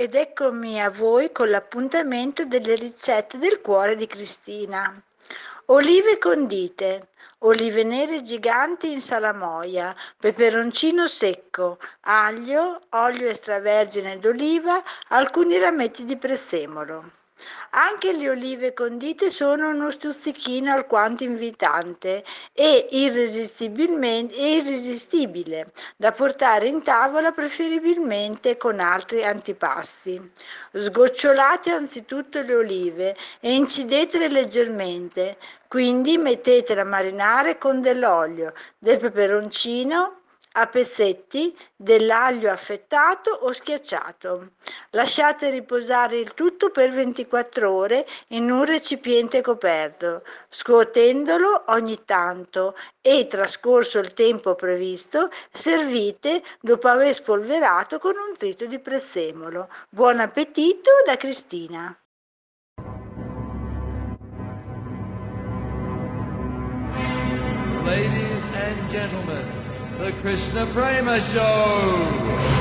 Ed eccomi a voi con l'appuntamento delle ricette del cuore di Cristina. Olive condite, olive nere giganti in salamoia, peperoncino secco, aglio, olio extravergine d'oliva, alcuni rametti di prezzemolo. Anche le olive condite sono uno stuzzichino alquanto invitante e irresistibile da portare in tavola preferibilmente con altri antipasti. Sgocciolate anzitutto le olive e incidetele leggermente, quindi mettetele a marinare con dell'olio, del peperoncino, a pezzetti dell'aglio affettato o schiacciato. Lasciate riposare il tutto per 24 ore in un recipiente coperto, scuotendolo ogni tanto e trascorso il tempo previsto, servite dopo aver spolverato con un trito di prezzemolo. Buon appetito da Cristina. Ladies and gentlemen, the Krishna Prema Show.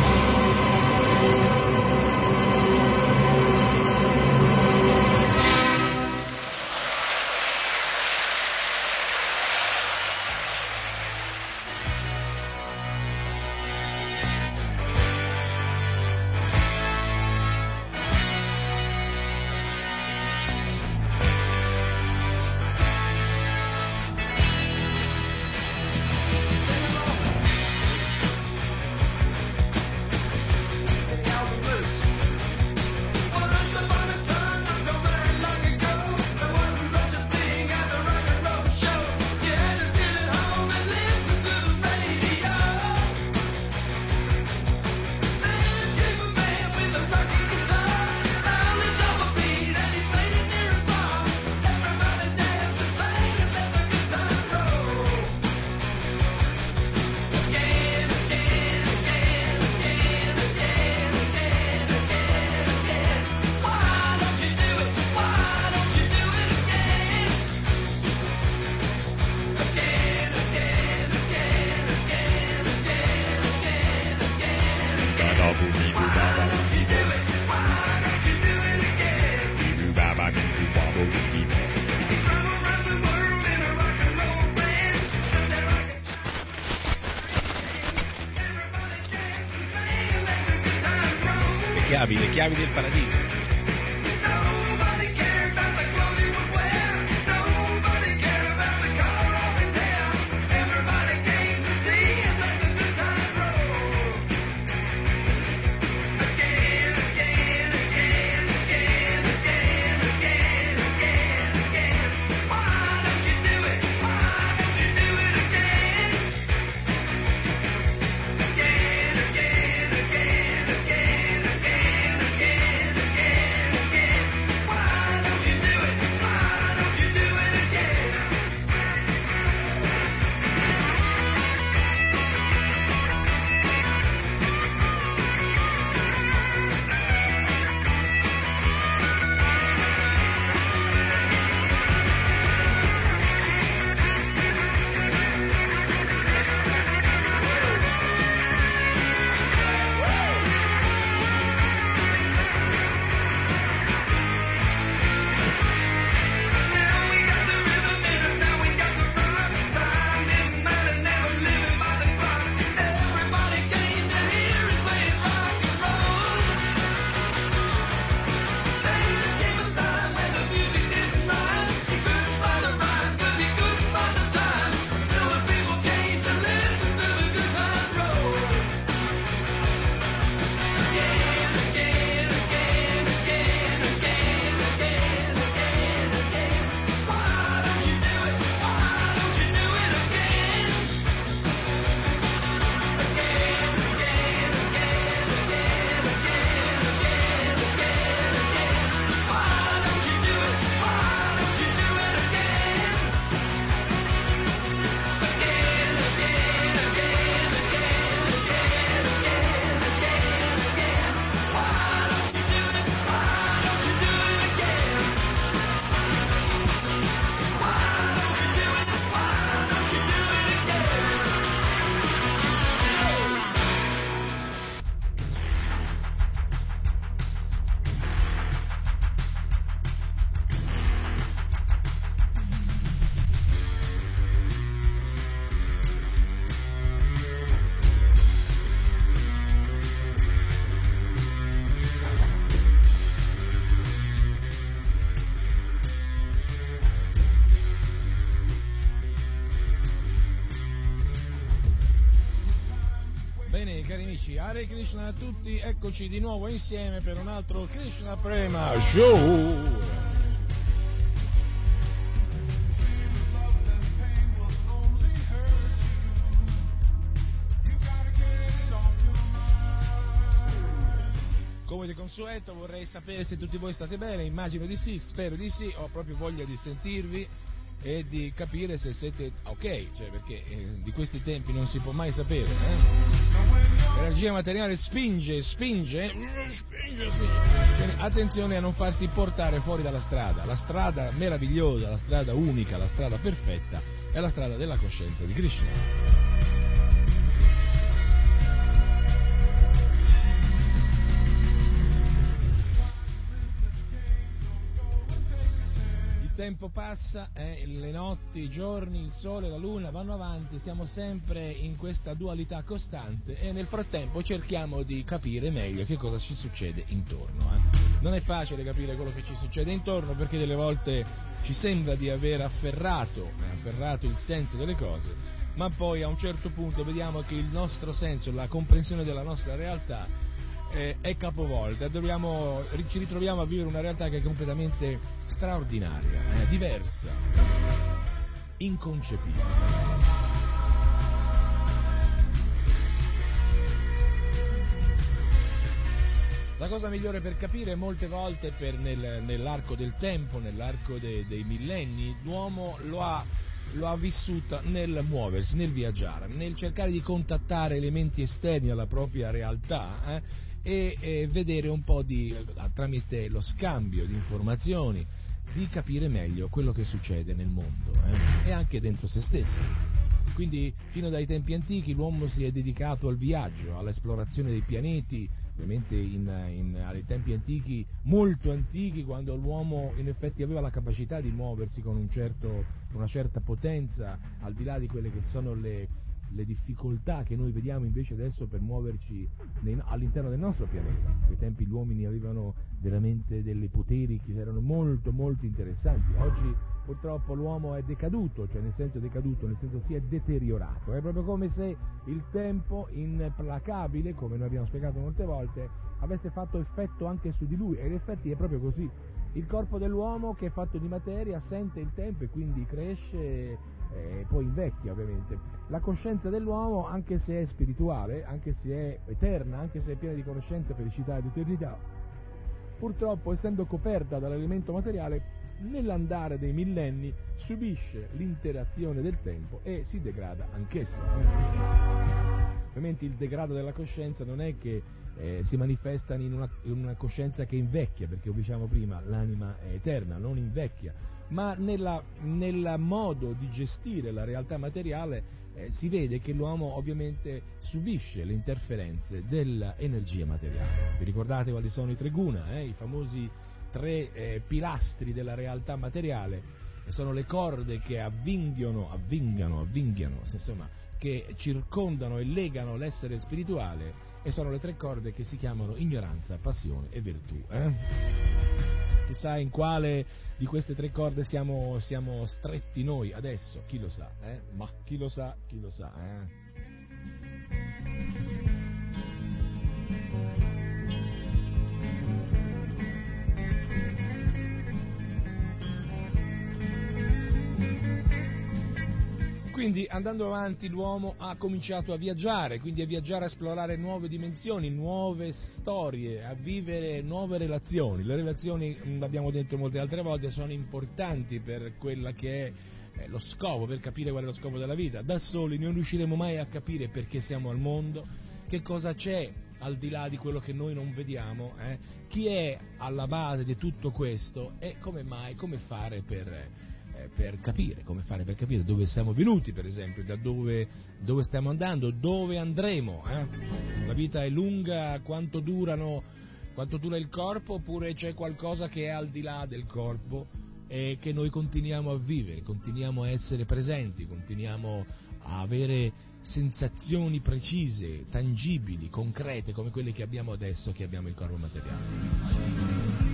llave del paraíso. Del paradiso. Hare Krishna a tutti, eccoci di nuovo insieme per un altro Krishna Prema Show. Come di consueto vorrei sapere se tutti voi state bene, immagino di sì, spero di sì, ho proprio voglia di sentirvi e di capire se siete ok, cioè perché eh, di questi tempi non si può mai sapere. Eh? L'energia materiale spinge, spinge, spinge, spinge. attenzione a non farsi portare fuori dalla strada. La strada meravigliosa, la strada unica, la strada perfetta è la strada della coscienza di Krishna. Tempo passa, eh, le notti, i giorni, il sole, la luna vanno avanti, siamo sempre in questa dualità costante e nel frattempo cerchiamo di capire meglio che cosa ci succede intorno. Eh. Non è facile capire quello che ci succede intorno perché delle volte ci sembra di aver afferrato, eh, afferrato il senso delle cose, ma poi a un certo punto vediamo che il nostro senso, la comprensione della nostra realtà eh, è capovolta, dobbiamo, ci ritroviamo a vivere una realtà che è completamente straordinaria, eh, diversa, inconcepibile. La cosa migliore per capire molte volte nel, nell'arco del tempo, nell'arco de, dei millenni, l'uomo lo ha, lo ha vissuta nel muoversi, nel viaggiare, nel cercare di contattare elementi esterni alla propria realtà, eh, e, e vedere un po' di, tramite lo scambio di informazioni, di capire meglio quello che succede nel mondo eh? e anche dentro se stesso. Quindi fino dai tempi antichi l'uomo si è dedicato al viaggio, all'esplorazione dei pianeti, ovviamente in, in, ai tempi antichi, molto antichi, quando l'uomo in effetti aveva la capacità di muoversi con un certo, una certa potenza, al di là di quelle che sono le, le difficoltà che noi vediamo invece adesso per muoverci nei, all'interno del nostro pianeta. A quei tempi gli uomini avevano veramente delle poteri che erano molto molto interessanti. Oggi purtroppo l'uomo è decaduto, cioè nel senso decaduto, nel senso si è deteriorato. È proprio come se il tempo implacabile, come noi abbiamo spiegato molte volte, avesse fatto effetto anche su di lui e in effetti è proprio così. Il corpo dell'uomo che è fatto di materia sente il tempo e quindi cresce e poi invecchia ovviamente. La coscienza dell'uomo, anche se è spirituale, anche se è eterna, anche se è piena di conoscenza, felicità ed eternità, purtroppo essendo coperta dall'elemento materiale nell'andare dei millenni subisce l'interazione del tempo e si degrada anch'essa. Ovviamente il degrado della coscienza non è che eh, si manifesta in una, in una, coscienza che invecchia, perché come diciamo prima l'anima è eterna, non invecchia, ma nel modo di gestire la realtà materiale eh, si vede che l'uomo ovviamente subisce le interferenze dell'energia materiale. Vi ricordate quali sono i tre guna, eh? i famosi tre eh, pilastri della realtà materiale, sono le corde che avvinghiano, avvingano, avvinghiano, insomma, che circondano e legano l'essere spirituale e sono le tre corde che si chiamano ignoranza, passione e virtù. Eh? Chissà in quale di queste tre corde siamo, siamo stretti noi adesso, chi lo sa, eh? ma chi lo sa, chi lo sa. Eh? Quindi andando avanti l'uomo ha cominciato a viaggiare, quindi a viaggiare, a esplorare nuove dimensioni, nuove storie, a vivere nuove relazioni. Le relazioni, l'abbiamo detto molte altre volte, sono importanti per quella che è eh, lo scopo, per capire qual è lo scopo della vita. Da soli non riusciremo mai a capire perché siamo al mondo, che cosa c'è al di là di quello che noi non vediamo, eh? chi è alla base di tutto questo e come mai, come fare per eh, per capire, come fare per capire dove siamo venuti, per esempio, da dove, dove stiamo andando, dove andremo. Eh? La vita è lunga, quanto, durano, quanto dura il corpo, oppure c'è qualcosa che è al di là del corpo e che noi continuiamo a vivere, continuiamo a essere presenti, continuiamo a avere sensazioni precise, tangibili, concrete, come quelle che abbiamo adesso che abbiamo il corpo materiale.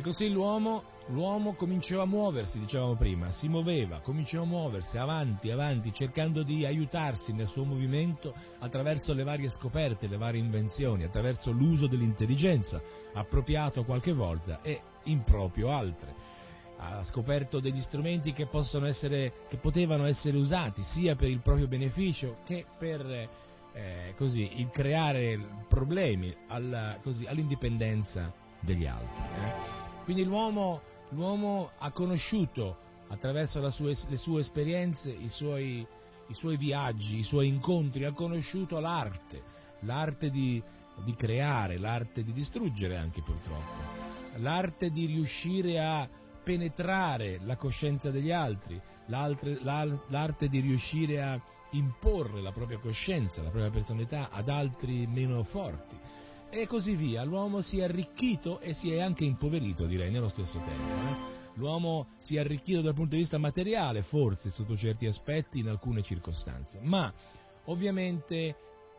Così l'uomo, l'uomo, cominciò a muoversi, dicevamo prima, si muoveva, cominciò a muoversi avanti, avanti, cercando di aiutarsi nel suo movimento attraverso le varie scoperte, le varie invenzioni, attraverso l'uso dell'intelligenza, appropriato qualche volta e improprio altre. Ha scoperto degli strumenti che, essere, che potevano essere usati sia per il proprio beneficio che per eh, così, il creare problemi alla, così, all'indipendenza degli altri. Eh. Quindi l'uomo, l'uomo ha conosciuto attraverso sue, le sue esperienze, i suoi, i suoi, viaggi, i suoi incontri, ha conosciuto l'arte, l'arte di, di creare, l'arte di distruggere anche purtroppo, l'arte di riuscire a penetrare la coscienza degli altri, l'arte di riuscire a imporre la propria coscienza, la propria personalità ad altri meno forti e così via. L'uomo si è arricchito e si è anche impoverito, direi, nello stesso tempo. Eh? L'uomo si è arricchito dal punto di vista materiale, forse sotto certi aspetti, in alcune circostanze, ma ovviamente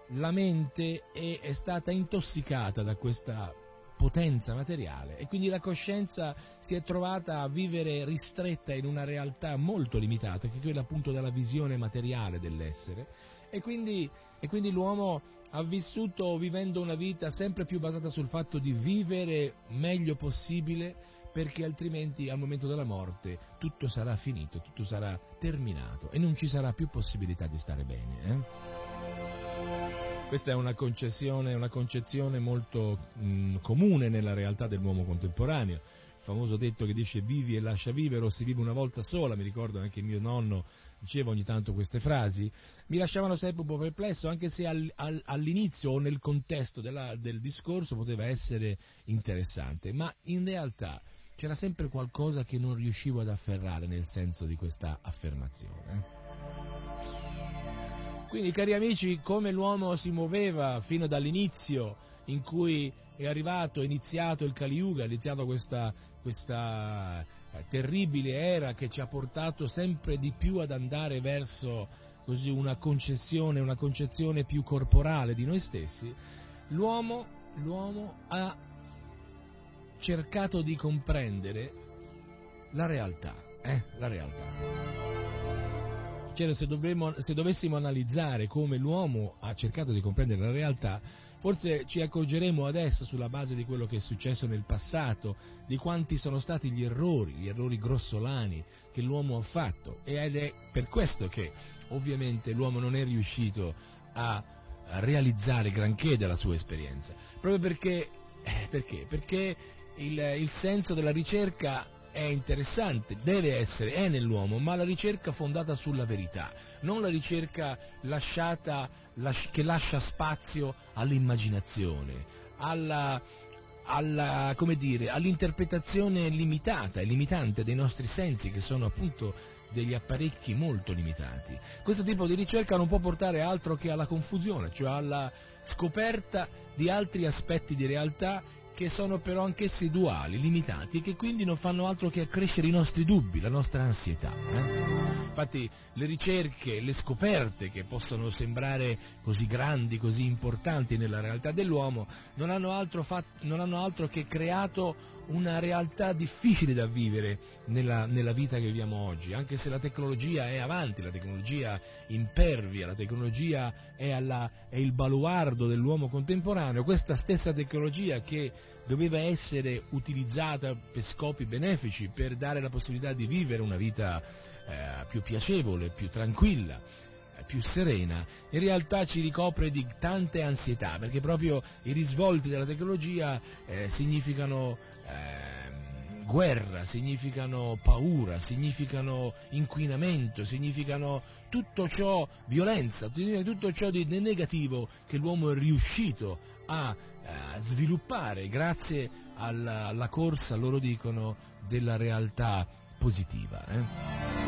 la mente è, è stata intossicata da questa potenza materiale e quindi la coscienza si è trovata a vivere ristretta in una realtà molto limitata, che è quella appunto della visione materiale dell'essere e quindi, e quindi l'uomo ha vissuto vivendo una vita sempre più basata sul fatto di vivere meglio possibile perché altrimenti al momento della morte tutto sarà finito, tutto sarà terminato e non ci sarà più possibilità di stare bene. Eh? Questa è una una concezione molto mh, mm, comune nella realtà dell'uomo contemporaneo famoso detto che dice vivi e lascia vivere o si vive una volta sola, mi ricordo anche mio nonno diceva ogni tanto queste frasi, mi lasciavano sempre un po' perplesso, anche se al, al, all'inizio o nel contesto della, del discorso poteva essere interessante, ma in realtà c'era sempre qualcosa che non riuscivo ad afferrare nel senso di questa affermazione. Quindi, cari amici, come l'uomo si muoveva fino dall'inizio in cui è arrivato, è iniziato il Kali Yuga, è iniziata questa, questa eh, terribile era che ci ha portato sempre di più ad andare verso così, una concezione, una concezione più corporale di noi stessi, l'uomo, l'uomo ha cercato di comprendere la realtà, eh, la realtà. Cioè, se, dovremmo, se dovessimo analizzare come l'uomo ha cercato di comprendere la realtà, Forse ci accorgeremo adesso, sulla base di quello che è successo nel passato, di quanti sono stati gli errori, gli errori grossolani che l'uomo ha fatto. Ed è per questo che ovviamente l'uomo non è riuscito a, realizzare granché della sua esperienza. Proprio perché, eh, perché? perché il, il senso della ricerca è interessante, deve essere, è nell'uomo, ma la ricerca fondata sulla verità, non la ricerca lasciata, che lascia spazio all'immaginazione, alla, alla, dire, all'interpretazione limitata e limitante dei nostri sensi, che sono appunto degli apparecchi molto limitati. Questo tipo di ricerca non può portare altro che alla confusione, cioè alla scoperta di altri aspetti di realtà che sono però anch'essi duali, limitati e che quindi non fanno altro che accrescere i nostri dubbi, la nostra ansietà. Eh? Infatti le ricerche, le scoperte che possono sembrare così grandi, così importanti nella realtà dell'uomo, non hanno altro, fatto, non hanno altro che creato una realtà difficile da vivere nella, nella, vita che viviamo oggi, anche se la tecnologia è avanti, la tecnologia impervia, la tecnologia è, alla, è il baluardo dell'uomo contemporaneo, questa stessa tecnologia che doveva essere utilizzata per scopi benefici, per dare la possibilità di vivere una vita eh, più piacevole, più tranquilla, eh, più serena, in realtà ci ricopre di tante ansietà, perché proprio i risvolti della tecnologia eh, significano eh, guerra, significano paura, significano inquinamento, significano tutto ciò, violenza, tutto ciò di negativo che l'uomo è riuscito a, a sviluppare grazie alla, alla, corsa, loro dicono, della realtà positiva. Eh?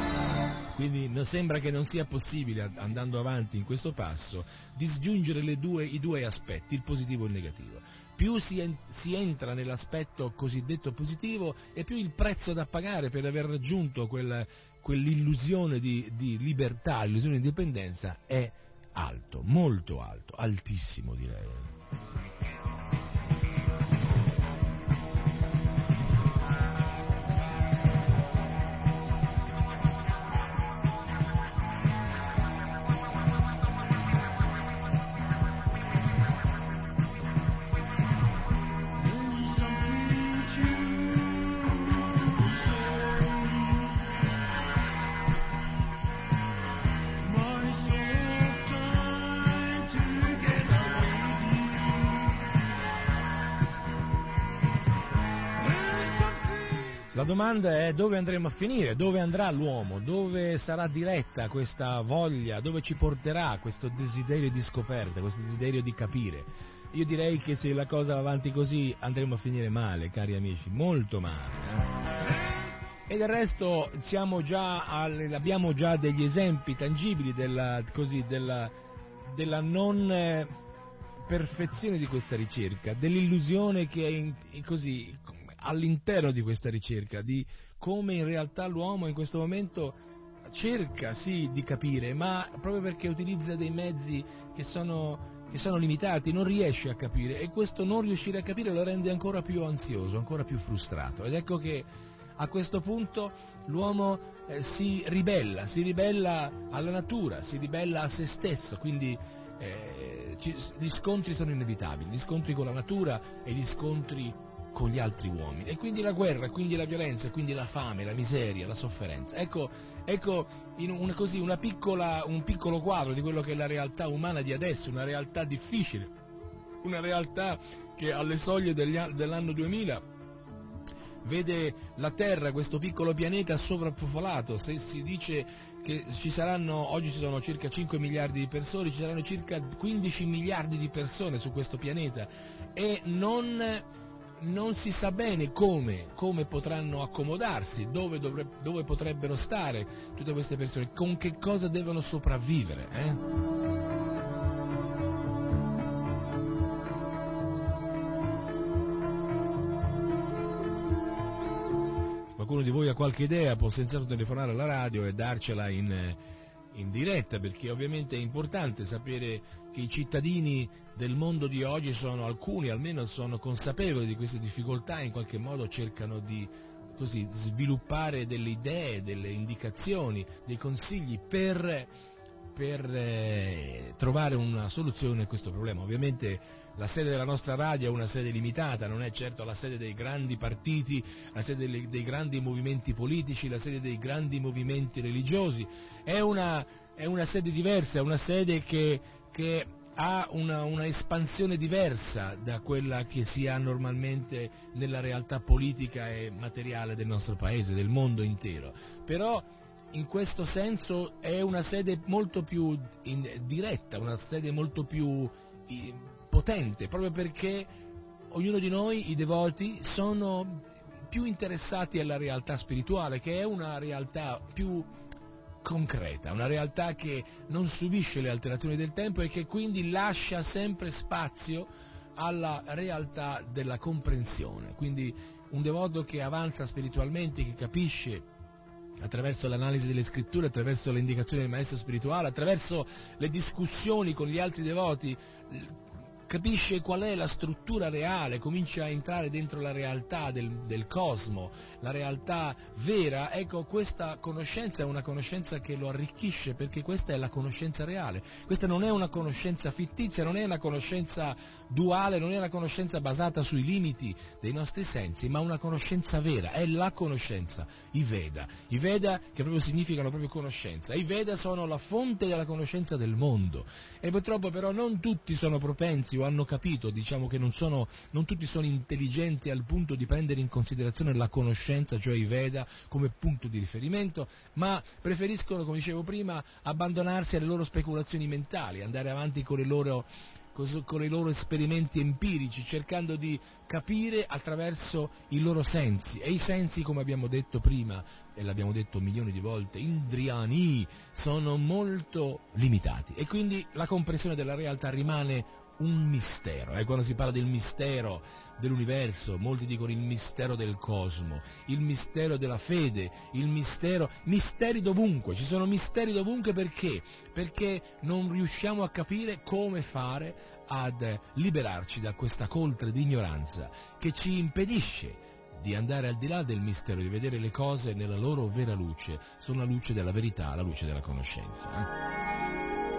Quindi sembra che non sia possibile, andando avanti in questo passo, disgiungere due, i due aspetti, il positivo e il negativo. Più si, en- si, entra nell'aspetto cosiddetto positivo e più il prezzo da pagare per aver raggiunto quel, quell'illusione di, di libertà, l'illusione di indipendenza è alto, molto alto, altissimo direi. Domanda è dove andremo a finire, dove andrà l'uomo, dove sarà diretta questa voglia, dove ci porterà questo desiderio di scoperta, questo desiderio di capire. Io direi che se la cosa va avanti così andremo a finire male, cari amici, molto male. Eh? E del resto al, abbiamo già degli esempi tangibili della, così, della, della non eh, perfezione di questa ricerca, dell'illusione che è in, così, all'interno di questa ricerca, di come in realtà l'uomo in questo momento cerca sì di capire, ma proprio perché utilizza dei mezzi che sono, che sono limitati, non riesce a capire e questo non riuscire a capire lo rende ancora più ansioso, ancora più frustrato. Ed ecco che a questo punto l'uomo eh, si ribella, si ribella alla natura, si ribella a se stesso, quindi eh, ci, gli scontri sono inevitabili, gli scontri con la natura e gli scontri con gli altri uomini. E quindi la guerra, quindi la violenza, quindi la fame, la miseria, la sofferenza. Ecco, ecco una, così, una piccola, un piccolo quadro di quello che è la realtà umana di adesso, una realtà difficile, una realtà che alle soglie dell'anno 2000 vede la Terra, questo piccolo pianeta sovrappopolato, se si dice che ci saranno, oggi ci sono circa 5 miliardi di persone, ci saranno circa 15 miliardi di persone su questo pianeta e non, non si sa bene come, come potranno accomodarsi, dove, dovre, dove, potrebbero stare tutte queste persone, con che cosa devono sopravvivere. Eh? qualcuno di voi ha qualche idea può senz'altro telefonare alla radio e darcela in, in diretta, perché ovviamente è importante sapere che i cittadini del mondo di oggi sono, alcuni almeno sono consapevoli di queste difficoltà e in qualche modo cercano di così, sviluppare delle idee, delle indicazioni, dei consigli per, per eh, trovare una soluzione a questo problema. Ovviamente la sede della nostra radio è una sede limitata, non è certo la sede dei grandi partiti, la sede dei, dei grandi movimenti politici, la sede dei grandi movimenti religiosi, è una, è una sede diversa, è una sede che, che ha una, una, espansione diversa da quella che si ha normalmente nella realtà politica e materiale del nostro paese, del mondo intero. Però in questo senso è una sede molto più in, diretta, una sede molto più potente, proprio perché ognuno di noi, i devoti, sono più interessati alla realtà spirituale, che è una realtà più concreta, una realtà che non subisce le alterazioni del tempo e che quindi lascia sempre spazio alla realtà della comprensione. Quindi un devoto che avanza spiritualmente, che capisce attraverso l'analisi delle scritture, attraverso le indicazioni del maestro spirituale, attraverso le discussioni con gli altri devoti, capisce qual è la struttura reale, comincia a entrare dentro la realtà del, del, cosmo, la realtà vera, ecco questa conoscenza è una conoscenza che lo arricchisce perché questa è la conoscenza reale, questa non è una conoscenza fittizia, non è una conoscenza duale, non è una conoscenza basata sui limiti dei nostri sensi, ma una conoscenza vera, è la conoscenza, i Veda, i Veda che proprio significano proprio conoscenza, i Veda sono la fonte della conoscenza del mondo. E purtroppo però non tutti sono propensi o hanno capito, diciamo che non, sono, non tutti sono intelligenti al punto di prendere in considerazione la conoscenza, cioè i Veda, come punto di riferimento, ma preferiscono, come dicevo prima, abbandonarsi alle loro speculazioni mentali, andare avanti con le loro con i loro esperimenti empirici, cercando di capire attraverso i loro sensi. E i sensi, come abbiamo detto prima, e l'abbiamo detto milioni di volte, indriani, sono molto limitati. E quindi la comprensione della realtà rimane un mistero. Eh? Quando si parla del mistero dell'universo, molti dicono il mistero del cosmo, il mistero della fede, il mistero, misteri dovunque, ci sono misteri dovunque perché? Perché non riusciamo a capire come fare ad liberarci da questa coltre di ignoranza che ci impedisce di andare al di là del mistero, di vedere le cose nella loro vera luce, sono la luce della verità, la luce della conoscenza.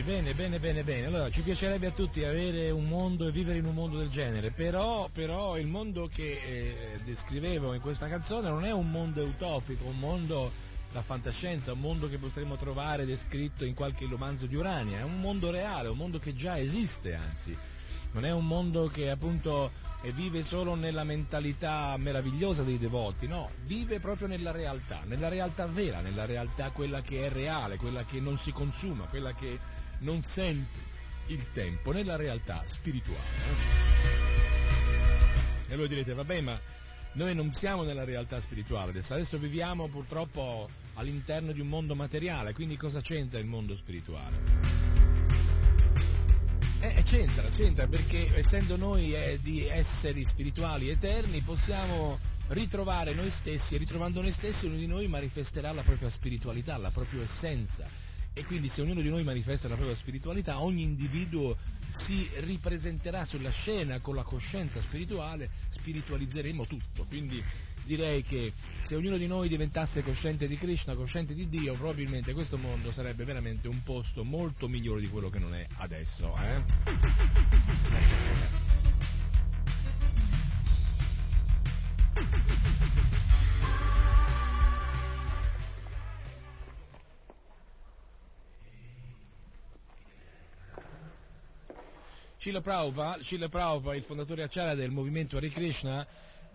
Amici, bene, bene, bene, bene. Allora, ci piacerebbe a tutti avere un mondo e vivere in un mondo del genere, però, però il mondo che eh, descrivevo in questa canzone non è un mondo utopico, un mondo da fantascienza, un mondo che potremmo trovare descritto in qualche romanzo di Urania, è un mondo reale, un mondo che già esiste, anzi. Non è un mondo che appunto vive solo nella mentalità meravigliosa dei devoti, no, vive proprio nella realtà, nella realtà vera, nella realtà quella che è reale, quella che non si consuma, quella che non sente il tempo, nella realtà spirituale. Eh? E voi direte, vabbè, ma noi non siamo nella realtà spirituale, adesso, adesso viviamo purtroppo all'interno di un mondo materiale, quindi cosa c'entra il mondo spirituale? Eh, eh, c'entra, c'entra, perché essendo noi eh, di esseri spirituali eterni possiamo ritrovare noi stessi e ritrovando noi stessi ognuno di noi manifesterà la propria spiritualità, la propria essenza. E quindi se ognuno di noi manifesta la propria spiritualità, ogni individuo si ripresenterà sulla scena con la coscienza spirituale, spiritualizzeremo tutto. Quindi direi che se ognuno di noi diventasse cosciente di Krishna, cosciente di Dio, probabilmente questo mondo sarebbe veramente un posto molto migliore di quello che non è adesso. Eh? Cilla Prabhupada, Prabhupada, il fondatore acciaria del movimento Hare Krishna,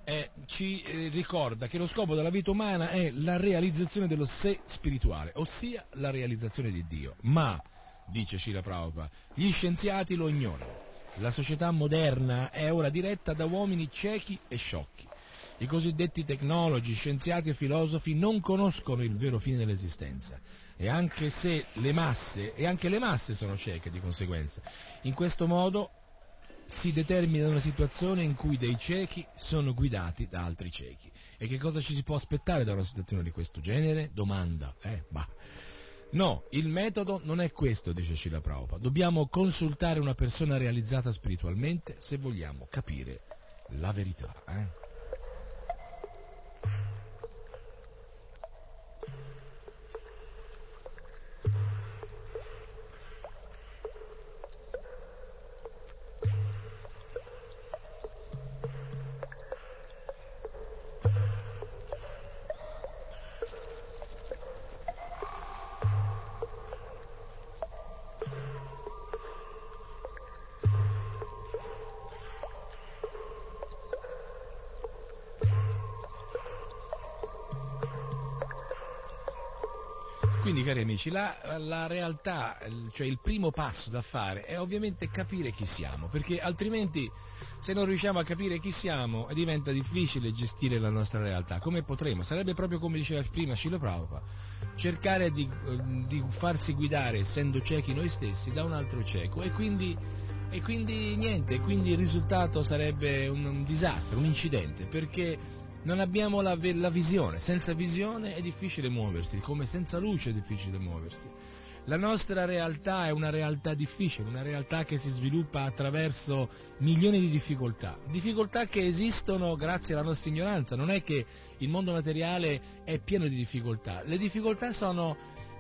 eh, ci eh, ricorda che lo scopo della vita umana è la realizzazione dello sé spirituale, ossia la realizzazione di Dio. Ma, dice Cila Prabhupada, gli scienziati lo ignorano. La società moderna è ora diretta da uomini ciechi e sciocchi. I cosiddetti tecnologi, scienziati e filosofi non conoscono il vero fine dell'esistenza e anche se le masse, e anche le masse sono cieche di conseguenza. In questo modo si determina una situazione in cui dei ciechi sono guidati da altri ciechi. E che cosa ci si può aspettare da una situazione di questo genere? Domanda. Eh, bah. No, il metodo non è questo, dice Scila Prabhupada. Dobbiamo consultare una persona realizzata spiritualmente se vogliamo capire la verità. Eh? Amici, la, la, realtà, cioè il primo passo da fare è ovviamente capire chi siamo, perché altrimenti se non riusciamo a capire chi siamo diventa difficile gestire la nostra realtà. Come potremo? Sarebbe proprio come diceva prima Cilo Prabhupada, cercare di, di, farsi guidare, essendo ciechi noi stessi, da un altro cieco e quindi, e quindi niente, quindi il risultato sarebbe un, un disastro, un incidente, perché non abbiamo la, la, visione, senza visione è difficile muoversi, come senza luce è difficile muoversi. La nostra realtà è una realtà difficile, una realtà che si sviluppa attraverso milioni di difficoltà, difficoltà che esistono grazie alla nostra ignoranza, non è che il mondo materiale è pieno di difficoltà, le difficoltà sono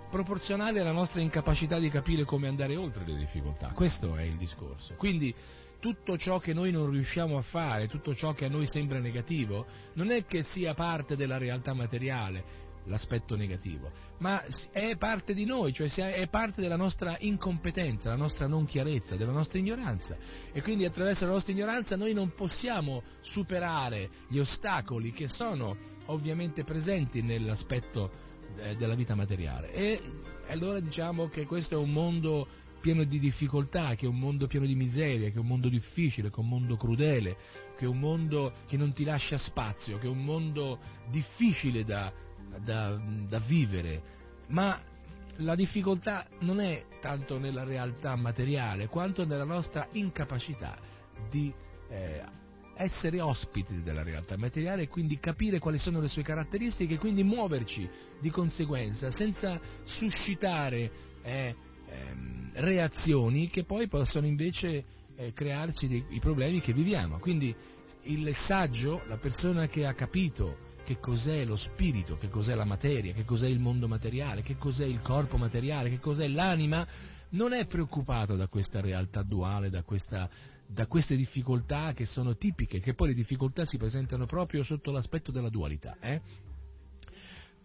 proporzionali alla nostra incapacità di capire come andare oltre le difficoltà, questo è il discorso. Quindi tutto ciò che noi non riusciamo a fare, tutto ciò che a noi sembra negativo, non è che sia parte della realtà materiale, l'aspetto negativo, ma è parte di noi, cioè è parte della nostra incompetenza, della nostra non chiarezza, della nostra ignoranza. E quindi attraverso la nostra ignoranza noi non possiamo superare gli ostacoli che sono ovviamente presenti nell'aspetto eh, della vita materiale. E allora diciamo che questo è un mondo pieno di difficoltà, che è un mondo pieno di miseria, che è un mondo difficile, che è un mondo crudele, che è un mondo che non ti lascia spazio, che è un mondo difficile da, da, da vivere, ma la difficoltà non è tanto nella realtà materiale quanto nella nostra incapacità di eh, essere ospiti della realtà materiale e quindi capire quali sono le sue caratteristiche e quindi muoverci di conseguenza senza suscitare eh, ehm, reazioni che poi possono invece eh, crearci dei, i problemi che viviamo. Quindi il saggio, la persona che ha capito che cos'è lo spirito, che cos'è la materia, che cos'è il mondo materiale, che cos'è il corpo materiale, che cos'è l'anima, non è preoccupato da questa realtà duale, da, questa, da queste difficoltà che sono tipiche, che poi le difficoltà si presentano proprio sotto l'aspetto della dualità. Eh?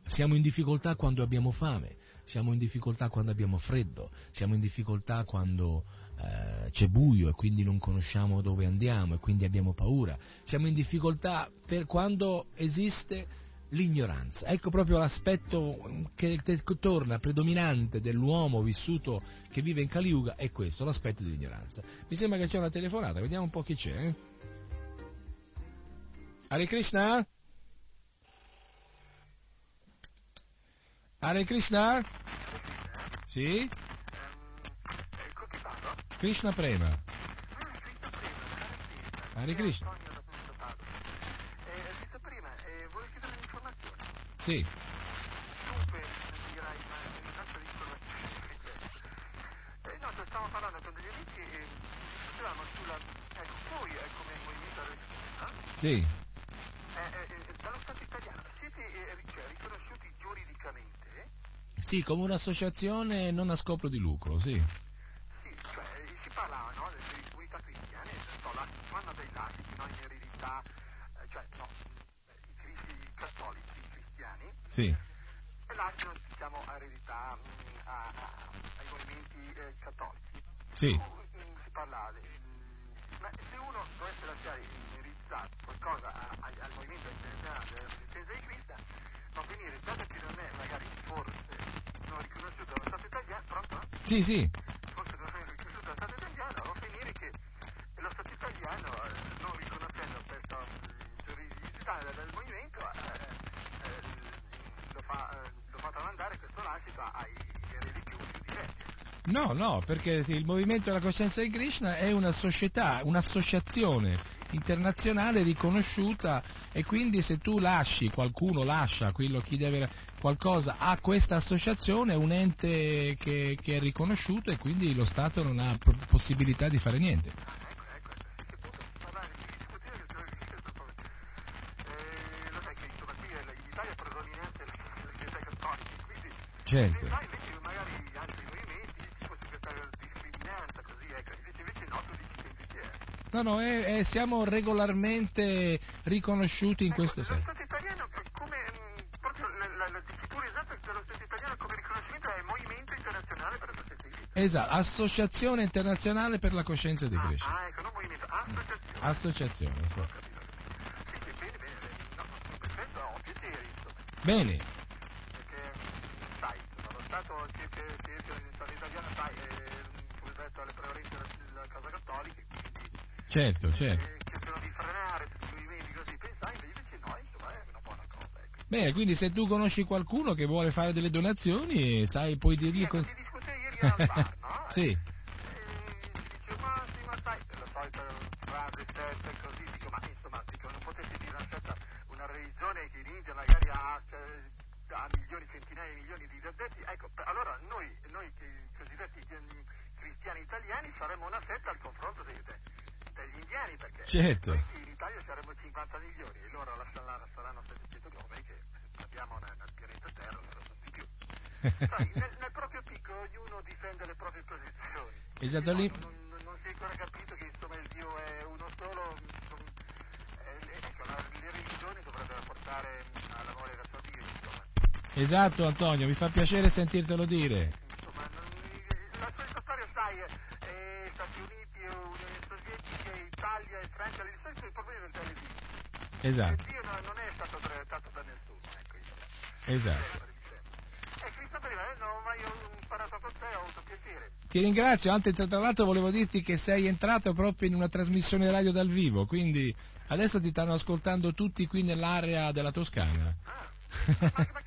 Siamo in difficoltà quando abbiamo fame, siamo in difficoltà quando abbiamo freddo, siamo in difficoltà quando eh, c'è buio e quindi non conosciamo dove andiamo e quindi abbiamo paura, siamo in difficoltà per quando esiste l'ignoranza. Ecco proprio l'aspetto che, torna predominante dell'uomo vissuto che vive in Caliuga è questo, l'aspetto dell'ignoranza. Mi sembra che c'è una telefonata, vediamo un po' chi c'è. Eh? Hare Krishna? Hare Krishna? Sì? Krishna Prema. Hare Krishna. Sì. Dunque, dirai, ma che c'è. Eh, no, stavamo parlando con degli amici e dicevamo sulla... Ecco, voi come movimento? Sì. Eh, eh, dallo Stato italiano siete eh, cioè, riconosciuti giuridicamente? Sì, come un'associazione non a scopo di lucro, sì. Sì, cioè si parla no, delle comunità cristiane, so, la, fanno dei lasciti no, in eredità, cioè no, i cristi cattolici cristiani Sì. e lasciano diciamo eredità mh, a- a- ai movimenti eh, cattolici. Sì. Tu, mh, si parla di- mh, ma se uno dovesse lasciare in eredità qualcosa a- al movimento internazionale della resistenza di Cristo, va a finire, dato che non è magari forse non Sì, sì. forse non è riconosciuto lo Stato italiano, non riconoscendo questa giurisdizione del, movimento, lo, fa, tramandare questo lascito ai diretti. No, no, perché il Movimento della Coscienza di Krishna è una società, un'associazione internazionale riconosciuta e quindi se tu lasci, qualcuno lascia quello chi deve qualcosa a questa associazione è un ente che, che è riconosciuto e quindi lo Stato non ha possibilità di fare niente. Ecco, No, no, è- è- siamo regolarmente riconosciuti in questo Ecco, senso. Lo Stato italiano come proprio la, la, la dicitura esatta dello Stato italiano come riconoscimento è Movimento Internazionale per la Coscienza di Cristo. Esatto, Associazione Internazionale per la Coscienza di Ah, Krishna. ah, ecco, non movimento, associazione. Associazione, sì. Sì, bene, bene. No, no, per questo ho piacere, insomma. Bene, perché sai, lo Stato che, che, che, che lo Stato italiano sai, è soggetto alle prevalenze della Casa Cattolica, quindi certo, certo. eh, cercano di frenare tutti i movimenti così, pensai, invece no, insomma, è una buona cosa, ecco. Bene, quindi se tu conosci qualcuno che vuole fare delle donazioni, sai, puoi dirgli Ecco, cos- si discute ieri al bar, no? Sì. E dice, ma sì, ma sai, la solita frase certa così, dico, ma insomma, dico, non potete dire una certa, una religione che in India magari ha, cioè, ha milioni, centinaia di milioni di addetti, ecco, per- allora noi, noi che i cosiddetti eh, cristiani italiani saremmo una setta al confronto dei- de- degli indiani, perché Certo. noi in Italia saremmo 50 milioni e loro la- la- saranno 709 che abbiamo nel, nel pianeta Terra, loro sono di più. Sai, nel, nel proprio picco ognuno difende le proprie posizioni. Esatto, No, lì- Non, non- non si è ancora capito che insomma il Dio è uno solo. insomma, eh, ecco, la- le religioni dovrebbero portare mm, all'amore verso Dio, insomma. Esatto, Antonio, mi fa piacere sentirtelo dire. Insomma, non- la stessa storia, sai, eh, Stati Uniti, Unione Sovietica, Italia e Francia, il senso il problema del televisore. Esatto, Dio no- non è stato brevettato da nessuno, ecco. esatto. Eh, Cristo prima, eh, no, ma io ho imparato con te, ho avuto piacere. Ti ringrazio, anche tra l'altro volevo dirti che sei entrato proprio in una trasmissione radio dal vivo, quindi adesso ti stanno ascoltando tutti qui nell'area della Toscana. Ah, ma, ma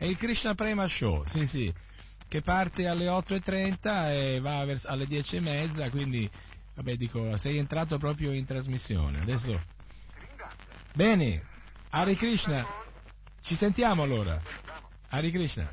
è? Il Krishna Prema Show, sì sì, che parte alle 8.30 e va vers- alle 10.30, quindi vabbè dico, sei entrato proprio in trasmissione. Adesso, bene, Hare Krishna, ci sentiamo allora. Hare Krishna.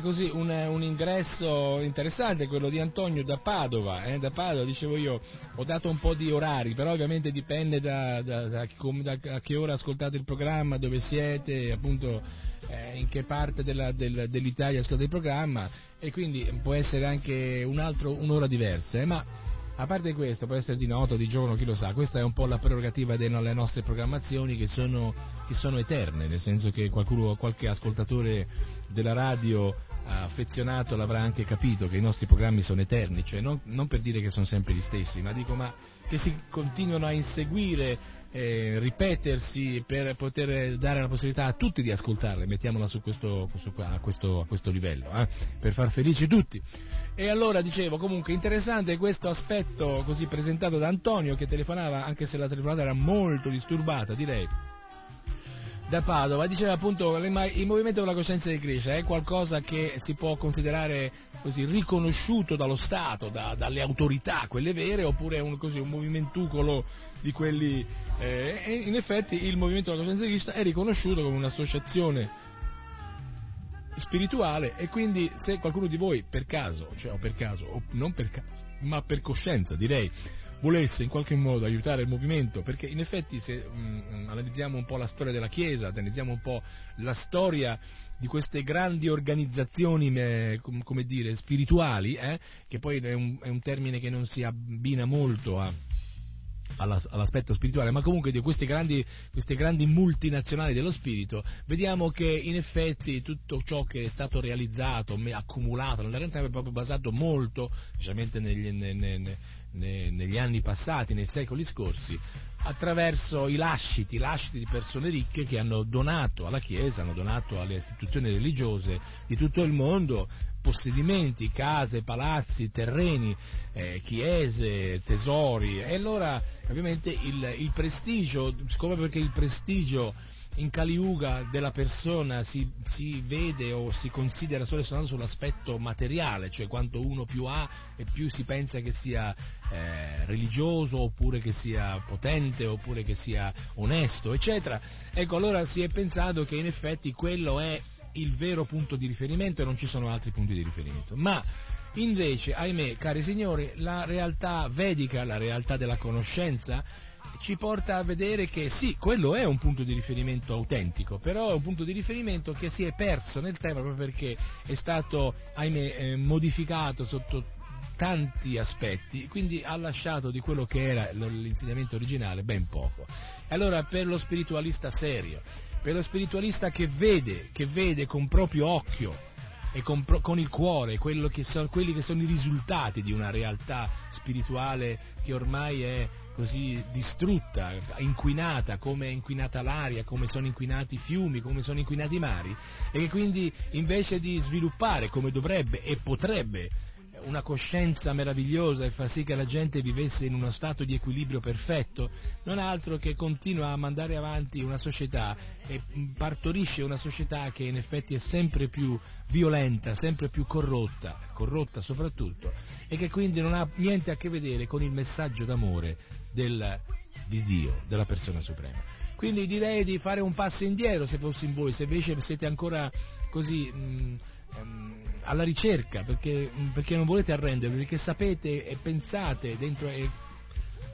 Così, una, un ingresso interessante quello di Antonio da Padova, eh, da Padova dicevo io, ho dato un po' di orari, però ovviamente dipende da, da, da, da a che ora ascoltate il programma, dove siete, appunto eh, in che parte della, del, dell'Italia ascoltate il programma e quindi può essere anche un altro, un'ora diversa, eh, ma a parte questo, può essere di notte o di giorno, chi lo sa, questa è un po' la prerogativa delle nostre programmazioni che sono, che sono eterne, nel senso che qualcuno, qualche ascoltatore della radio affezionato l'avrà anche capito che i nostri programmi sono eterni, cioè non, non per dire che sono sempre gli stessi, ma dico ma che si continuano a inseguire eh, ripetersi per poter dare la possibilità a tutti di ascoltarle, mettiamola su questo, questo, a, questo, a, questo, livello, eh, per far felici tutti. E allora dicevo, comunque interessante questo aspetto così presentato da Antonio che telefonava, anche se la telefonata era molto disturbata, direi da Padova, diceva appunto il movimento della coscienza di Krishna è qualcosa che si può considerare così, riconosciuto dallo Stato, da, dalle autorità, quelle vere, oppure un, così, un movimentucolo di quelli... Eh, e in effetti il movimento della coscienza di Krishna è riconosciuto come un'associazione spirituale e quindi se qualcuno di voi per caso, cioè o per caso, o non per caso, ma per coscienza direi, volesse in qualche modo aiutare il movimento, perché in effetti se mh, analizziamo un po' la storia della Chiesa, analizziamo un po' la storia di queste grandi organizzazioni eh, come dire, spirituali, eh, che poi è un, è un, termine che non si abbina molto a, all'aspetto spirituale, ma comunque di queste grandi, queste grandi, multinazionali dello spirito, vediamo che in effetti tutto ciò che è stato realizzato, accumulato nella realtà è proprio basato molto, specialmente negli, ne, ne, ne, negli anni passati, nei secoli scorsi, attraverso i lasciti, i lasciti di persone ricche che hanno donato alla Chiesa, hanno donato alle istituzioni religiose di tutto il mondo possedimenti, case, palazzi, terreni, eh, chiese, tesori. E allora ovviamente il, il prestigio, siccome perché il prestigio in Caliuga della persona si, si, vede o si considera solo soltanto sull'aspetto materiale, cioè quanto uno più ha e più si pensa che sia eh, religioso oppure che sia potente oppure che sia onesto, eccetera. Ecco, allora si è pensato che in effetti quello è il vero punto di riferimento e non ci sono altri punti di riferimento. Ma invece, ahimè, cari signori, la realtà vedica, la realtà della conoscenza, ci porta a vedere che sì, quello è un punto di riferimento autentico, però è un punto di riferimento che si è perso nel tempo proprio perché è stato, ahimè, eh, modificato sotto tanti aspetti, quindi ha lasciato di quello che era l'insegnamento originale ben poco. Allora per lo spiritualista serio, per lo spiritualista che vede, che vede con proprio occhio e con, con il cuore che sono, quelli che sono i risultati di una realtà spirituale che ormai è così distrutta, inquinata, come è inquinata l'aria, come sono inquinati i fiumi, come sono inquinati i mari, e che quindi invece di sviluppare come dovrebbe e potrebbe una coscienza meravigliosa e fa sì che la gente vivesse in uno stato di equilibrio perfetto, non altro che continua a mandare avanti una società e partorisce una società che in effetti è sempre più violenta, sempre più corrotta, corrotta soprattutto, e che quindi non ha niente a che vedere con il messaggio d'amore del, di Dio, della persona suprema. Quindi direi di fare un passo indietro se fossi in voi, se invece siete ancora così... Mh, ehm, alla ricerca, perché, perché, non volete arrendervi, perché sapete e pensate dentro e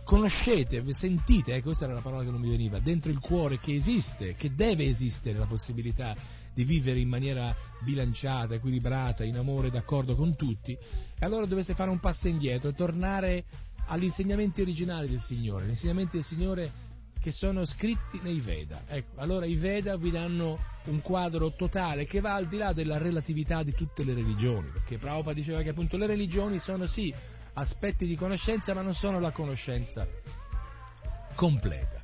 conoscete, sentite, eh, questa era la parola che non mi veniva, dentro il cuore che esiste, che deve esistere la possibilità di vivere in maniera bilanciata, equilibrata, in amore, d'accordo con tutti, e allora dovreste fare un passo indietro, tornare agli insegnamenti originali del Signore. Gli insegnamenti del Signore che sono scritti nei Veda. Ecco, allora i Veda vi danno un quadro totale che va al di là della relatività di tutte le religioni, perché Prabhupada diceva che appunto le religioni sono sì aspetti di conoscenza, ma non sono la conoscenza completa.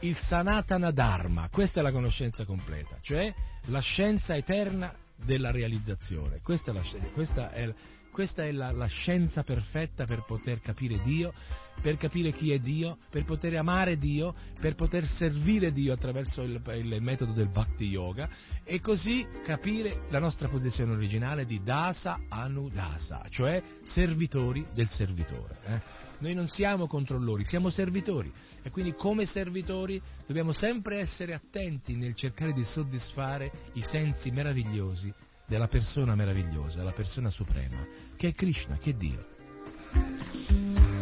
Il Sanatana Dharma, questa è la conoscenza completa, cioè la scienza eterna della realizzazione. Questa è la, questa è questa è la, la, scienza perfetta per poter capire Dio, per capire chi è Dio, per poter amare Dio, per poter servire Dio attraverso il, il metodo del Bhakti Yoga e così capire la nostra posizione originale di Dasa Anudasa, cioè servitori del servitore. Eh? noi non siamo controllori, siamo servitori e quindi come servitori dobbiamo sempre essere attenti nel cercare di soddisfare i sensi meravigliosi della persona meravigliosa, la persona suprema, che è Krishna, che è Dio.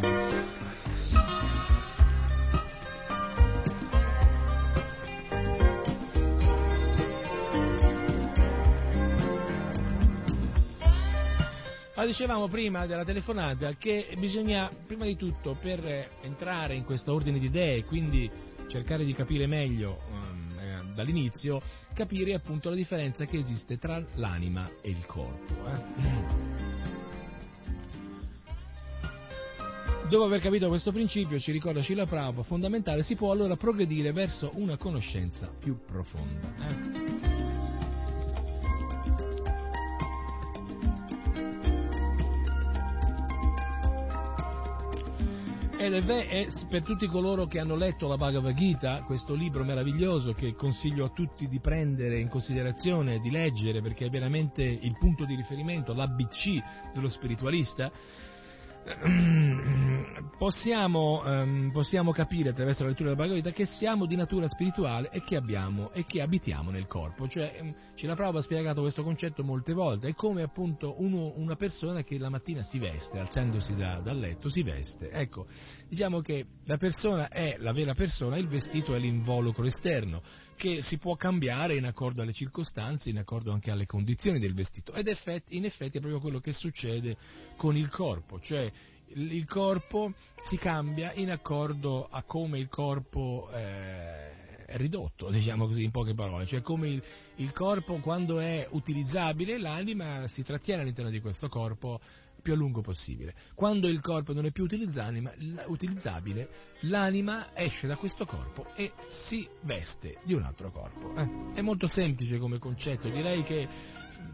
Ma dicevamo prima della telefonata che bisogna, prima di tutto, per entrare in questo ordine di idee quindi cercare di capire meglio um, eh, dall'inizio, capire appunto la differenza che esiste tra l'anima e il corpo. Eh? Dopo aver capito questo principio, ci ricorda Scilla Prabhupada, fondamentale, si può allora progredire verso una conoscenza più profonda. Eh? È, è, per tutti coloro che hanno letto la Bhagavad Gita, questo libro meraviglioso che consiglio a tutti di prendere in considerazione, di leggere, perché è veramente il punto di riferimento, l'ABC dello spiritualista, Possiamo, um, possiamo, capire attraverso la lettura della Bhagavad che siamo di natura spirituale e che abbiamo e che abitiamo nel corpo. Cioè, um, Cila Prabhupada ha spiegato questo concetto molte volte. È come appunto uno, una persona che la mattina si veste, alzandosi da, dal letto, si veste. Ecco, diciamo che la persona è la vera persona, il vestito è l'involucro esterno che si può cambiare in accordo alle circostanze, in accordo anche alle condizioni del vestito. Ed effetti, in effetti è proprio quello che succede con il corpo, cioè il corpo si cambia in accordo a come il corpo eh, è ridotto, diciamo così in poche parole, cioè come il, il corpo quando è utilizzabile l'anima si trattiene all'interno di questo corpo più a lungo possibile. Quando il corpo non è più utilizzabile, l'anima esce da questo corpo e si veste di un altro corpo. Eh? È molto semplice come concetto, direi che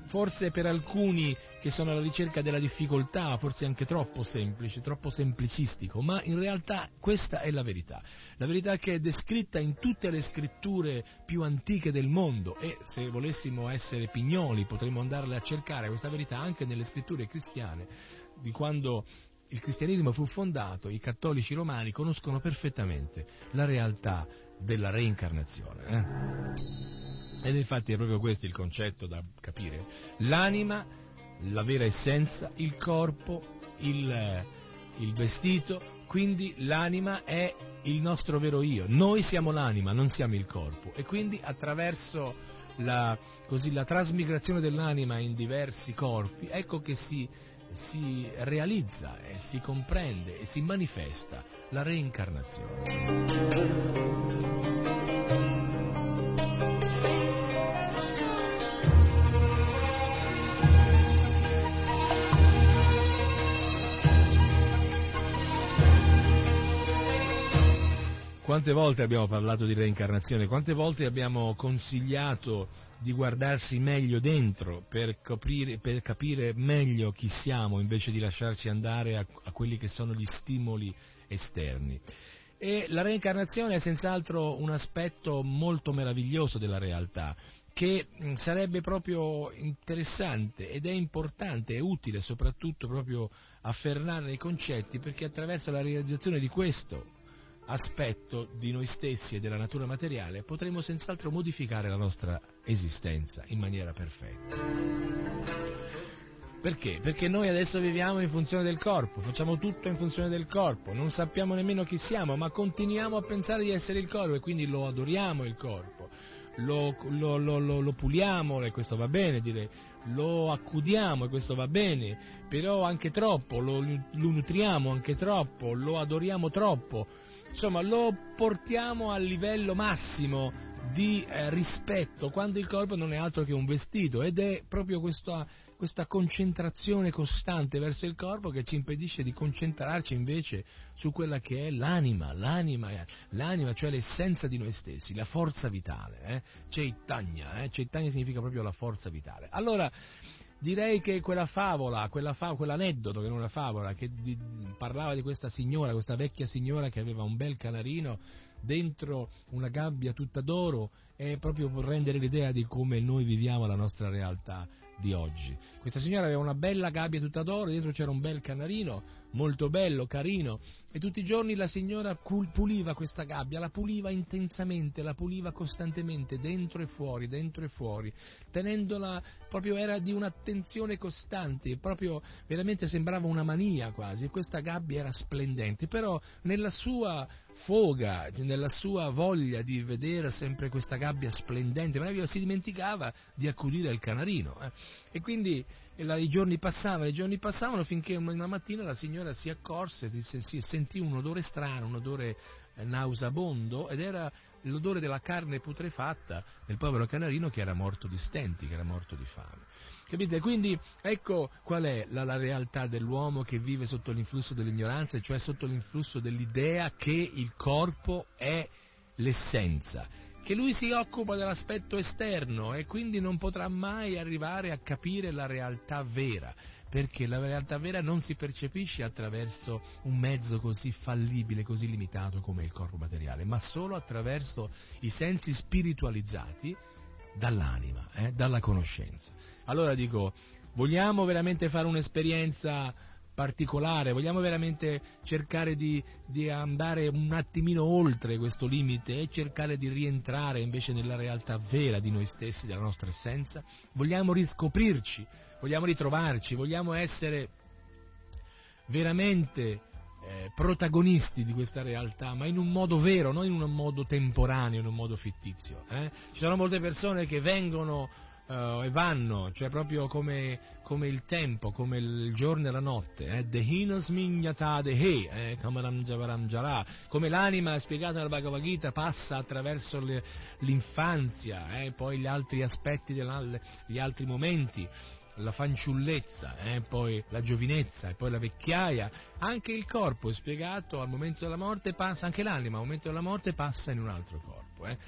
forse per alcuni che sono alla ricerca della difficoltà, forse anche troppo semplice, troppo semplicistico, ma in realtà questa è la verità. La verità che è descritta in tutte le scritture più antiche del mondo e se volessimo essere pignoli potremmo andarle a cercare questa verità anche nelle scritture cristiane, di quando il cristianesimo fu fondato, i cattolici romani conoscono perfettamente la realtà della reincarnazione. Eh? Ed infatti è proprio questo il concetto da capire. L'anima, la vera essenza, il corpo, il, il vestito, quindi l'anima è il nostro vero io. Noi siamo l'anima, non siamo il corpo. E quindi attraverso la, così, la trasmigrazione dell'anima in diversi corpi, ecco che si, si realizza e si comprende e si manifesta la reincarnazione. Quante volte abbiamo parlato di reincarnazione, quante volte abbiamo consigliato di guardarsi meglio dentro per, coprire, per capire meglio chi siamo invece di lasciarci andare a, a quelli che sono gli stimoli esterni. E la reincarnazione è senz'altro un aspetto molto meraviglioso della realtà, che sarebbe proprio interessante ed è importante e utile soprattutto proprio afferrare i concetti perché attraverso la realizzazione di questo aspetto di noi stessi e della natura materiale potremo senz'altro modificare la nostra esistenza in maniera perfetta. Perché? Perché noi adesso viviamo in funzione del corpo, facciamo tutto in funzione del corpo, non sappiamo nemmeno chi siamo, ma continuiamo a pensare di essere il corpo e quindi lo adoriamo il corpo, lo, lo, lo, lo puliamo e questo va bene direi, lo accudiamo e questo va bene, però anche troppo, lo nutriamo anche troppo, lo adoriamo troppo, insomma lo portiamo al livello massimo di eh, rispetto quando il corpo non è altro che un vestito ed è proprio questa, questa, concentrazione costante verso il corpo che ci impedisce di concentrarci invece su quella che è l'anima, l'anima, l'anima cioè l'essenza di noi stessi, la forza vitale, eh? Chaitanya, eh? Chaitanya significa proprio la forza vitale. Allora, direi che quella favola, quella fa, quell'aneddoto che non è una favola, che di, parlava di questa signora, questa vecchia signora che aveva un bel canarino dentro una gabbia tutta d'oro, è proprio per rendere l'idea di come noi viviamo la nostra realtà. di oggi. Questa signora aveva una bella gabbia tutta d'oro, dentro c'era un bel canarino, molto bello, carino, e tutti i giorni la signora puliva questa gabbia, la puliva intensamente, la puliva costantemente, dentro e fuori, dentro e fuori, tenendola, proprio era di un'attenzione costante, proprio veramente sembrava una mania quasi, questa gabbia era splendente, però nella sua foga, nella sua voglia di vedere sempre questa gabbia splendente, si dimenticava di accudire il canarino. Eh. E quindi e la, i giorni passavano, i giorni passavano finché una mattina la signora si accorse, si, si sentì un odore strano, un odore eh, nausabondo ed era l'odore della carne putrefatta del povero canarino che era morto di stenti, che era morto di fame. Capite? Quindi ecco qual è la, la realtà dell'uomo che vive sotto l'influsso dell'ignoranza, cioè sotto l'influsso dell'idea che il corpo è l'essenza che lui si occupa dell'aspetto esterno e quindi non potrà mai arrivare a capire la realtà vera, perché la realtà vera non si percepisce attraverso un mezzo così fallibile, così limitato come il corpo materiale, ma solo attraverso i sensi spiritualizzati dall'anima, eh, dalla conoscenza. Allora dico, vogliamo veramente fare un'esperienza particolare, vogliamo veramente cercare di, di, andare un attimino oltre questo limite e cercare di rientrare invece nella realtà vera di noi stessi, della nostra essenza? Vogliamo riscoprirci, vogliamo ritrovarci, vogliamo essere veramente eh, protagonisti di questa realtà, ma in un modo vero, non in un modo temporaneo, in un modo fittizio. Eh? Ci sono molte persone che vengono uh, e vanno, cioè proprio come, come, il tempo, come il giorno e la notte, eh? Eh? come l'anima spiegata nella Bhagavad Gita passa attraverso le, l'infanzia, eh? poi gli altri aspetti, gli altri momenti, la fanciullezza, eh, poi la giovinezza e poi la vecchiaia, anche il corpo è spiegato al momento della morte passa, anche l'anima al momento della morte passa in un altro corpo. Eh.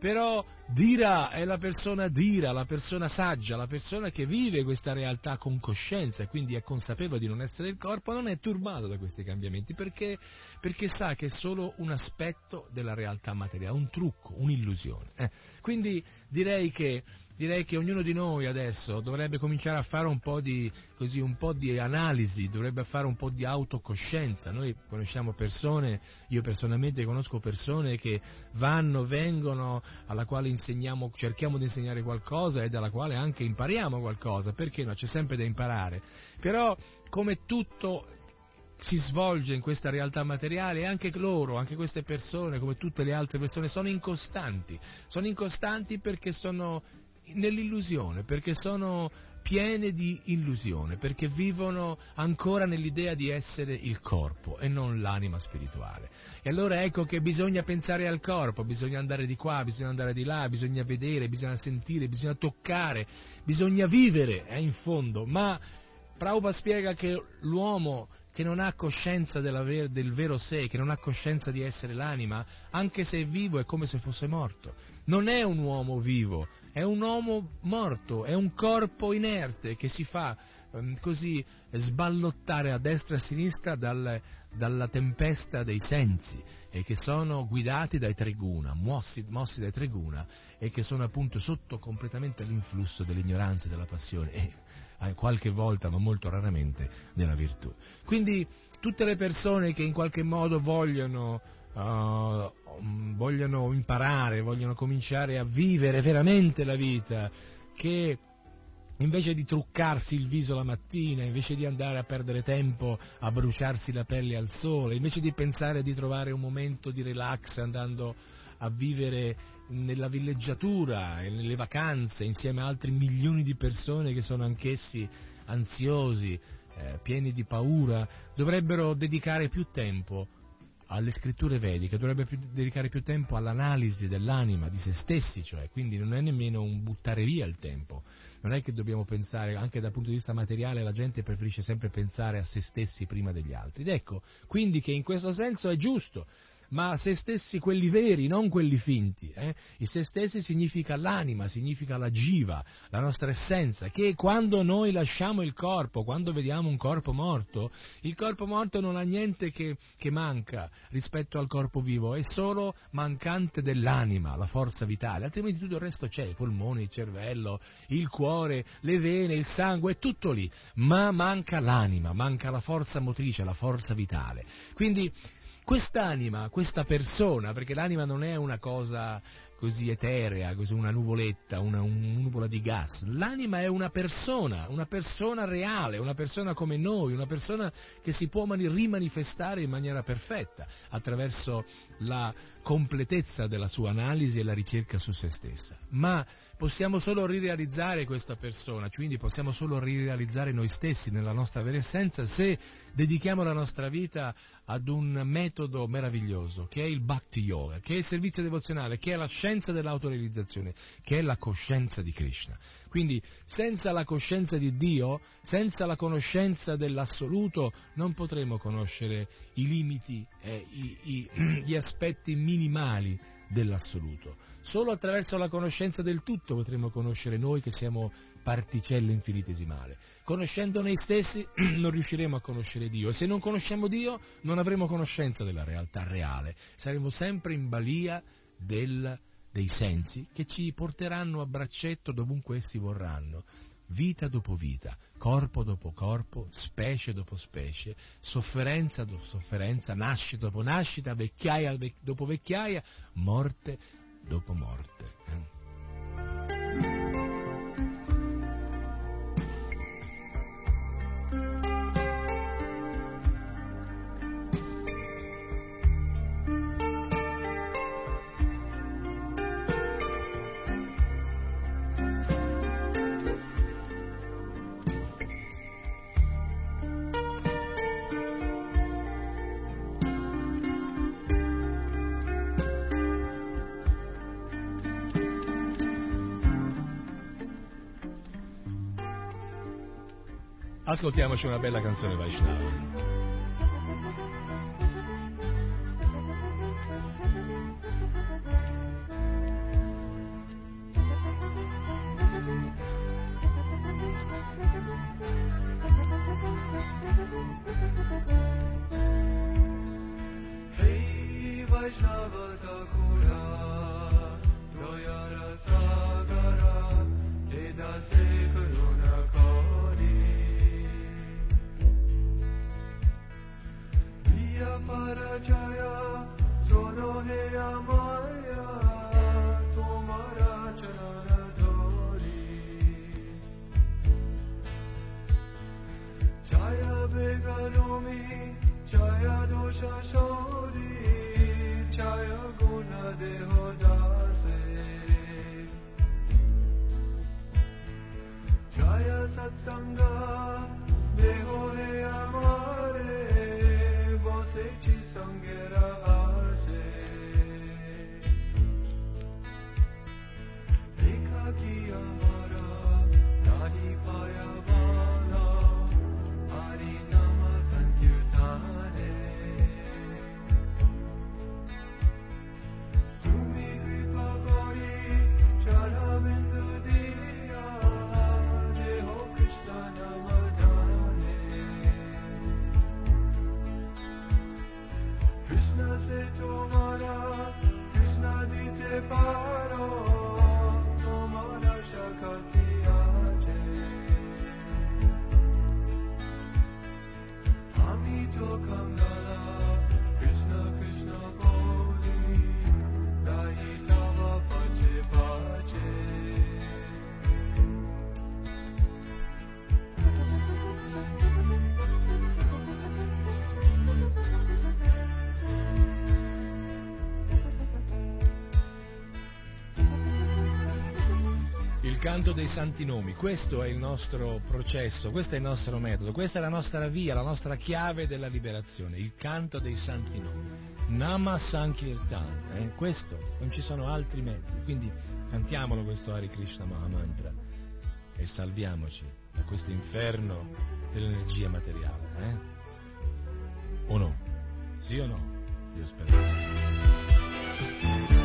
Però Dira è la persona Dira, la persona saggia, la persona che vive questa realtà con coscienza e quindi è consapevole di non essere il corpo, non è turbato da questi cambiamenti perché, perché sa che è solo un aspetto della realtà materiale, un trucco, un'illusione. Eh. Quindi direi che direi che ognuno di noi adesso dovrebbe cominciare a fare un po' di, così, un po di analisi, dovrebbe fare un po' di autocoscienza. Noi conosciamo persone, io personalmente conosco persone che vanno, vengono, alla quale cerchiamo di insegnare qualcosa e dalla quale anche impariamo qualcosa, perché no? C'è sempre da imparare. Però come tutto si svolge in questa realtà materiale e anche loro, anche queste persone, come tutte le altre persone, sono incostanti. Sono incostanti perché sono nell'illusione, perché sono piene di illusione, perché vivono ancora nell'idea di essere il corpo e non l'anima spirituale. E allora ecco che bisogna pensare al corpo, bisogna andare di qua, bisogna andare di là, bisogna vedere, bisogna sentire, bisogna toccare, bisogna vivere, è eh, in fondo, ma Prabhupada spiega che l'uomo che non ha coscienza ver- del vero sé, che non ha coscienza di essere l'anima, anche se è vivo è come se fosse morto. Non è un uomo vivo, è un uomo morto, è un corpo inerte che si fa um, così sballottare a destra e a sinistra dal, dalla tempesta dei sensi e che sono guidati dai tre guna, mossi, mossi dai tre guna e che sono appunto sotto completamente l'influsso dell'ignoranza e della passione e eh, qualche volta, ma molto raramente, della virtù. Quindi tutte le persone che in qualche modo vogliono uh, vogliono imparare, vogliono cominciare a vivere veramente la vita, che invece di truccarsi il viso la mattina, invece di andare a perdere tempo a bruciarsi la pelle al sole, invece di pensare di trovare un momento di relax andando a vivere nella villeggiatura e nelle vacanze insieme a altri milioni di persone che sono anch'essi ansiosi, eh, pieni di paura, dovrebbero dedicare più tempo alle scritture vediche, dovrebbe più, dedicare più tempo all'analisi dell'anima, di se stessi, cioè, quindi non è nemmeno un buttare via il tempo, non è che dobbiamo pensare, anche dal punto di vista materiale la gente preferisce sempre pensare a se stessi prima degli altri, ed ecco, quindi che in questo senso è giusto, ma se stessi quelli veri, non quelli finti. Eh? I se stessi significa l'anima, significa la jiva, la nostra essenza, che quando noi lasciamo il corpo, quando vediamo un corpo morto, il corpo morto non ha niente che, che manca rispetto al corpo vivo, è solo mancante dell'anima, la forza vitale, altrimenti tutto il resto c'è, i polmoni, il cervello, il cuore, le vene, il sangue, è tutto lì, ma manca l'anima, manca la forza motrice, la forza vitale. Quindi quest'anima, questa persona, perché l'anima non è una cosa così eterea, così una nuvoletta, una, una, nuvola di gas. L'anima è una persona, una persona reale, una persona come noi, una persona che si può mani- rimanifestare in maniera perfetta attraverso la completezza della sua analisi e la ricerca su se stessa. Ma possiamo solo rirealizzare questa persona, quindi possiamo solo rirealizzare noi stessi nella nostra vera essenza se dedichiamo la nostra vita ad un metodo meraviglioso che è il Bhakti Yoga, che è il servizio devozionale, che è la scienza dell'autorealizzazione, che è la coscienza di Krishna. Quindi senza la coscienza di Dio, senza la conoscenza dell'assoluto, non potremo conoscere i limiti e i, i, gli aspetti minimali dell'assoluto. Solo attraverso la conoscenza del tutto potremo conoscere noi che siamo particelle infinitesimali. Conoscendo noi stessi non riusciremo a conoscere Dio e se non conosciamo Dio non avremo conoscenza della realtà reale, saremo sempre in balia del, dei sensi che ci porteranno a braccetto dovunque essi vorranno. Vita dopo vita, corpo dopo corpo, specie dopo specie, sofferenza dopo sofferenza, nascita dopo nascita, vecchiaia dopo vecchiaia, morte dopo morte. Eh? Ascoltiamoci una bella canzone Vaishnava. Canto dei santi nomi, questo è il nostro processo, questo è il nostro metodo, questa è la nostra via, la nostra chiave della liberazione, il canto dei santi nomi. Nama Sankirtan, eh? questo, non ci sono altri mezzi, quindi cantiamolo questo Hare Krishna Mahamantra e salviamoci da questo inferno dell'energia materiale. Eh? O no? Sì o no? Radio Speranza. Krishna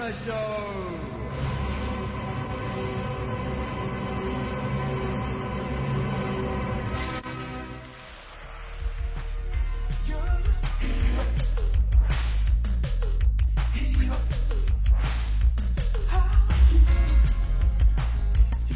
Prema Show.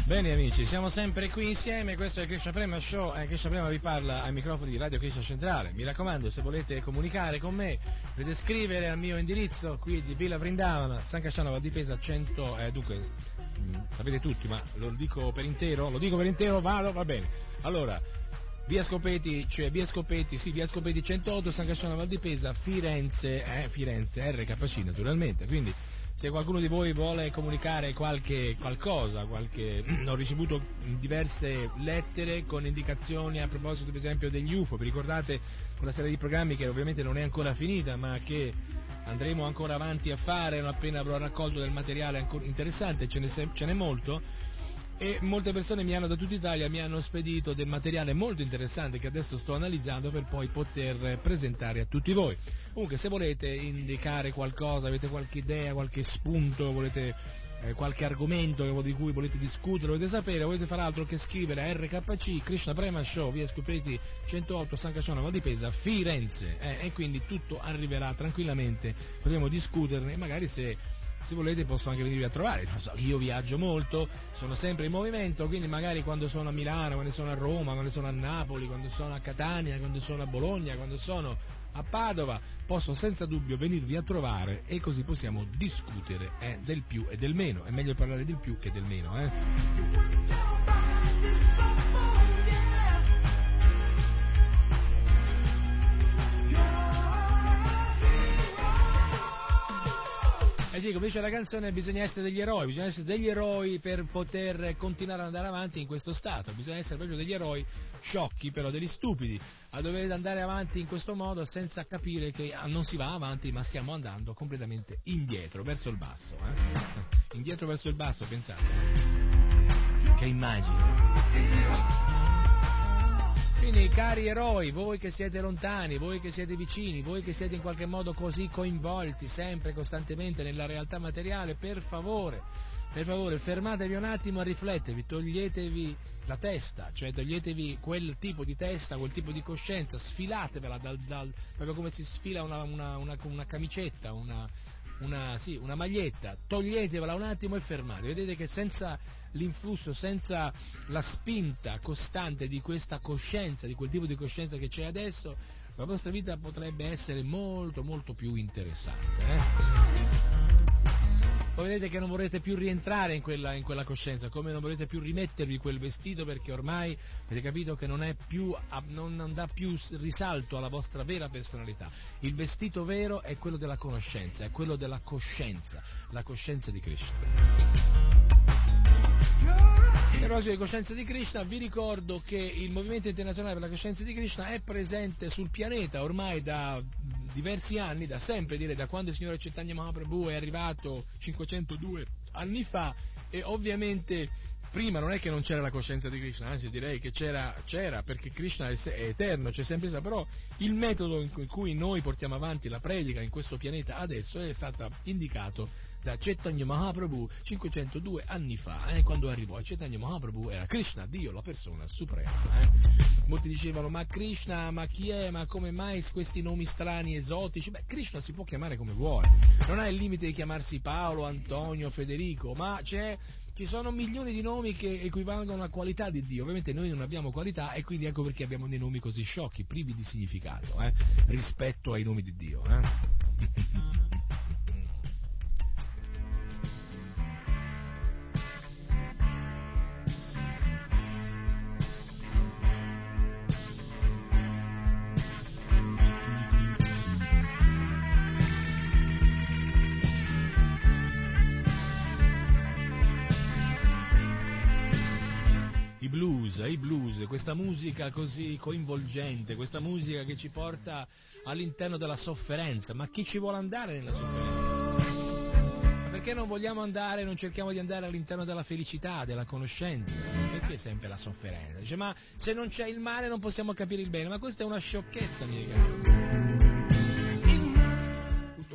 Bene amici, siamo sempre qui insieme, questo è il Krishna Prema Show, eh, Krishna Prema vi parla ai microfoni di Radio Krishna Centrale. Mi raccomando, se volete comunicare con me, potete scrivere al mio indirizzo qui di Villa Vrindavana, San Casciano Val di Pesa 100, eh, dunque, mh, sapete tutti, ma lo dico per intero, lo dico per intero, vado, va bene. Allora, Via Scopeti, cioè Via Scopeti, sì, Via Scopeti 108, San Casciano Val di Pesa, Firenze, eh, Firenze, RKC naturalmente, quindi se qualcuno di voi vuole comunicare qualche qualcosa, qualche, ho ricevuto diverse lettere con indicazioni a proposito per esempio degli UFO, vi ricordate quella serie di programmi che ovviamente non è ancora finita ma che andremo ancora avanti a fare non appena avrò raccolto del materiale interessante, ce n'è molto e molte persone mi hanno da tutta Italia mi hanno spedito del materiale molto interessante che adesso sto analizzando per poi poter presentare a tutti voi. Comunque se volete indicare qualcosa, avete qualche idea, qualche spunto, volete eh, qualche argomento di cui volete discutere, volete sapere, volete fare altro che scrivere a RKC Krishna Prema Show, via Scopreti 108 San Casciano Val di Pesa, Firenze eh, e quindi tutto arriverà tranquillamente, potremo discuterne magari se se volete posso anche venirvi a trovare, so, io viaggio molto, sono sempre in movimento, quindi magari quando sono a Milano, quando sono a Roma, quando sono a Napoli, quando sono a Catania, quando sono a Bologna, quando sono a Padova, posso senza dubbio venirvi a trovare e così possiamo discutere eh, del più e del meno. È meglio parlare del più che del meno, eh? Sì, come dice la canzone, bisogna essere degli eroi, bisogna essere degli eroi per poter continuare ad andare avanti in questo stato, bisogna essere proprio degli eroi sciocchi, però degli stupidi, a dover andare avanti in questo modo senza capire che ah, non si va avanti, ma stiamo andando completamente indietro, verso il basso. Eh? Indietro verso il basso, pensate. Che immagine. Quindi, cari eroi, voi che siete lontani, voi che siete vicini, voi che siete in qualche modo così coinvolti sempre, costantemente nella realtà materiale, per favore, per favore, fermatevi un attimo a riflettervi, toglietevi la testa, cioè toglietevi quel tipo di testa, quel tipo di coscienza, sfilatevela dal, dal- proprio come si sfila una, una- una- una camicetta, una, sì, maglietta, toglietevela un attimo e fermate. Vedete che senza l'influsso, senza la spinta costante di questa coscienza, di quel tipo di coscienza che c'è adesso, la vostra vita potrebbe essere molto molto più interessante. eh? Poi vedete che non vorrete più rientrare in quella, in quella coscienza, come non vorrete più rimettervi quel vestito perché ormai avete capito che non, più, non, non dà più risalto alla vostra vera personalità. Il vestito vero è quello della conoscenza, è quello della coscienza, la coscienza di Krishna. A proposito di coscienza di Krishna, vi ricordo che il Movimento Internazionale per la Coscienza di Krishna è presente sul pianeta ormai da diversi anni, da sempre, direi, da quando il signore Chaitanya Mahaprabhu è arrivato 502 anni fa e ovviamente prima non è che non c'era la coscienza di Krishna, anzi direi che c'era, c'era perché Krishna è, eterno, c'è sempre stato, però il metodo in cui noi portiamo avanti la predica in questo pianeta adesso è stato indicato da Chaitanya Mahaprabhu 502 anni fa, eh, quando arrivò. Chaitanya Mahaprabhu era Krishna, Dio, la persona suprema. eh. Molti dicevano, ma Krishna, ma chi è, ma come mai questi nomi strani, esotici? Beh, Krishna si può chiamare come vuole, non ha il limite di chiamarsi Paolo, Antonio, Federico, ma c'è... Ci sono milioni di nomi che equivalgono alla qualità di Dio, ovviamente noi non abbiamo qualità e quindi ecco perché abbiamo dei nomi così sciocchi, privi di significato, eh, rispetto ai nomi di Dio. eh. Blues, i blues, questa musica così coinvolgente, questa musica che ci porta all'interno della sofferenza, ma chi ci vuole andare nella sofferenza? Perché non vogliamo andare, non cerchiamo di andare all'interno della felicità, della conoscenza? Perché sempre la sofferenza? Dice, ma se non c'è il male non possiamo capire il bene, ma questa è una sciocchezza, miei cari.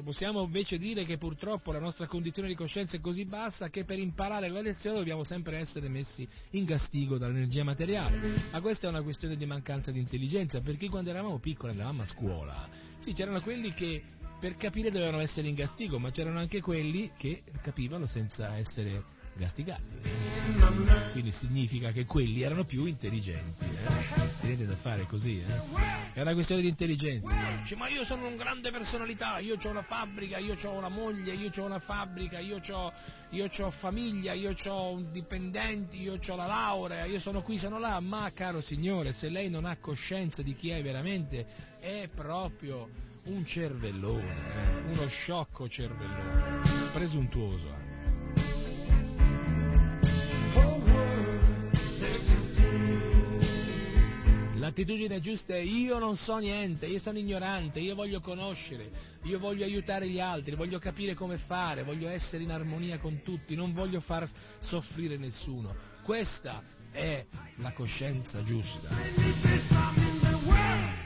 Tutto Certo, possiamo invece dire che purtroppo la nostra condizione di coscienza è così bassa che per imparare la lezione dobbiamo sempre essere messi in castigo dall'energia materiale. Ma questa è una questione di mancanza di intelligenza, perché quando eravamo piccoli andavamo a scuola, sì, c'erano quelli che per capire dovevano essere in castigo, ma c'erano anche quelli che capivano senza essere castigati. Quindi significa che quelli erano più intelligenti. Eh? Tenete da fare così, eh? È una questione di intelligenza. Dice, ma io sono una grande personalità, io ho una fabbrica, io ho una moglie, io ho una fabbrica, io ho io ho famiglia, io ho dipendenti, io ho la laurea, io sono qui, sono là, ma caro signore, se lei non ha coscienza di chi è veramente, è proprio un cervellone, eh? uno sciocco cervellone, presuntuoso anche. L'attitudine giusta è io non so niente, io sono ignorante, io voglio conoscere, io voglio aiutare gli altri, voglio capire come fare, voglio essere in armonia con tutti, non voglio far soffrire nessuno. Questa è la coscienza giusta.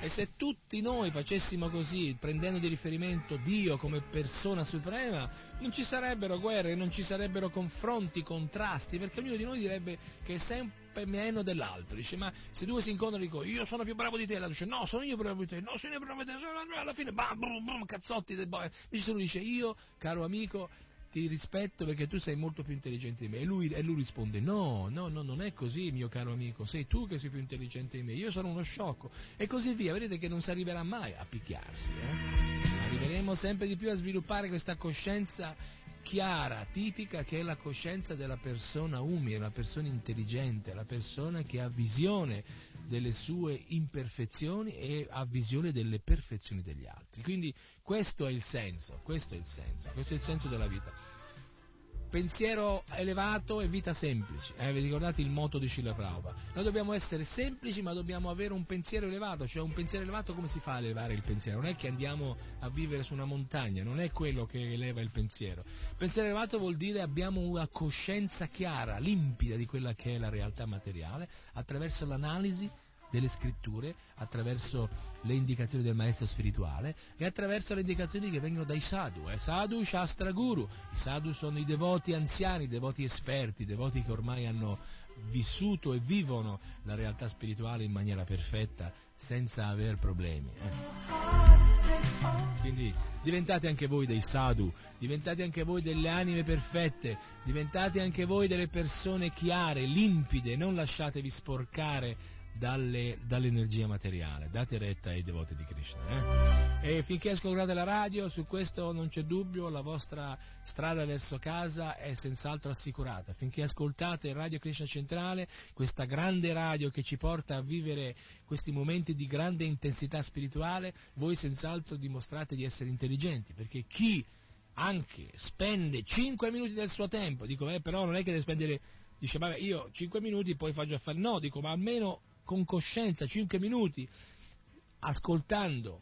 E se tutti noi facessimo così, prendendo di riferimento Dio come persona suprema, non ci sarebbero guerre, non ci sarebbero confronti, contrasti, perché ognuno di noi direbbe che è sempre meno dell'altro. Dice, ma se due si incontrano dicono io sono più bravo di te, l'altro dice no, sono io più bravo di te, no, sono io più bravo di te, alla fine, bam, brum, brum, cazzotti, invece uno dice io, caro amico, ti rispetto perché tu sei molto più intelligente di me. E lui, e lui, risponde, no, no, no, non è così, mio caro amico, sei tu che sei più intelligente di me, io sono uno sciocco. E così via, vedete che non si arriverà mai a picchiarsi. Eh? Arriveremo sempre di più a sviluppare questa coscienza chiara, tipica, che è la coscienza della persona umile, la persona intelligente, la persona che ha visione delle sue imperfezioni e ha visione delle perfezioni degli altri. Quindi questo è il senso, questo è il senso, questo è il senso della vita pensiero elevato e vita semplice. Eh, vi ricordate il moto di Scilla Prabhupada? Noi dobbiamo essere semplici ma dobbiamo avere un pensiero elevato, cioè un pensiero elevato come si fa a elevare il pensiero? Non è che andiamo a vivere su una montagna, non è quello che eleva il pensiero. pensiero elevato vuol dire abbiamo una coscienza chiara, limpida di quella che è la realtà materiale attraverso l'analisi delle scritture, attraverso le indicazioni del maestro spirituale e attraverso le indicazioni che vengono dai sadhu. Eh? Sadhu, Shastra, Guru. I sadhu sono i devoti anziani, i devoti esperti, i devoti che ormai hanno vissuto e vivono la realtà spirituale in maniera perfetta senza aver problemi. Eh. Quindi diventate anche voi dei sadhu, diventate anche voi delle anime perfette, diventate anche voi delle persone chiare, limpide, non lasciatevi sporcare dalle, dall'energia materiale. Date retta ai devoti di Krishna. Eh? E finché ascoltate la radio, su questo non c'è dubbio, la vostra strada verso casa è senz'altro assicurata. Finché ascoltate Radio Krishna Centrale, questa grande radio che ci porta a vivere questi momenti di grande intensità spirituale, voi senz'altro dimostrate di essere intelligenti, perché chi anche spende 5 minuti del suo tempo, dico, eh, però non è che deve spendere, dice, vabbè, io 5 minuti poi faccio affare, no, dico, ma almeno con coscienza 5 minuti ascoltando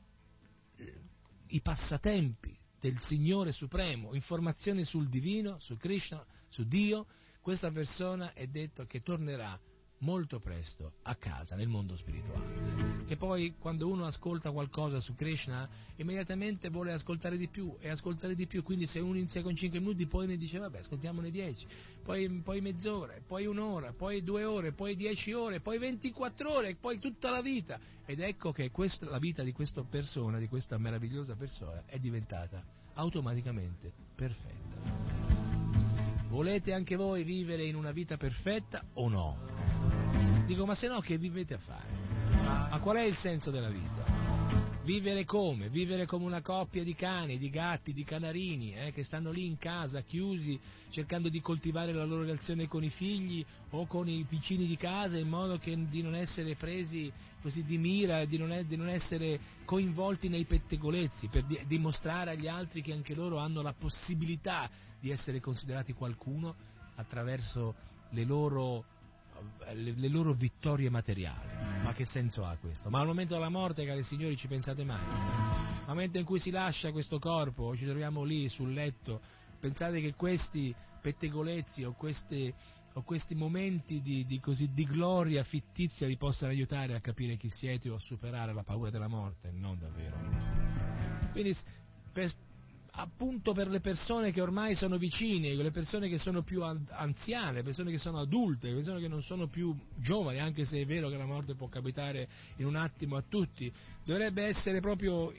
eh, i passatempi del Signore Supremo, informazioni sul Divino, su Krishna, su Dio, questa persona è detto che tornerà molto presto a casa nel mondo spirituale. Che poi quando uno ascolta qualcosa su Krishna, immediatamente vuole ascoltare di più e ascoltare di più, quindi se uno inizia con 5 minuti poi ne dice vabbè ascoltiamone 10, poi, poi mezz'ora, poi un'ora, poi due ore, poi 10 ore, poi 24 ore, poi tutta la vita. Ed ecco che questa, la vita di questa persona, di questa meravigliosa persona, è diventata automaticamente perfetta. Volete anche voi vivere in una vita perfetta o no? Dico, ma se no che vivete a fare? Ma qual è il senso della vita? Vivere come? Vivere come una coppia di cani, di gatti, di canarini, eh, che stanno lì in casa, chiusi, cercando di coltivare la loro relazione con i figli o con i vicini di casa in modo che, di non essere presi così di mira, di non, è, di non essere coinvolti nei pettegolezzi, per di, dimostrare agli altri che anche loro hanno la possibilità di essere considerati qualcuno attraverso le loro, le, loro vittorie materiali. Ma che senso ha questo? Ma al momento della morte, cari signori, ci pensate mai? Al momento in cui si lascia questo corpo, ci troviamo lì sul letto, pensate che questi pettegolezzi o, queste, o questi momenti di, di, così, di, gloria fittizia vi possano aiutare a capire chi siete o a superare la paura della morte? Non davvero. Quindi per, appunto per le persone che ormai sono vicine, le persone che sono più anziane, le persone che sono adulte, le persone che non sono più giovani, anche se è vero che la morte può capitare in un attimo a tutti, dovrebbe essere proprio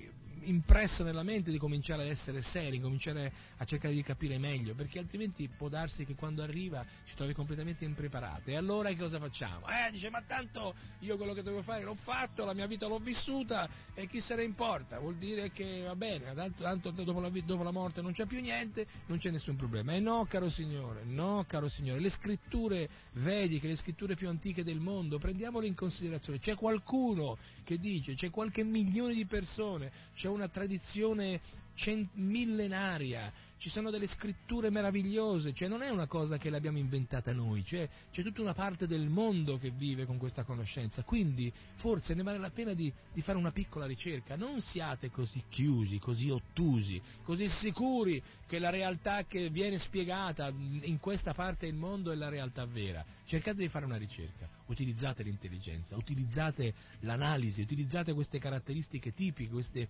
impresso nella mente di cominciare ad essere seri, cominciare a cercare di capire meglio, perché altrimenti può darsi che quando arriva ci trovi completamente impreparati. E allora che cosa facciamo? Eh, dice, ma tanto io quello che dovevo fare l'ho fatto, la mia vita l'ho vissuta e chi se ne importa? Vuol dire che va bene, tanto, tanto dopo, la, dopo la morte non c'è più niente, non c'è nessun problema. E no, caro Signore, no, caro Signore, le scritture vediche, le scritture più antiche del mondo, prendiamole in considerazione. C'è qualcuno che dice, c'è qualche milione di persone, c'è una tradizione cent- millenaria, ci sono delle scritture meravigliose, cioè non è una cosa che l'abbiamo inventata noi, cioè, c'è tutta una parte del mondo che vive con questa conoscenza, quindi forse ne vale la pena di, di fare una piccola ricerca, non siate così chiusi, così ottusi, così sicuri che la realtà che viene spiegata in questa parte del mondo è la realtà vera, cercate di fare una ricerca, utilizzate l'intelligenza, utilizzate l'analisi, utilizzate queste caratteristiche tipiche, queste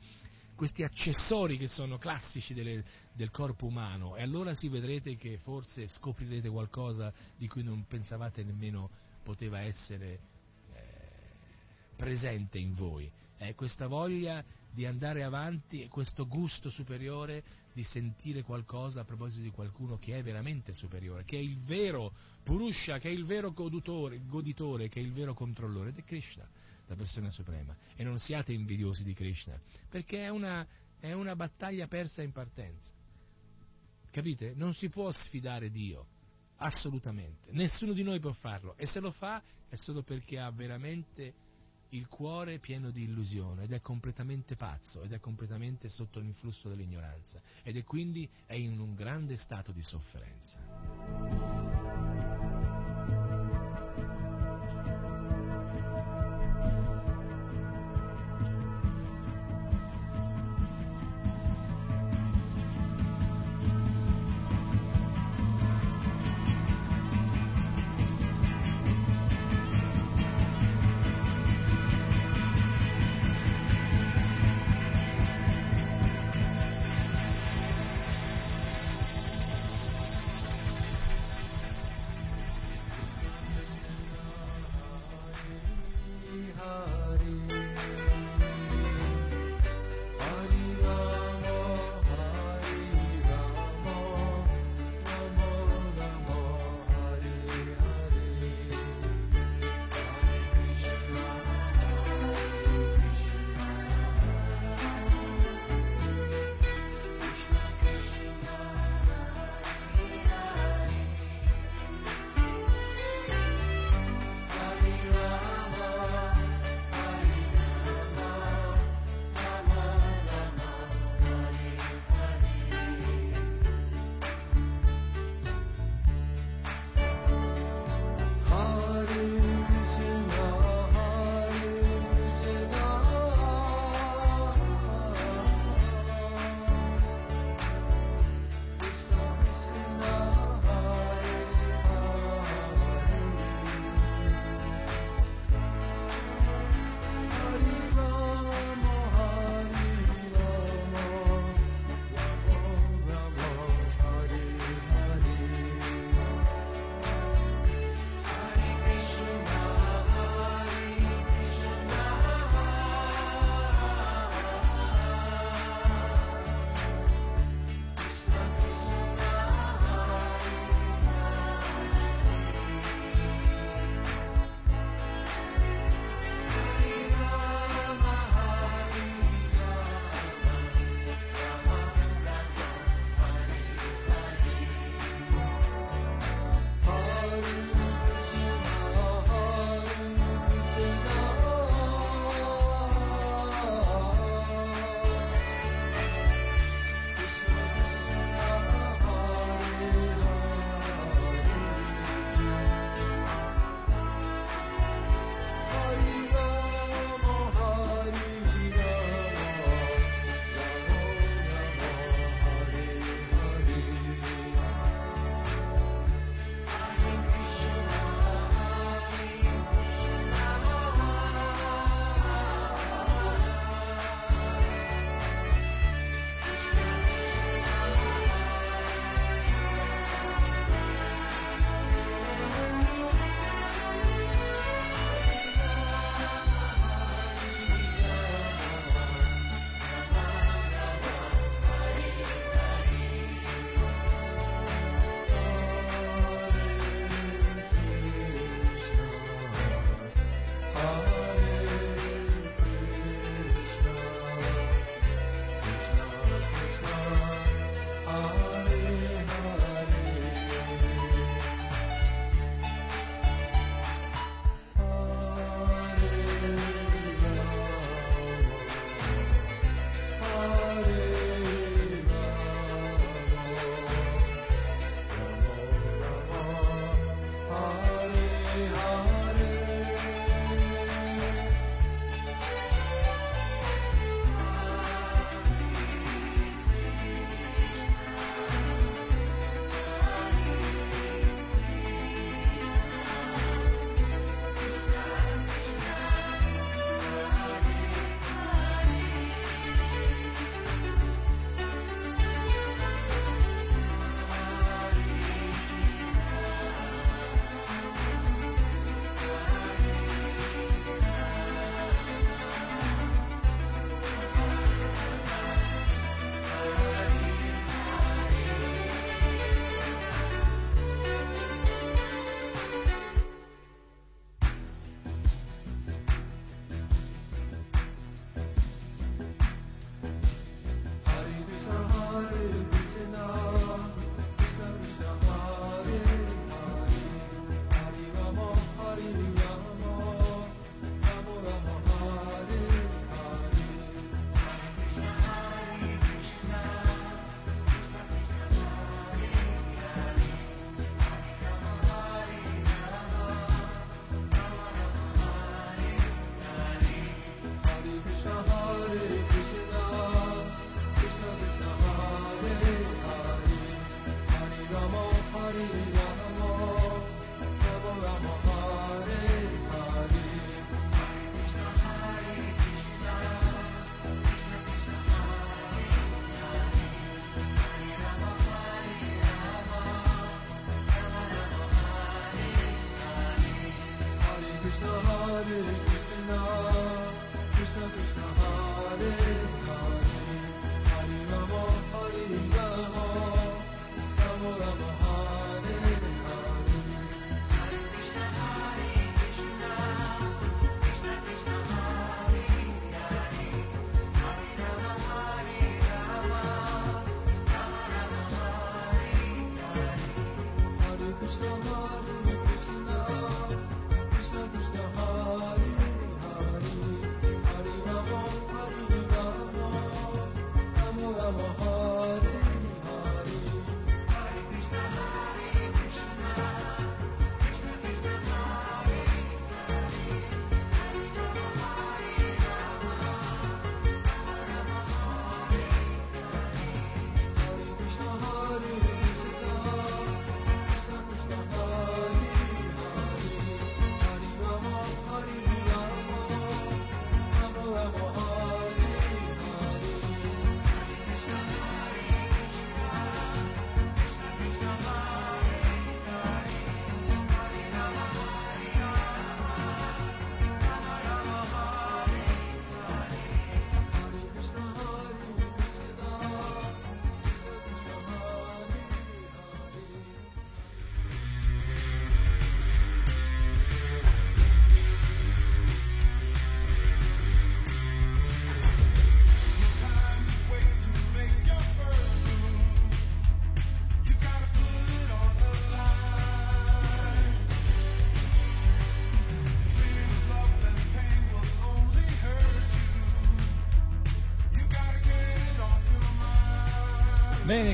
questi accessori che sono classici delle, del corpo umano e allora si vedrete che forse scoprirete qualcosa di cui non pensavate nemmeno poteva essere eh, presente in voi. Eh, questa voglia di andare avanti e questo gusto superiore di sentire qualcosa a proposito di qualcuno che è veramente superiore, che è il vero Purusha, che è il vero godutore, goditore, che è il vero controllore ed è Krishna la persona suprema. E non siate invidiosi di Krishna, perché è una, è una battaglia persa in partenza. Capite? Non si può sfidare Dio, assolutamente. Nessuno di noi può farlo. E se lo fa è solo perché ha veramente il cuore pieno di illusione ed è completamente pazzo ed è completamente sotto l'influsso dell'ignoranza ed è quindi è in un grande stato di sofferenza.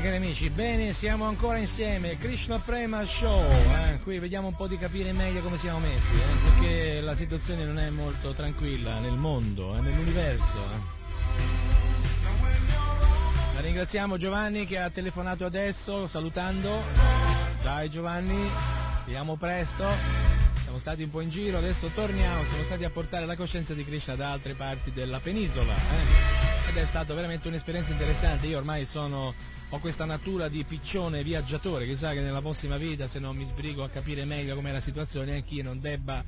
Cari amici, bene, siamo ancora insieme, Krishna Prema Show, eh? qui vediamo un po' di capire meglio come siamo messi, eh? perché la situazione non è molto tranquilla nel mondo, eh? nell'universo. eh. Ringraziamo Giovanni che ha telefonato adesso, salutando. Dai Giovanni, vediamo presto. Siamo stati un po' in giro, adesso torniamo, siamo stati a portare la coscienza di Krishna da altre parti della penisola. eh. Ed è stata veramente un'esperienza interessante. Io ormai sono, ho questa natura di piccione viaggiatore, chissà che nella prossima vita, se non mi sbrigo a capire meglio com'è la situazione, anch'io non debba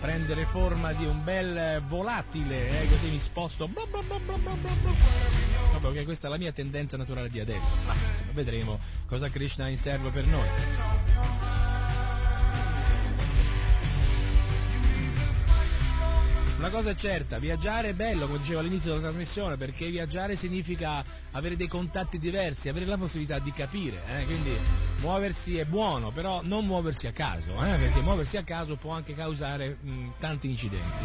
prendere forma di un bel volatile, eh, così mi sposto. bla bla questa è la mia tendenza naturale di adesso. Ma insomma, vedremo cosa Krishna ha in serbo per noi. Una cosa è certa, viaggiare è bello, come dicevo all'inizio della trasmissione, perché viaggiare significa avere dei contatti diversi, avere la possibilità di capire, eh, quindi muoversi è buono, però non muoversi a caso, eh, perché muoversi a caso può anche causare mh, tanti incidenti.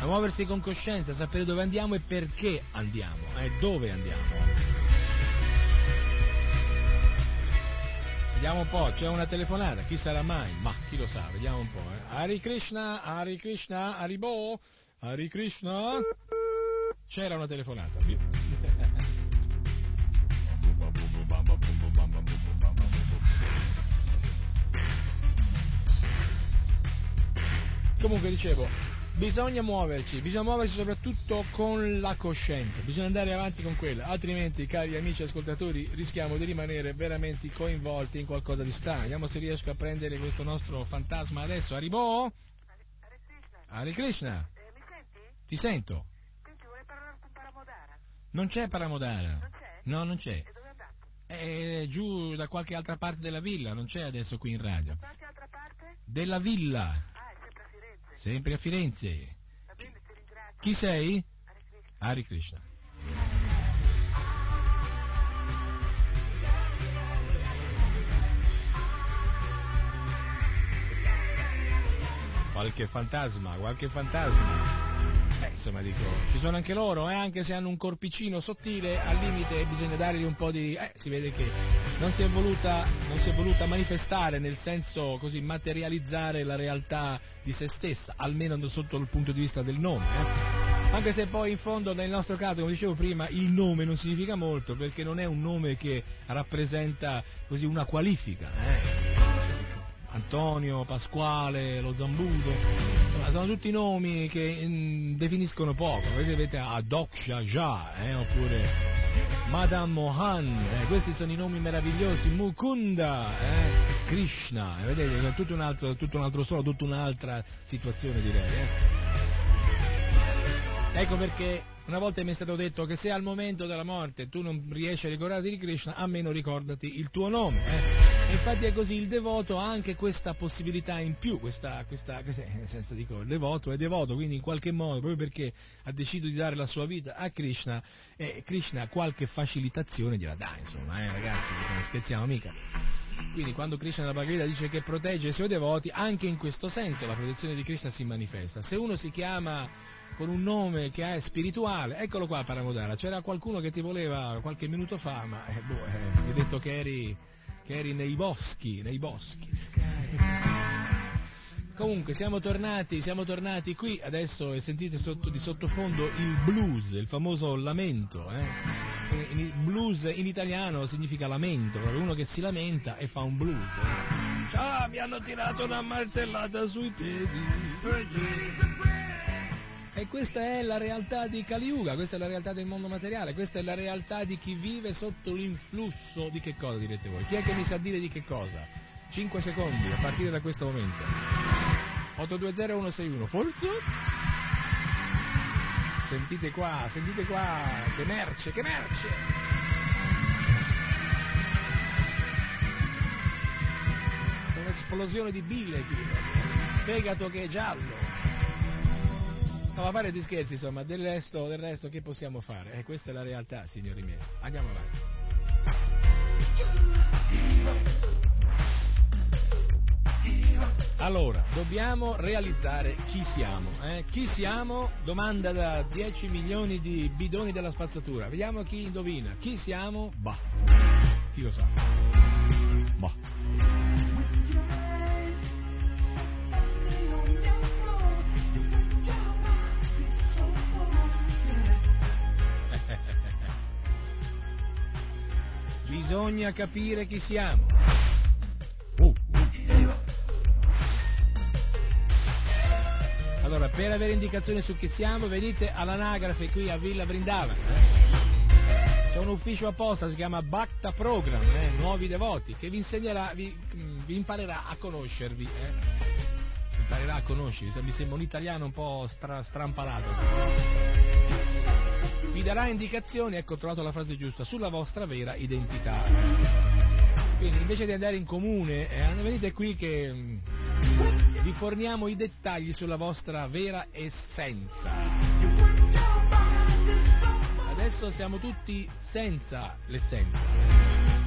Ma muoversi con coscienza, sapere dove andiamo e perché andiamo, e dove andiamo. Vediamo un po', c'è una telefonata, chi sarà mai? Ma chi lo sa, vediamo un po'. Eh. Hari Krishna, Hari Krishna, Haribo, Hari Krishna. C'era una telefonata. Comunque dicevo, bisogna muoverci, bisogna muoverci soprattutto con la coscienza, bisogna andare avanti con quella, altrimenti, cari amici ascoltatori, rischiamo di rimanere veramente coinvolti in qualcosa di strano. Vediamo se riesco a prendere questo nostro fantasma adesso. Arrivo? Hare Krishna, Hare Krishna, eh, mi senti? Ti sento. Senti, vorrei parlare con Paramodara. Non c'è Paramodara. Non c'è? No, non c'è. E dove è andato? È giù da qualche altra parte della villa, non c'è adesso qui in radio. Qualche altra parte? Della villa, Ah, è sempre a Firenze. sempre a Firenze. Va bene, ti ringrazio. Chi sei? Hare Krishna. Hare Krishna. Qualche fantasma, qualche fantasma. Eh, insomma, dico, ci sono anche loro, eh, anche se hanno un corpicino sottile, al limite bisogna dargli un po' di... Eh, si vede che non si è voluta, non si è voluta manifestare, nel senso così materializzare la realtà di se stessa, almeno sotto il punto di vista del nome. eh. Anche se poi in fondo nel nostro caso, come dicevo prima, il nome non significa molto perché non è un nome che rappresenta così una qualifica. Eh. Antonio, Pasquale, lo Zambuto, sono tutti nomi che mm, definiscono poco. Vedete, avete Adoksha Jha, eh, oppure Madame Mohan, eh, questi sono i nomi meravigliosi, Mukunda, eh, Krishna, eh, vedete, è tutto un altro, tutto un altro solo, tutta un'altra situazione direi. eh. Ecco perché una volta mi è stato detto che se al momento della morte tu non riesci a ricordarti di Krishna, almeno ricordati il tuo nome. Eh. Infatti è così, il devoto ha anche questa possibilità in più, questa, questa, questa- nel senso dico, il devoto è devoto, quindi in qualche modo, proprio perché ha deciso di dare la sua vita a Krishna, e Krishna qualche facilitazione gliela dà, insomma, eh, ragazzi, non scherziamo mica. Quindi quando Krishna nella Bhagavad dice che protegge i suoi devoti, anche in questo senso la protezione di Krishna si manifesta. Se uno si chiama con un nome che è spirituale, eccolo qua Paramodara, c'era qualcuno che ti voleva qualche minuto fa, ma eh, boh, eh, mi ha detto che eri, che eri nei boschi, nei boschi. Comunque siamo tornati, siamo tornati qui, adesso sentite sotto, di sottofondo il blues, il famoso lamento. eh. In- blues in italiano significa lamento, proprio uno che si lamenta e fa un blues. eh. Ciao, mi hanno tirato una martellata sui piedi. E questa è la realtà di Kali Yuga, questa è la realtà del mondo materiale, questa è la realtà di chi vive sotto l'influsso di che cosa direte voi? Chi è che mi sa dire di che cosa? 5 secondi a partire da questo momento. 820-161, forza? Sentite qua, sentite qua, che merce, che merce! Un'esplosione di bile qui, fegato che è giallo. No, a fare di scherzi, insomma, del resto, del resto che possiamo fare? E questa è la realtà, signori miei. Andiamo avanti. Allora, dobbiamo realizzare chi siamo. eh? Chi siamo? Domanda da 10 milioni di bidoni della spazzatura. Vediamo chi indovina. Chi siamo? Bah. Chi lo sa? Bah. Bisogna capire chi siamo. Uh. Allora, per avere indicazioni su chi siamo, venite all'anagrafe qui a Villa Brindava. eh. C'è un ufficio apposta, si chiama Bhakta Program, eh, Nuovi Devoti, che vi insegnerà, vi, mm, vi imparerà a conoscervi. eh. Imparerà a conoscervi, mi sembra un italiano un po' stra- strampalato. Vi darà indicazioni, ecco ho trovato la frase giusta, sulla vostra vera identità. Quindi invece di andare in comune, eh, venite qui che mm, vi forniamo i dettagli sulla vostra vera essenza. Adesso siamo tutti senza l'essenza.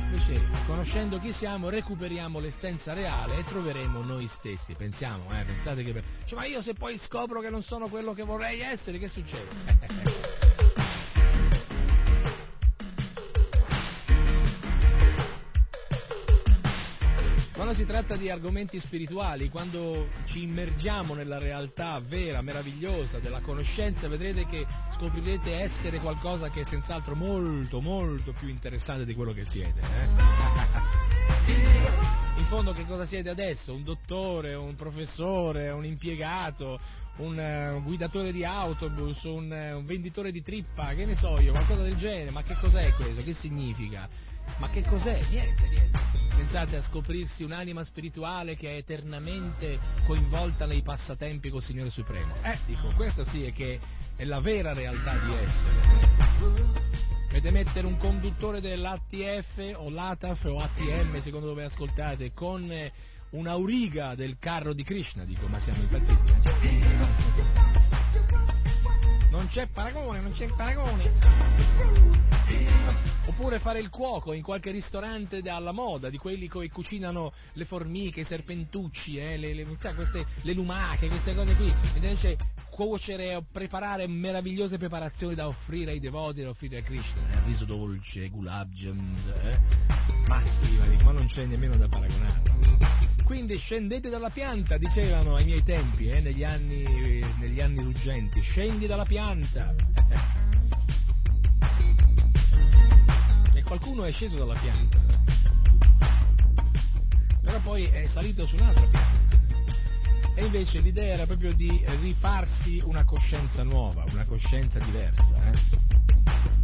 Invece, conoscendo chi siamo, recuperiamo l'essenza reale e troveremo noi stessi. Pensiamo, eh, pensate che... Cioè, ma io se poi scopro che non sono quello che vorrei essere, che succede? Quando si tratta di argomenti spirituali, quando ci immergiamo nella realtà vera, meravigliosa della conoscenza, vedrete che scoprirete essere qualcosa che è senz'altro molto, molto più interessante di quello che siete. eh. In fondo che cosa siete adesso? Un dottore, un professore, un impiegato, un eh, guidatore di autobus, un, eh, un venditore di trippa, che ne so io, qualcosa del genere. Ma che cos'è questo? Che significa? Ma che cos'è? Niente, niente. Pensate a scoprirsi un'anima spirituale che è eternamente coinvolta nei passatempi col Signore Supremo. Eh, dico, questo sì è che è la vera realtà di essere. Dovete mettere un conduttore dell'ATF o l'ATAF o ATM, secondo dove ascoltate, con eh, un'auriga del carro di Krishna, dico, ma siamo impazziti. Non c'è paragone, non c'è paragone. Oppure fare il cuoco in qualche ristorante alla moda, di quelli che cucinano le formiche, i serpentucci, eh, le, le- queste- le lumache, queste cose qui. Invece cuocere o preparare meravigliose preparazioni da offrire ai devoti, da offrire a Krishna. Eh, riso dolce, gulab jams, eh? Massima, dico, ma non c'è nemmeno da paragonare. Quindi scendete dalla pianta, dicevano ai miei tempi, eh, negli, anni, negli anni ruggenti, scendi dalla pianta. e qualcuno è sceso dalla pianta, però poi è salito su un'altra pianta. E invece l'idea era proprio di rifarsi una coscienza nuova, una coscienza diversa. eh.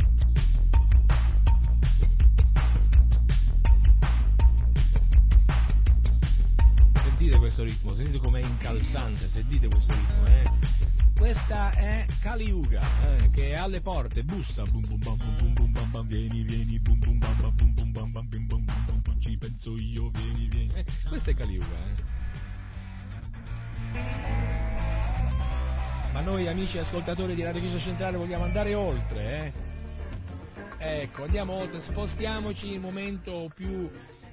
Sentite questo ritmo, sentite com'è incalzante, sentite questo ritmo, eh? Questa è Kali Yuga, eh, che è alle porte, bussa, bum bum bam bum bum bum bam bam, vieni, vieni, bum bum bam bam bum bum bam bam bum bum bum bum, ci penso io, vieni, vieni. Eh, questa è Kali Yuga, eh. Ma noi amici ascoltatori di Radio Chiesa Centrale vogliamo andare oltre, eh? Ecco, andiamo oltre, spostiamoci in un momento più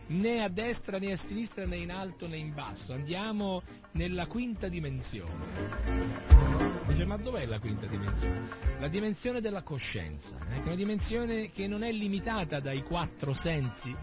né a destra né a sinistra né in alto né in basso, andiamo nella quinta dimensione. Dice, ma dov'è la quinta dimensione? La dimensione della coscienza, è una dimensione che non è limitata dai quattro sensi,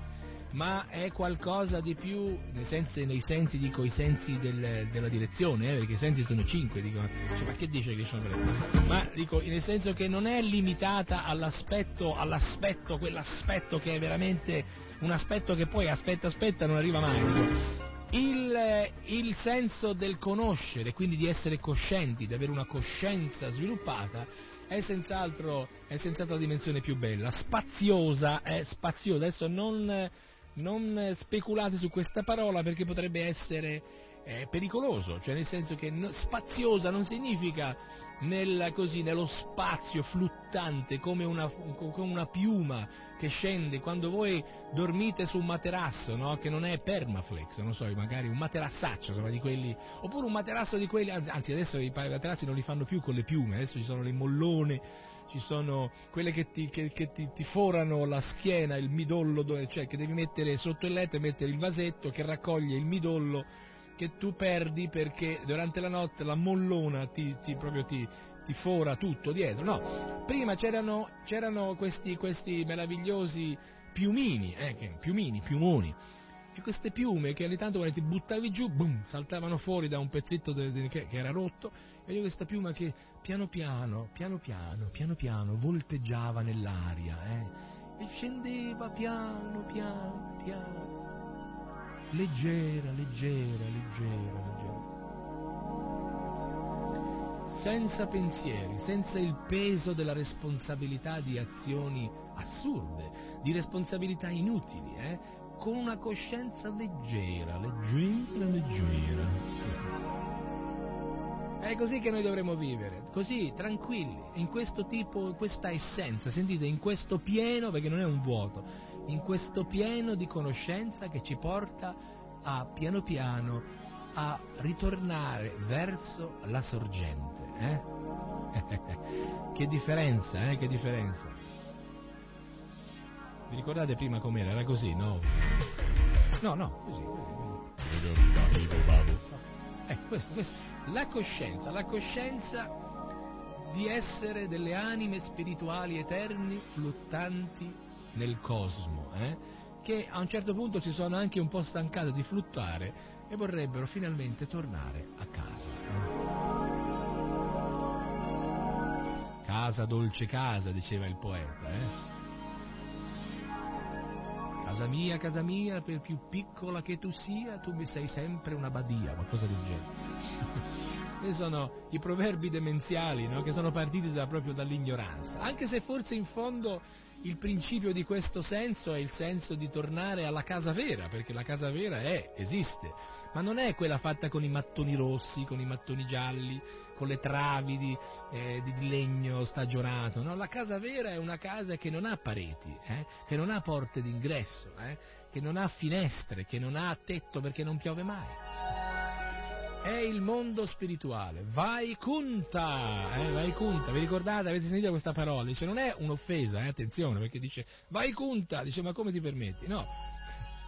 ma è qualcosa di più, nei sensi, nei sensi dico i sensi del- della direzione, eh, perché i sensi sono cinque, dico, cioè, ma che dice che sono tre? Ma dico, nel senso che non è limitata all'aspetto, all'aspetto, quell'aspetto che è veramente un aspetto che poi aspetta, aspetta, non arriva mai. dico. Il, il senso del conoscere, quindi di essere coscienti, di avere una coscienza sviluppata, è senz'altro, è senz'altro la dimensione più bella, spaziosa, è spaziosa. Adesso non, non speculate su questa parola perché potrebbe essere eh, pericoloso, cioè nel senso che no- spaziosa non significa nel- così, nello spazio fluttante come una, come una piuma che scende quando voi dormite su un materasso, no? che non è permaflex, non so, magari un materaszaccio, insomma, di quelli, oppure un materasso di quelli, anzi adesso i materassi non li fanno più con le piume, adesso ci sono le mollone, ci sono quelle che ti, che- che ti- ti forano la schiena, il midollo, cioè che devi mettere sotto il letto e mettere il vasetto che raccoglie il midollo che tu perdi perché durante la notte la mollona ti, ti- proprio ti, ti fora tutto dietro. No, prima c'erano, c'erano questi, questi meravigliosi piumini, eh, piumini, piumoni. E queste piume che ogni tanto quando ti buttavi giù, boom, saltavano fuori da un pezzetto de- de- che, che era rotto, io questa piuma che piano piano, piano piano, piano piano volteggiava nell'aria, eh, e scendeva piano, piano, piano leggera, leggera, leggera, leggera. Senza pensieri, senza il peso della responsabilità di azioni assurde, di responsabilità inutili, eh? con una coscienza leggera, leggera, leggera. È così che noi dovremmo vivere, così, tranquilli, in questo tipo, in questa essenza, sentite, in questo pieno, perché non è un vuoto, in questo pieno di conoscenza che ci porta a piano piano a ritornare verso la sorgente. eh? che differenza, eh? Che differenza. Vi ricordate prima com'era? Era così, no? No, no, così. così. Eh, questo, questo. La coscienza, la coscienza di essere delle anime spirituali eterni fluttanti nel cosmo, eh? che a un certo punto si sono anche un po' stancate di fluttuare e vorrebbero finalmente tornare a casa. Casa dolce casa, diceva il poeta, eh? Casa mia, casa mia, per più piccola che tu sia, tu mi sei sempre una badia, qualcosa del genere. Questi sono i proverbi demenziali no? che sono partiti da- proprio dall'ignoranza, anche se forse in fondo il principio di questo senso è il senso di tornare alla casa vera, perché la casa vera è, esiste, ma non è quella fatta con i mattoni rossi, con i mattoni gialli, con le travi di, eh, di legno stagionato, no? la casa vera è una casa che non ha pareti, eh? che non ha porte d'ingresso, eh? che non ha finestre, che non ha tetto perché non piove mai è il mondo spirituale. Vai kunta, eh, vai kunta. Vi ricordate, avete sentito questa parola? Dice, non è un'offesa, eh, attenzione, perché dice, vai kunta, dice, ma come ti permetti? No,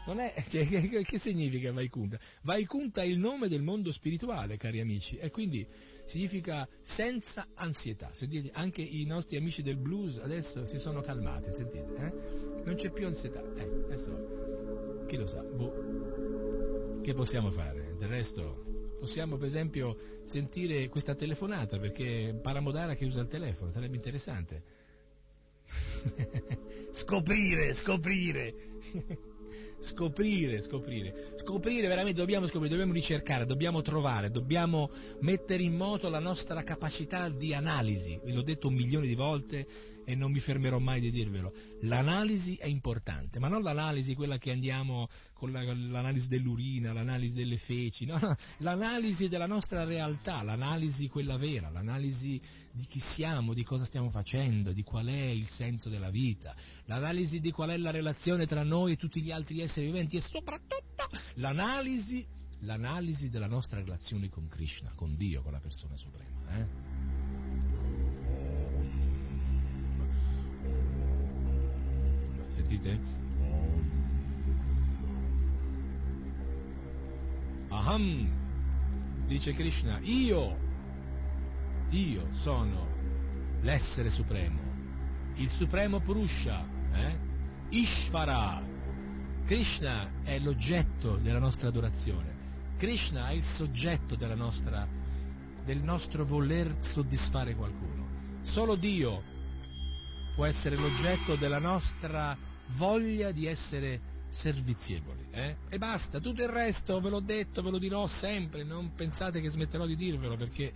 è, cioè, che, che- significa vai kunta? Vai kunta è il nome del mondo spirituale, cari amici, e quindi significa senza ansietà. Sentite, anche i nostri amici del blues adesso si sono calmati, sentite, eh? Non c'è più ansietà, eh, adesso, chi lo sa, boh. Che possiamo fare? Del resto possiamo per esempio sentire questa telefonata perché Paramodara che usa il telefono, sarebbe interessante. scoprire, scoprire. Scoprire, scoprire, scoprire veramente dobbiamo scoprire, dobbiamo ricercare, dobbiamo trovare, dobbiamo mettere in moto la nostra capacità di analisi, ve l'ho detto un milione di volte e non mi fermerò mai di dirvelo. L'analisi è importante, ma non l'analisi quella che andiamo con, la, l'analisi dell'urina, l'analisi delle feci, no, l'analisi della nostra realtà, l'analisi quella vera, l'analisi di chi siamo, di cosa stiamo facendo, di qual è il senso della vita, l'analisi di qual è la relazione tra noi e tutti gli altri esseri viventi e soprattutto l'analisi, l'analisi della nostra relazione con Krishna, con Dio, con la persona suprema. Eh? Sentite? Aham, dice Krishna, io, io sono l'essere supremo, il supremo Purusha, eh? Ishvara. Krishna è l'oggetto della nostra adorazione, Krishna è il soggetto nostra, del nostro voler soddisfare qualcuno. Solo Dio può essere l'oggetto della nostra voglia di essere servizievoli. Eh? E basta, tutto il resto ve l'ho detto, ve lo dirò sempre, non pensate che smetterò di dirvelo perché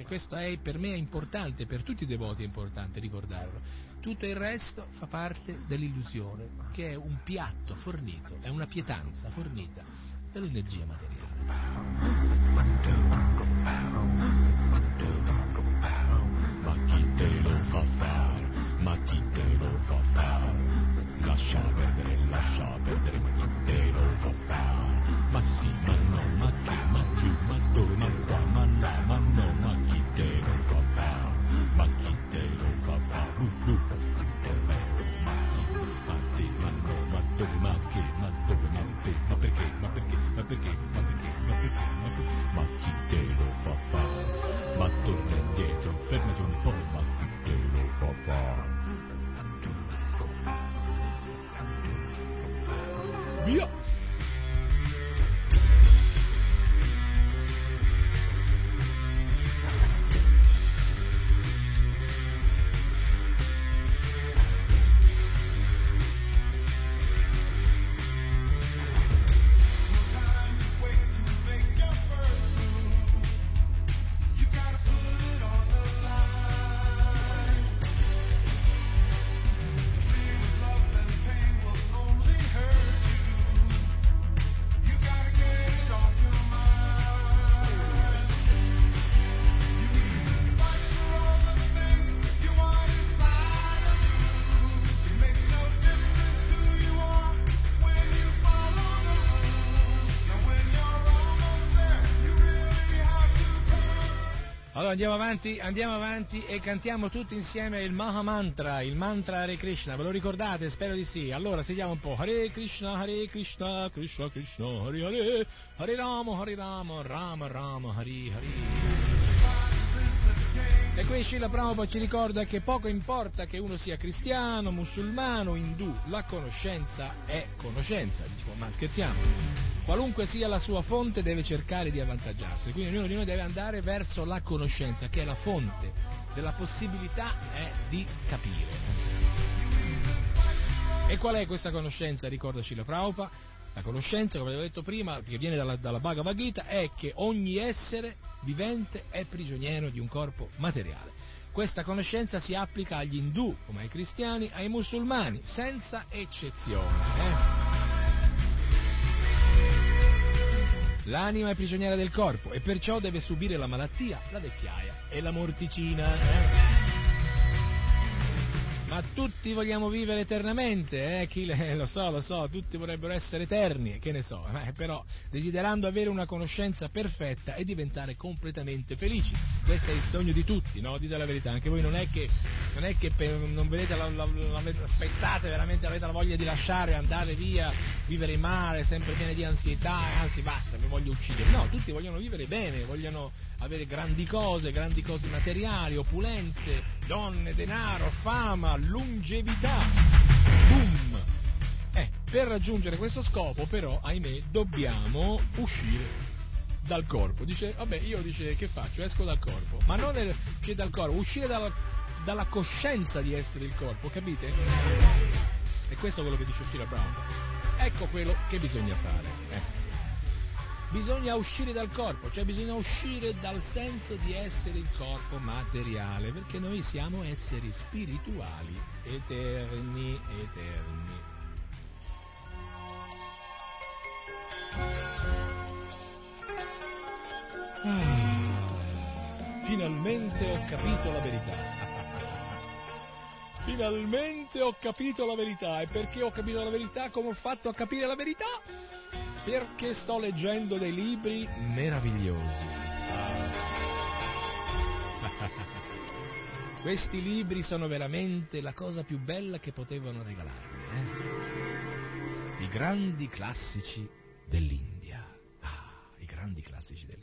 e questo è, per me è importante, per tutti i devoti è importante ricordarlo. Tutto il resto fa parte dell'illusione, che è un piatto fornito, è una pietanza fornita dall'energia materiale. Allora andiamo avanti, andiamo avanti e cantiamo tutti insieme il Maha Mantra, il mantra Hare Krishna, ve lo ricordate? Spero di sì. Allora sentiamo un po'. Hare Krishna, Hare Krishna, Krishna Krishna, Hare Hare, Hare Rama, Hare Rama, Rama Rama, Hare Hare. Qui Srila Prabhupada ci ricorda che poco importa che uno sia cristiano, musulmano, indù, la conoscenza è conoscenza. Dico, ma scherziamo? Qualunque sia la sua fonte deve cercare di avvantaggiarsi, quindi ognuno di noi deve andare verso la conoscenza, che è la fonte della possibilità eh, di capire. E qual è questa conoscenza? Ricorda Srila Prabhupada. La conoscenza, come avevo detto prima, che viene dalla, dalla Bhagavad Gita, è che ogni essere vivente è prigioniero di un corpo materiale. Questa conoscenza si applica agli indù, come ai cristiani, ai musulmani, senza eccezione. eh. L'anima è prigioniera del corpo e perciò deve subire la malattia, la vecchiaia e la morticina. eh. Ma tutti vogliamo vivere eternamente, eh? Chi le- lo so, lo so, tutti vorrebbero essere eterni, che ne so, eh, però desiderando avere una conoscenza perfetta e diventare completamente felici. Questo è il sogno di tutti, no? Dite la verità, anche voi non è che, non è che per- non vedete, la, la- la- aspettate veramente, avete la voglia di lasciare, andare via, vivere in mare, sempre pieni di ansietà, anzi basta, mi voglio uccidere. No, tutti vogliono vivere bene, vogliono avere grandi cose, grandi cose materiali, opulenze, donne, denaro, fama, longevità. Boom! Eh, per raggiungere questo scopo però, ahimè, dobbiamo uscire dal corpo. Dice, vabbè, io dice, che faccio? Esco dal corpo. Ma non è uscire dal corpo, uscire dalla, dalla coscienza di essere il corpo, capite? E questo è quello che dice Shira Brown. Ecco quello che bisogna fare. eh. Bisogna uscire dal corpo, cioè bisogna uscire dal senso di essere il corpo materiale, perché noi siamo esseri spirituali, eterni, eterni. Ah, finalmente ho capito la verità. Finalmente ho capito la verità. E perché ho capito la verità? Come ho fatto a capire la verità? Perché sto leggendo dei libri meravigliosi. Questi libri sono veramente la cosa più bella che potevano regalarmi. Eh? I grandi classici dell'India. Ah, i grandi classici dell'India.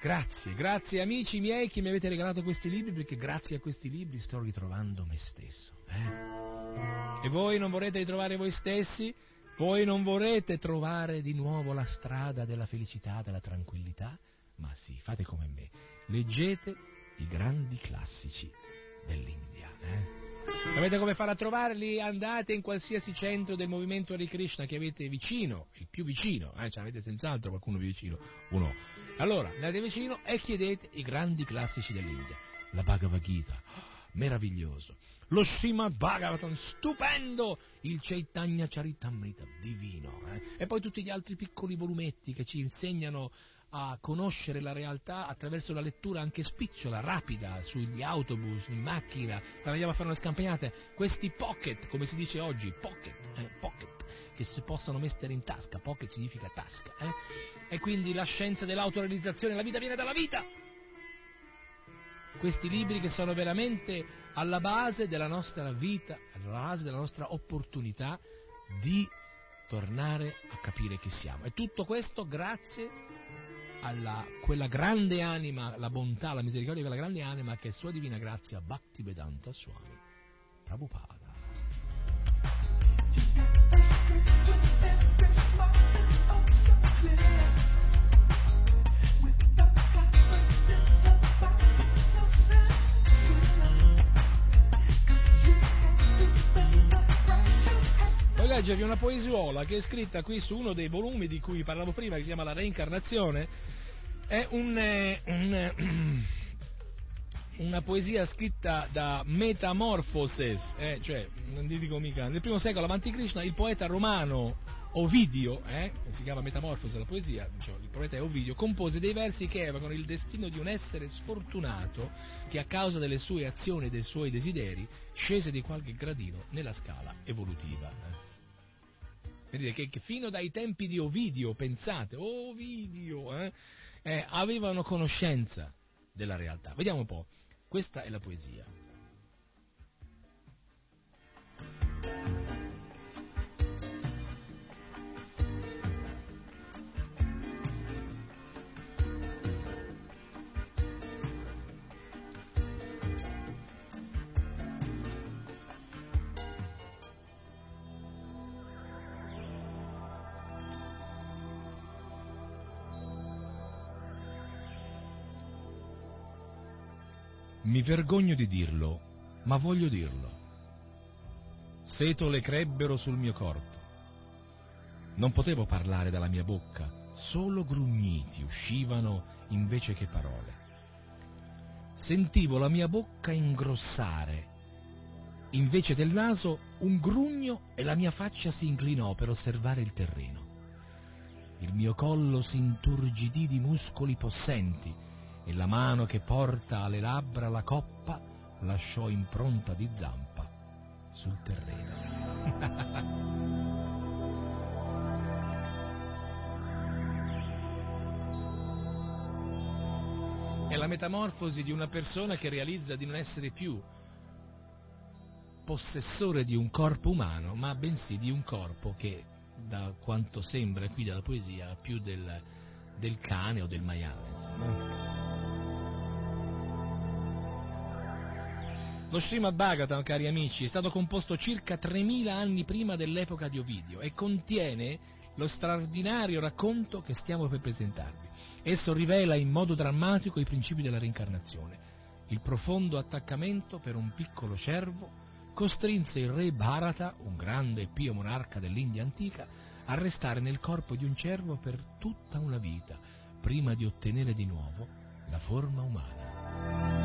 Grazie, grazie amici miei che mi avete regalato questi libri perché grazie a questi libri sto ritrovando me stesso. eh. E voi non vorrete ritrovare voi stessi? Voi non vorrete trovare di nuovo la strada della felicità, della tranquillità? Ma sì, fate come me. Leggete i grandi classici dell'India. Eh? Sapete come farla a trovarli? Andate in qualsiasi centro del movimento Hare Krishna che avete vicino, il più vicino, eh? ce l'avete senz'altro qualcuno vicino, uno. Allora, andate vicino e chiedete i grandi classici dell'India. La Bhagavad Gita, meraviglioso. Lo Srimad Bhagavatam, stupendo! Il Chaitanya Charitamrita, divino. eh? E poi tutti gli altri piccoli volumetti che ci insegnano a conoscere la realtà attraverso la lettura anche spicciola, rapida, sugli autobus, in macchina, quando andiamo a fare una scampagnata, questi pocket, come si dice oggi, pocket, eh, pocket, che si possono mettere in tasca, pocket significa tasca, eh? e quindi la scienza dell'autorealizzazione, la vita viene dalla vita. Questi libri che sono veramente alla base della nostra vita, alla base della nostra opportunità di tornare a capire chi siamo. E tutto questo grazie a quella grande anima, la bontà, la misericordia di quella grande anima che è sua divina grazia Bhaktivedanta Swami Prabhupada. Leggervi una poesiola che è scritta qui su uno dei volumi di cui parlavo prima, che si chiama La reincarnazione. È un, eh, un, eh, una poesia scritta da Metamorphoses, eh, cioè, non dico mica, nel primo secolo avanti Krishna, il poeta romano Ovidio, eh, si chiama Metamorfose la poesia, cioè, il poeta è Ovidio, compose dei versi che evocano il destino di un essere sfortunato che a causa delle sue azioni e dei suoi desideri scese di qualche gradino nella scala evolutiva. eh. Vedete che, che fino dai tempi di Ovidio, pensate, Ovidio, eh, eh, avevano conoscenza della realtà. Vediamo un po', questa è la poesia. Mi vergogno di dirlo, ma voglio dirlo. Setole crebbero sul mio corpo. Non potevo parlare dalla mia bocca, solo grugniti uscivano invece che parole. Sentivo la mia bocca ingrossare. Invece del naso un grugno e la mia faccia si inclinò per osservare il terreno. Il mio collo si inturgidì di muscoli possenti e la mano che porta alle labbra la coppa lasciò impronta di zampa sul terreno. È la metamorfosi di una persona che realizza di non essere più possessore di un corpo umano, ma bensì di un corpo che, da quanto sembra qui dalla poesia, ha più del, del cane o del maiale. Insomma. Lo Srimad Bhagavatam, cari amici, è stato composto circa 3000 anni prima dell'epoca di Ovidio e contiene lo straordinario racconto che stiamo per presentarvi. Esso rivela in modo drammatico i principi della reincarnazione. Il profondo attaccamento per un piccolo cervo costrinse il re Bharata, un grande e pio monarca dell'India antica, a restare nel corpo di un cervo per tutta una vita, prima di ottenere di nuovo la forma umana.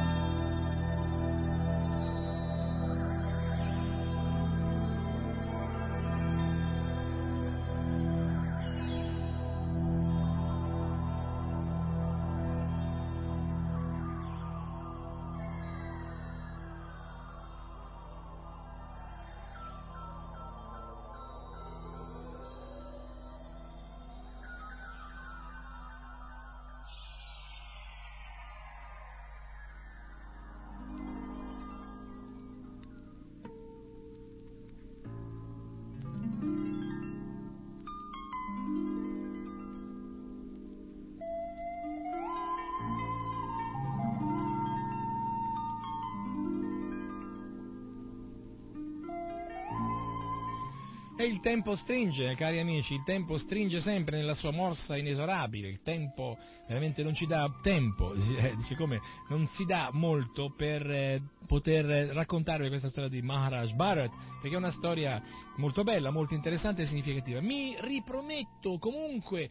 E il tempo stringe, cari amici, il tempo stringe sempre nella sua morsa inesorabile, il tempo veramente non ci dà tempo, eh, siccome non si dà molto per eh, poter raccontarvi questa storia di Maharaj Bharat, perché è una storia molto bella, molto interessante e significativa. Mi riprometto comunque,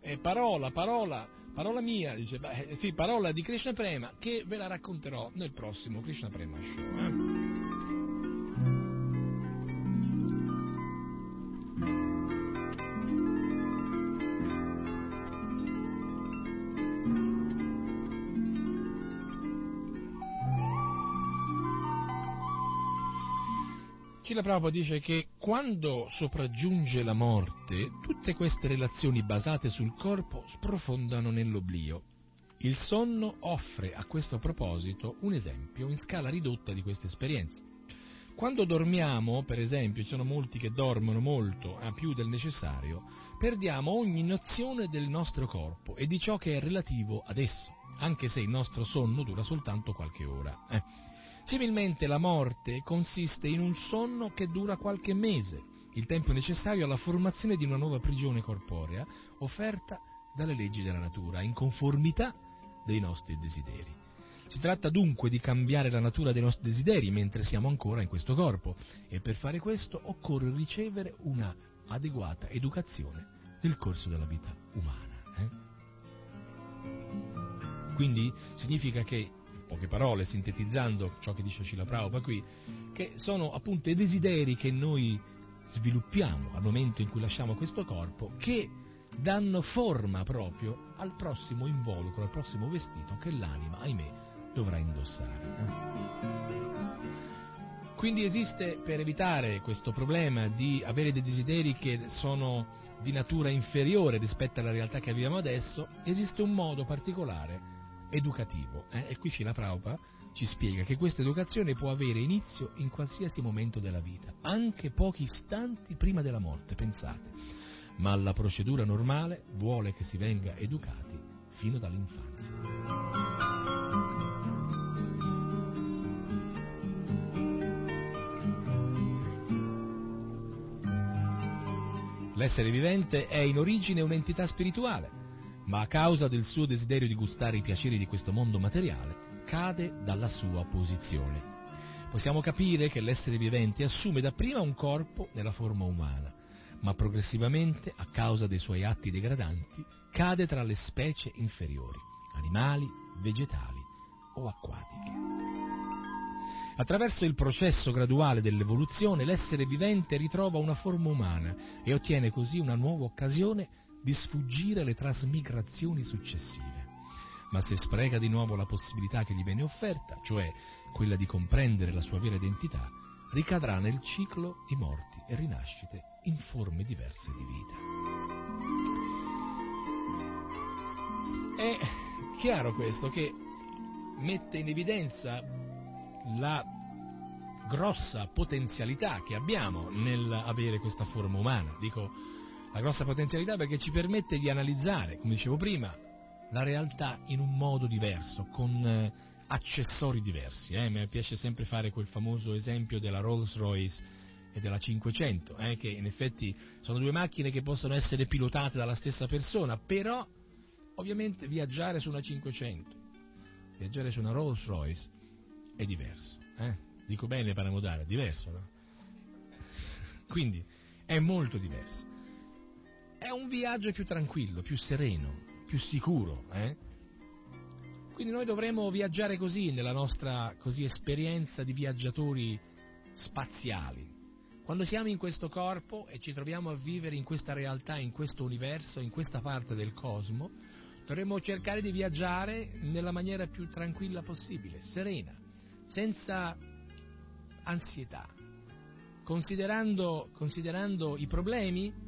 eh, parola, parola, parola mia, dice, beh, sì, parola di Krishna Prema, che ve la racconterò nel prossimo Krishna Prema Show. Srila Prabhupada dice che quando sopraggiunge la morte, tutte queste relazioni basate sul corpo sprofondano nell'oblio. Il sonno offre a questo proposito un esempio in scala ridotta di queste esperienze. Quando dormiamo, per esempio, ci sono molti che dormono molto, a più del necessario, perdiamo ogni nozione del nostro corpo e di ciò che è relativo ad esso, anche se il nostro sonno dura soltanto qualche ora. eh. Similmente la morte consiste in un sonno che dura qualche mese, il tempo necessario alla formazione di una nuova prigione corporea offerta dalle leggi della natura, in conformità dei nostri desideri. Si tratta dunque di cambiare la natura dei nostri desideri mentre siamo ancora in questo corpo e per fare questo occorre ricevere una adeguata educazione nel corso della vita umana. eh. Quindi significa che, poche parole, sintetizzando ciò che dice Scila Prabhupada qui, che sono appunto i desideri che noi sviluppiamo al momento in cui lasciamo questo corpo che danno forma proprio al prossimo involucro, al prossimo vestito che l'anima, ahimè, dovrà indossare. eh. Quindi esiste, per evitare questo problema di avere dei desideri che sono di natura inferiore rispetto alla realtà che viviamo adesso, esiste un modo particolare educativo. eh, E qui Scila Prabhupada ci spiega che questa educazione può avere inizio in qualsiasi momento della vita, anche pochi istanti prima della morte, pensate. Ma la procedura normale vuole che si venga educati fino dall'infanzia. L'essere vivente è in origine un'entità spirituale, ma a causa del suo desiderio di gustare i piaceri di questo mondo materiale, cade dalla sua posizione. Possiamo capire che l'essere vivente assume dapprima un corpo nella forma umana, ma progressivamente, a causa dei suoi atti degradanti, cade tra le specie inferiori, animali, vegetali o acquatiche. Attraverso il processo graduale dell'evoluzione l'essere vivente ritrova una forma umana e ottiene così una nuova occasione di sfuggire alle trasmigrazioni successive. Ma se spreca di nuovo la possibilità che gli viene offerta, cioè quella di comprendere la sua vera identità, ricadrà nel ciclo di morti e rinascite in forme diverse di vita. È chiaro questo che mette in evidenza la grossa potenzialità che abbiamo nell'avere questa forma umana. Dico la grossa potenzialità perché ci permette di analizzare, come dicevo prima, la realtà in un modo diverso, con eh, accessori diversi. eh. Mi piace sempre fare quel famoso esempio della Rolls Royce e della 500, eh, che in effetti sono due macchine che possono essere pilotate dalla stessa persona, però ovviamente viaggiare su una 500, viaggiare su una Rolls Royce è diverso. eh. Dico bene Paramodare, è diverso, no? Quindi è molto diverso. È un viaggio più tranquillo, più sereno, più sicuro. Eh? Quindi noi dovremmo viaggiare così nella nostra così, esperienza di viaggiatori spaziali. Quando siamo in questo corpo e ci troviamo a vivere in questa realtà, in questo universo, in questa parte del cosmo, dovremmo cercare di viaggiare nella maniera più tranquilla possibile, serena, senza ansietà, considerando, considerando i problemi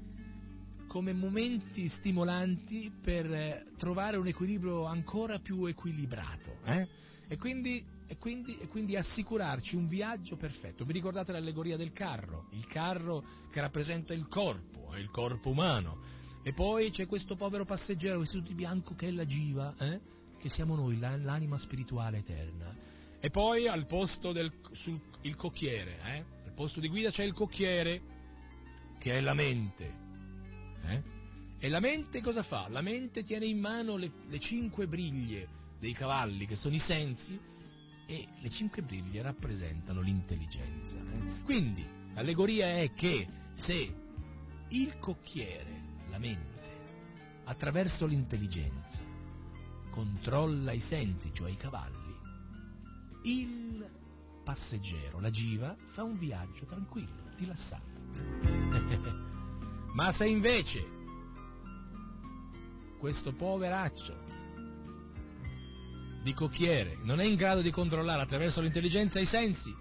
come momenti stimolanti per eh, trovare un equilibrio ancora più equilibrato eh? e, quindi, e, quindi, e, quindi, assicurarci un viaggio perfetto. Vi ricordate l'allegoria del carro? Il carro che rappresenta il corpo, è il corpo umano. E poi c'è questo povero passeggero vestito di bianco che è la giva, eh? che siamo noi, l'anima spirituale eterna. E poi al posto del sul, il cocchiere, eh? al posto di guida c'è il cocchiere, che è la mente. Eh? E la mente cosa fa? La mente tiene in mano le, le cinque briglie dei cavalli, che sono i sensi, e le cinque briglie rappresentano l'intelligenza. Eh? Quindi, l'allegoria è che se il cocchiere, la mente, attraverso l'intelligenza, controlla i sensi, cioè i cavalli, il passeggero, la giva, fa un viaggio tranquillo, rilassato. Ma se invece questo poveraccio di cocchiere non è in grado di controllare attraverso l'intelligenza i sensi,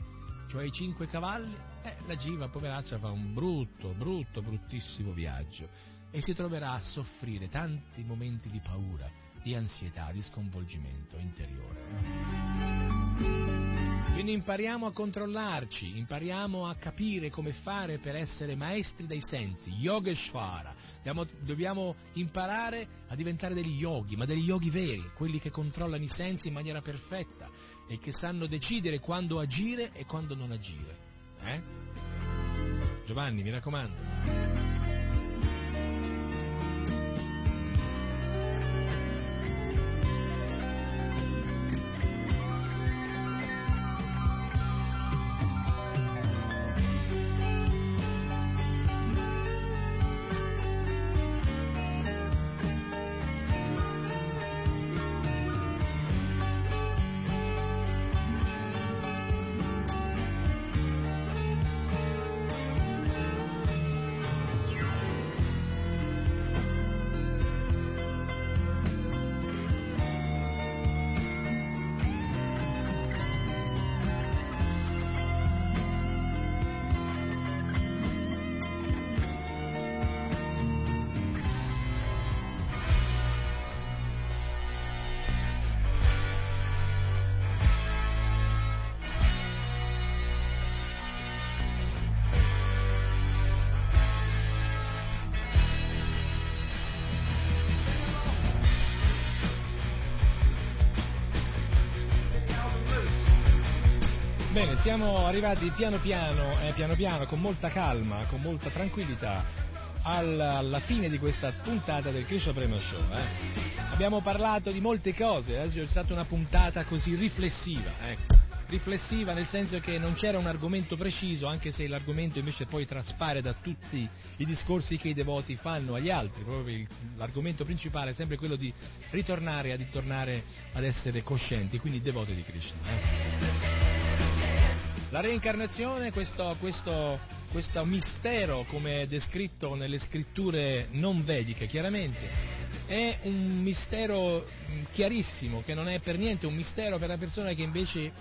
cioè i cinque cavalli, eh, la giva poveraccia fa un brutto, brutto, bruttissimo viaggio e si troverà a soffrire tanti momenti di paura, di ansietà, di sconvolgimento interiore. Quindi impariamo a controllarci, impariamo a capire come fare per essere maestri dei sensi, yogeshvara. Dobbiamo, dobbiamo imparare a diventare degli yogi, ma degli yogi veri, quelli che controllano i sensi in maniera perfetta e che sanno decidere quando agire e quando non agire. Eh? Giovanni, mi raccomando. Siamo arrivati piano piano, eh, piano piano, con molta calma, con molta tranquillità, alla, alla fine di questa puntata del Krishna Prema Show. Eh. Abbiamo parlato di molte cose, adesso è stata una puntata così riflessiva, ecco. Riflessiva nel senso che non c'era un argomento preciso, anche se l'argomento invece poi traspare da tutti i discorsi che i devoti fanno agli altri. Proprio il, l'argomento principale è sempre quello di ritornare, di tornare ad essere coscienti, quindi devoti di Krishna. Eh. La reincarnazione, questo, questo, questo mistero, come è descritto nelle scritture non vediche, chiaramente, è un mistero chiarissimo, che non è per niente un mistero per la persona che invece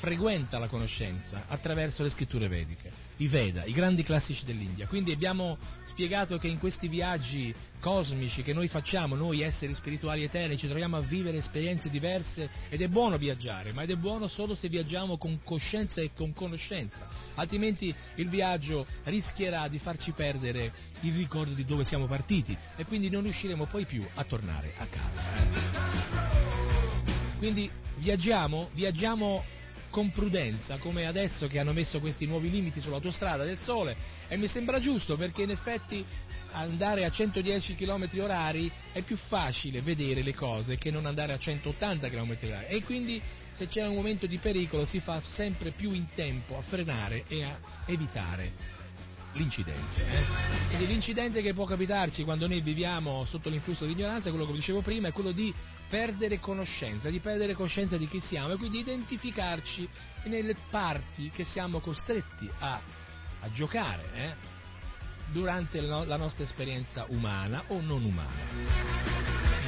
frequenta la conoscenza attraverso le scritture vediche, i Veda, i grandi classici dell'India. Quindi abbiamo spiegato che in questi viaggi cosmici che noi facciamo, noi esseri spirituali eterni, ci troviamo a vivere esperienze diverse ed è buono viaggiare, ma ed è buono solo se viaggiamo con coscienza e con conoscenza, altrimenti il viaggio rischierà di farci perdere il ricordo di dove siamo partiti e quindi non riusciremo poi più a tornare a casa. Quindi viaggiamo, viaggiamo con prudenza, come adesso che hanno messo questi nuovi limiti sull'autostrada del Sole, e mi sembra giusto perché in effetti andare a 110 km orari è più facile vedere le cose che non andare a 180 km orari. E quindi se c'è un momento di pericolo si fa sempre più in tempo a frenare e a evitare l'incidente. eh. Quindi l'incidente che può capitarci quando noi viviamo sotto l'influsso dell'ignoranza, quello che dicevo prima, è quello di perdere conoscenza, di perdere coscienza di chi siamo e quindi identificarci nelle parti che siamo costretti a, a giocare eh, durante la no- la nostra esperienza umana o non umana.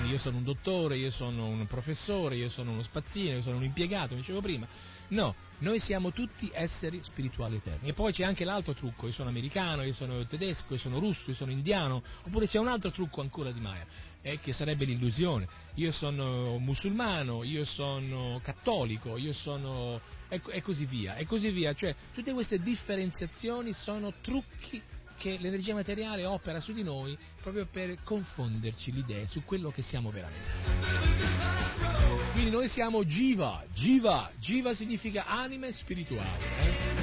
Io sono un dottore, io sono un professore, io sono uno spazzino, io sono un impiegato, dicevo prima. No, noi siamo tutti esseri spirituali eterni. E poi c'è anche l'altro trucco, io sono americano, io sono tedesco, io sono russo, io sono indiano, oppure c'è un altro trucco ancora di Maya, eh, che sarebbe l'illusione. Io sono musulmano, io sono cattolico, io sono... e, e così via, e così via. Cioè, tutte queste differenziazioni sono trucchi che l'energia materiale opera su di noi proprio per confonderci l'idea su quello che siamo veramente. Quindi noi siamo Jiva, Jiva, Jiva significa anima spirituale. eh.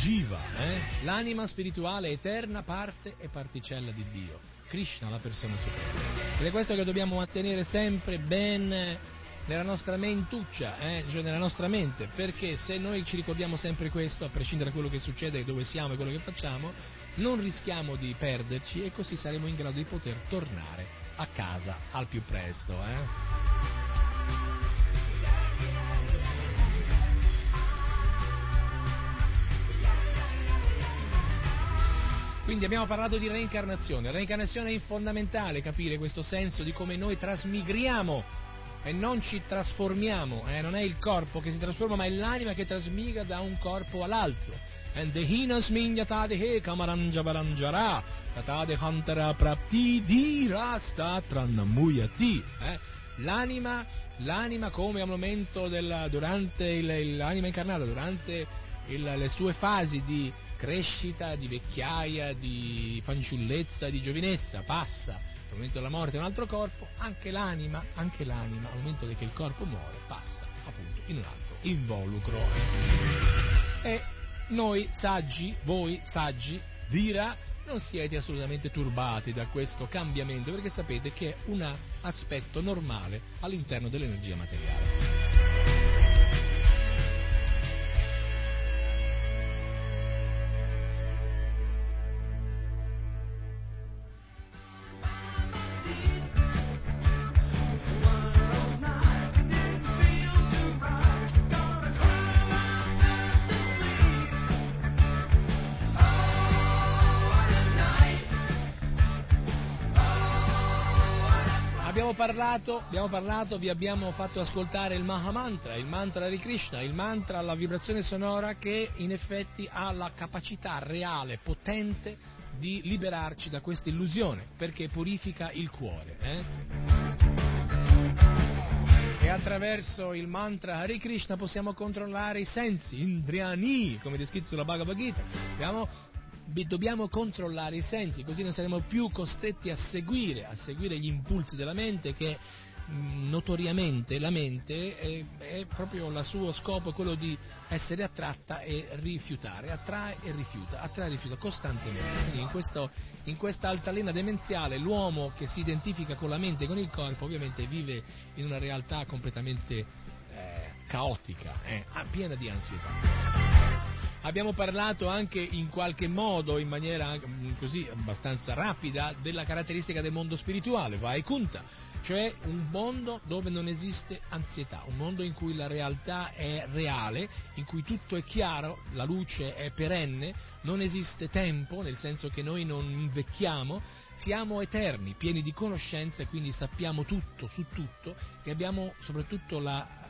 Jiva, eh? l'anima spirituale eterna parte e particella di Dio, Krishna la persona suprema. Ed è questo che dobbiamo mantenere sempre ben nella nostra mentuccia, eh? cioè nella nostra mente, perché se noi ci ricordiamo sempre questo, a prescindere da quello che succede, dove siamo e quello che facciamo, non rischiamo di perderci e così saremo in grado di poter tornare a casa al più presto. eh. Quindi abbiamo parlato di reincarnazione. Reincarnazione è fondamentale capire questo senso di come noi trasmigriamo e non ci trasformiamo. eh, Non è il corpo che si trasforma, ma è l'anima che trasmigra da un corpo all'altro. And the hinasmin yatadehe kamaranjavaranjara tatadehantara prapti dirasta tranamuyati. Eh? L'anima, l'anima come al momento della, durante il- l'anima incarnata, durante il- le sue fasi di crescita, di vecchiaia, di fanciullezza, di giovinezza, passa al momento della morte in un altro corpo, anche l'anima, anche l'anima al momento che il corpo muore passa appunto in un altro involucro. E noi saggi, voi saggi, dirà, non siete assolutamente turbati da questo cambiamento perché sapete che è un aspetto normale all'interno dell'energia materiale. Parlato, abbiamo parlato, vi abbiamo fatto ascoltare il Mahamantra, il mantra di Krishna, il mantra, la vibrazione sonora che in effetti ha la capacità reale, potente di liberarci da questa illusione, perché purifica il cuore. eh? E attraverso il mantra Hare Krishna possiamo controllare i sensi, Indriani, come descritto sulla Bhagavad Gita. Abbiamo Bi- dobbiamo controllare i sensi, così non saremo più costretti a seguire, a seguire gli impulsi della mente che mh, notoriamente la mente è, è proprio il suo scopo quello di essere attratta e rifiutare, attrae e rifiuta, attrae e rifiuta costantemente. Quindi in, questo- in questa altalena demenziale l'uomo che si identifica con la mente e con il corpo ovviamente vive in una realtà completamente eh, caotica, eh, ah, piena di ansietà. Abbiamo parlato anche in qualche modo, in maniera mm, così abbastanza rapida, della caratteristica del mondo spirituale, Vaikunta, cioè un mondo dove non esiste ansietà, un mondo in cui la realtà è reale, in cui tutto è chiaro, la luce è perenne, non esiste tempo, nel senso che noi non invecchiamo, siamo eterni, pieni di conoscenza e quindi sappiamo tutto su tutto e abbiamo soprattutto la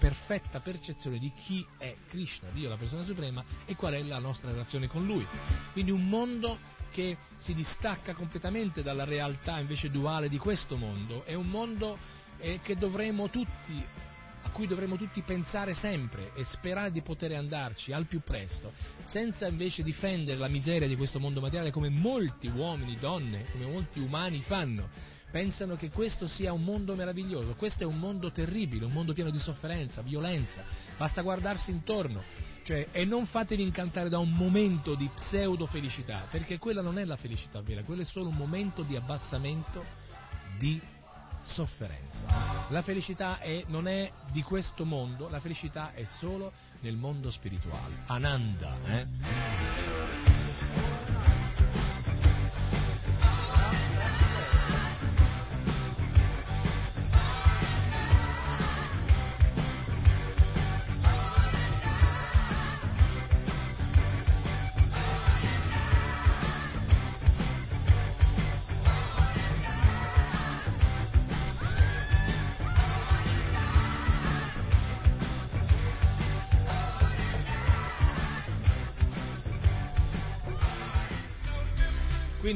perfetta percezione di chi è Krishna, Dio, la persona suprema, e qual è la nostra relazione con Lui. Quindi un mondo che si distacca completamente dalla realtà invece duale di questo mondo, è un mondo eh, dovremo tutti a cui dovremmo tutti pensare sempre e sperare di poter andarci al più presto, senza invece difendere la miseria di questo mondo materiale come molti uomini, donne, come molti umani fanno. Pensano che questo sia un mondo meraviglioso, questo è un mondo terribile, un mondo pieno di sofferenza, violenza, basta guardarsi intorno, cioè, e non fatevi incantare da un momento di pseudo felicità, perché quella non è la felicità vera, quello è solo un momento di abbassamento di sofferenza. La felicità è- non è di questo mondo, la felicità è solo nel mondo spirituale. Ananda, eh?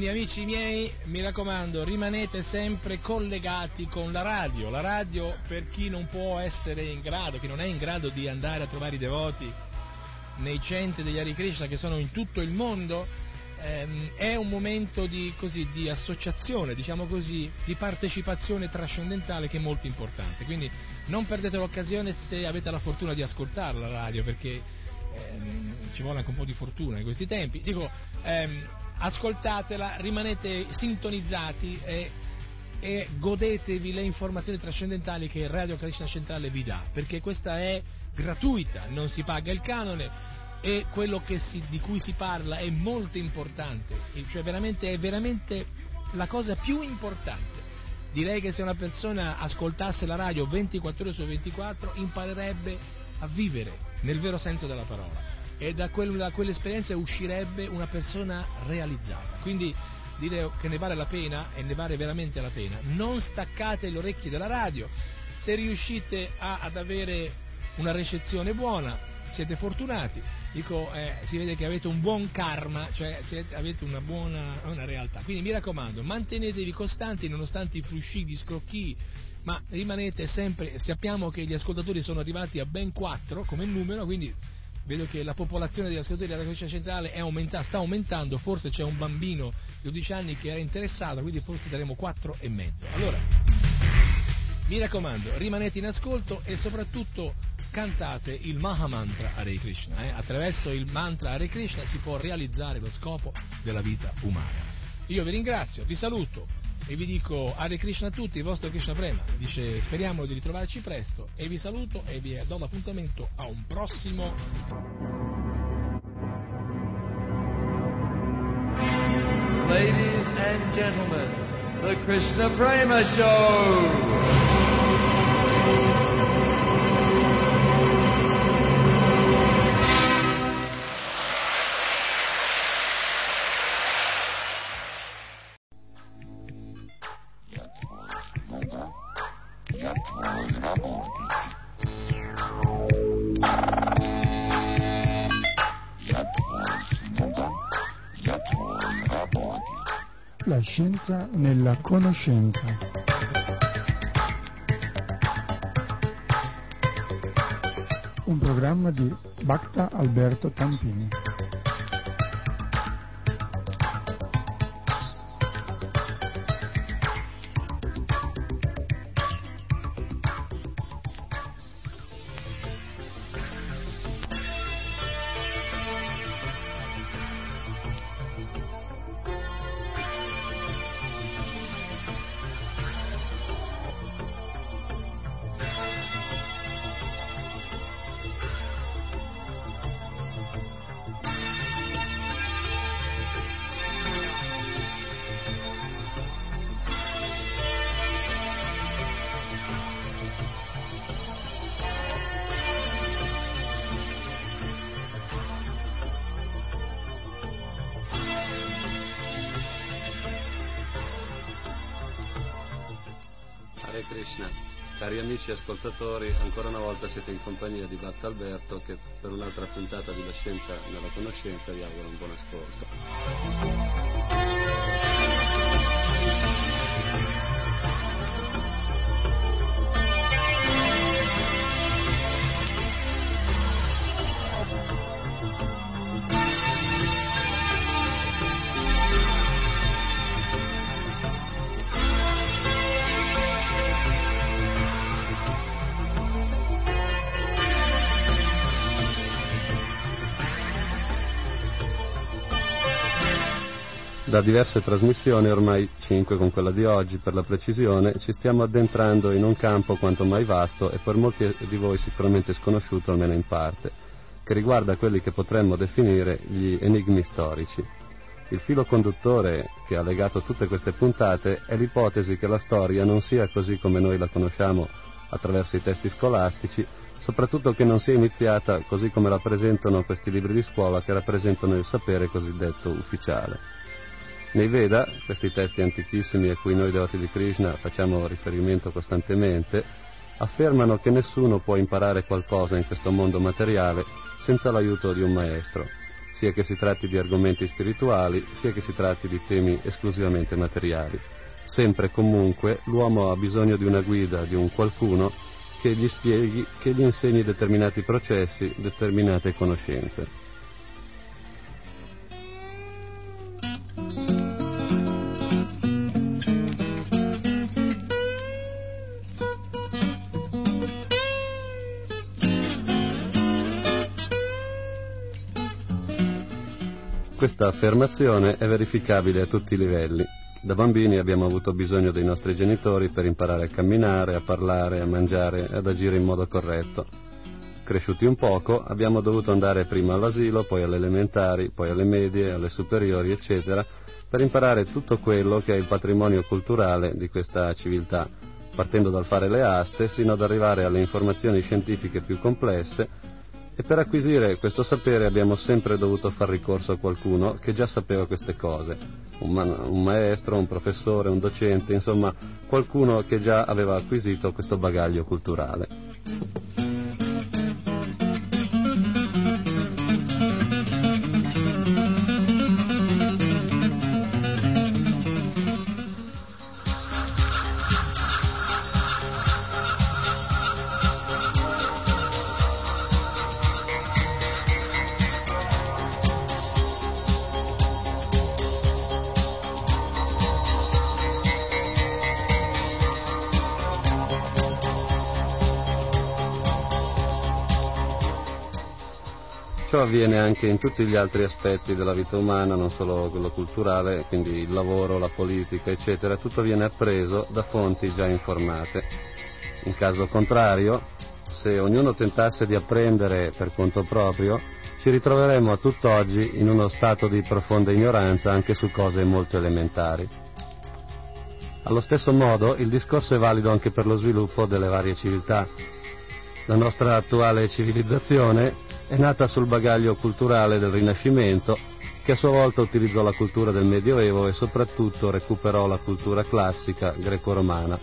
Quindi amici miei, mi raccomando, rimanete sempre collegati con la radio. La radio per chi non può essere in grado, chi non è in grado di andare a trovare i devoti nei centri degli Hare Krishna che sono in tutto il mondo, ehm, è un momento di, così, di associazione, diciamo così, di partecipazione trascendentale che è molto importante. Quindi non perdete l'occasione se avete la fortuna di ascoltare la radio perché ehm, ci vuole anche un po' di fortuna in questi tempi. Dico, ehm, ascoltatela, rimanete sintonizzati e, e godetevi le informazioni trascendentali che Radio Krishna Centrale vi dà, perché questa è gratuita, non si paga il canone e quello si- di cui si parla è molto importante, cioè veramente, è veramente la cosa più importante. Direi che se una persona ascoltasse la radio 24 ore su 24 imparerebbe a vivere nel vero senso della parola e da, quel- da quell'esperienza uscirebbe una persona realizzata. Quindi direi che ne vale la pena e ne vale veramente la pena. Non staccate le orecchie dalla radio, se riuscite a- ad avere una recezione buona siete fortunati, dico eh, si vede che avete un buon karma, cioè siete- avete una buona una realtà. Quindi mi raccomando, mantenetevi costanti nonostante i frusci, gli scrocchi, ma rimanete sempre, sappiamo che gli ascoltatori sono arrivati a ben 4 come numero, quindi vedo che la popolazione degli ascoltatori della Croce Centrale aumenta- sta aumentando, forse c'è un bambino di 12 anni che era interessato, quindi forse saremo 4 e mezzo. Allora, mi raccomando, rimanete in ascolto e soprattutto cantate il Mahamantra Hare Krishna. eh. Attraverso il mantra Hare Krishna si può realizzare lo scopo della vita umana. Io vi ringrazio, vi saluto e vi dico Hare Krishna a tutti, il vostro Krishna Prema. Dice speriamo di ritrovarci presto e vi saluto e vi do l'appuntamento a un prossimo Ladies and gentlemen, the Krishna Prema Show. Scienza nella conoscenza. Un programma di Bacta Alberto Tampini. Ascoltatori, ancora una volta siete in compagnia di Batta Alberto che per un'altra puntata di La Scienza nella Conoscenza vi auguro un buon ascolto. Da diverse trasmissioni, ormai cinque con quella di oggi per la precisione, ci stiamo addentrando in un campo quanto mai vasto e per molti di voi sicuramente sconosciuto almeno in parte, che riguarda quelli che potremmo definire gli enigmi storici. Il filo conduttore che ha legato tutte queste puntate è l'ipotesi che la storia non sia così come noi la conosciamo attraverso i testi scolastici, soprattutto che non sia iniziata così come la presentano questi libri di scuola che rappresentano il sapere cosiddetto ufficiale. Nei Veda, questi testi antichissimi a cui noi devoti di Krishna facciamo riferimento costantemente, affermano che nessuno può imparare qualcosa in questo mondo materiale senza l'aiuto di un maestro, sia che si tratti di argomenti spirituali, sia che si tratti di temi esclusivamente materiali. Sempre e comunque l'uomo ha bisogno di una guida, di un qualcuno che gli spieghi, che gli insegni determinati processi, determinate conoscenze. Questa affermazione è verificabile a tutti i livelli. Da bambini abbiamo avuto bisogno dei nostri genitori per imparare a camminare, a parlare, a mangiare e ad agire in modo corretto. Cresciuti un poco, abbiamo dovuto andare prima all'asilo, poi alle elementari, poi alle medie, alle superiori, eccetera, per imparare tutto quello che è il patrimonio culturale di questa civiltà, partendo dal fare le aste sino ad arrivare alle informazioni scientifiche più complesse e per acquisire questo sapere abbiamo sempre dovuto far ricorso a qualcuno che già sapeva queste cose, un, ma- un, maestro, un professore, un docente, insomma qualcuno che già aveva acquisito questo bagaglio culturale. Ciò avviene anche in tutti gli altri aspetti della vita umana, non solo quello culturale, quindi il lavoro, la politica, eccetera, tutto viene appreso da fonti già informate. In caso contrario, se ognuno tentasse di apprendere per conto proprio, ci ritroveremmo a tutt'oggi in uno stato di profonda ignoranza anche su cose molto elementari. Allo stesso modo il discorso è valido anche per lo sviluppo delle varie civiltà. La nostra attuale civilizzazione è nata sul bagaglio culturale del Rinascimento, che a sua volta utilizzò la cultura del Medioevo e soprattutto recuperò la cultura classica greco-romana.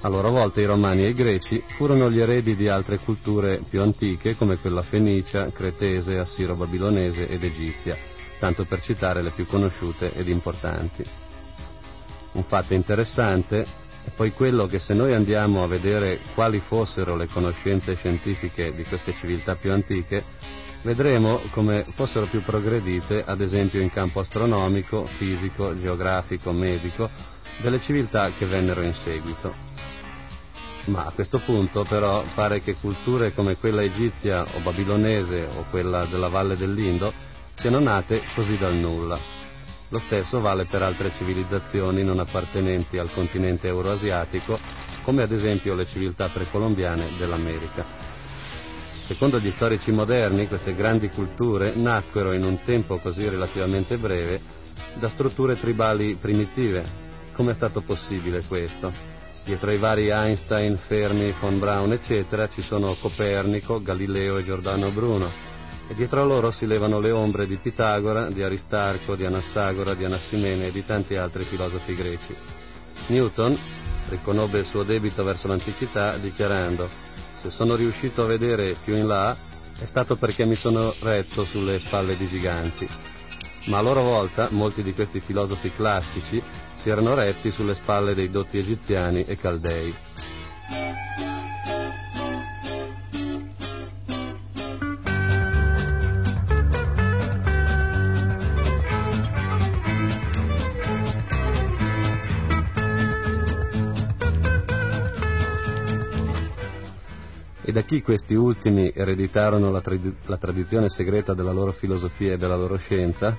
A loro volta i romani e i greci furono gli eredi di altre culture più antiche come quella fenicia, cretese, assiro-babilonese ed egizia, tanto per citare le più conosciute ed importanti. Un fatto interessante poi quello che se noi andiamo a vedere quali fossero le conoscenze scientifiche di queste civiltà più antiche, vedremo come fossero più progredite, ad esempio in campo astronomico, fisico, geografico, medico, delle civiltà che vennero in seguito. Ma a questo punto però pare che culture come quella egizia o babilonese o quella della valle dell'Indo siano nate così dal nulla. Lo stesso vale per altre civilizzazioni non appartenenti al continente euroasiatico, come ad esempio le civiltà precolombiane dell'America. Secondo gli storici moderni, queste grandi culture nacquero in un tempo così relativamente breve da strutture tribali primitive. Come è stato possibile questo? Dietro ai vari Einstein, Fermi, von Braun, eccetera, ci sono Copernico, Galileo e Giordano Bruno e dietro a loro si levano le ombre di Pitagora, di Aristarco, di Anassagora, di Anassimene e di tanti altri filosofi greci. Newton riconobbe il suo debito verso l'antichità dichiarando se sono riuscito a vedere più in là è stato perché mi sono retto sulle spalle di giganti. Ma a loro volta molti di questi filosofi classici si erano retti sulle spalle dei dotti egiziani e caldei. E da chi questi ultimi ereditarono la, trad- la tradizione segreta della loro filosofia e della loro scienza?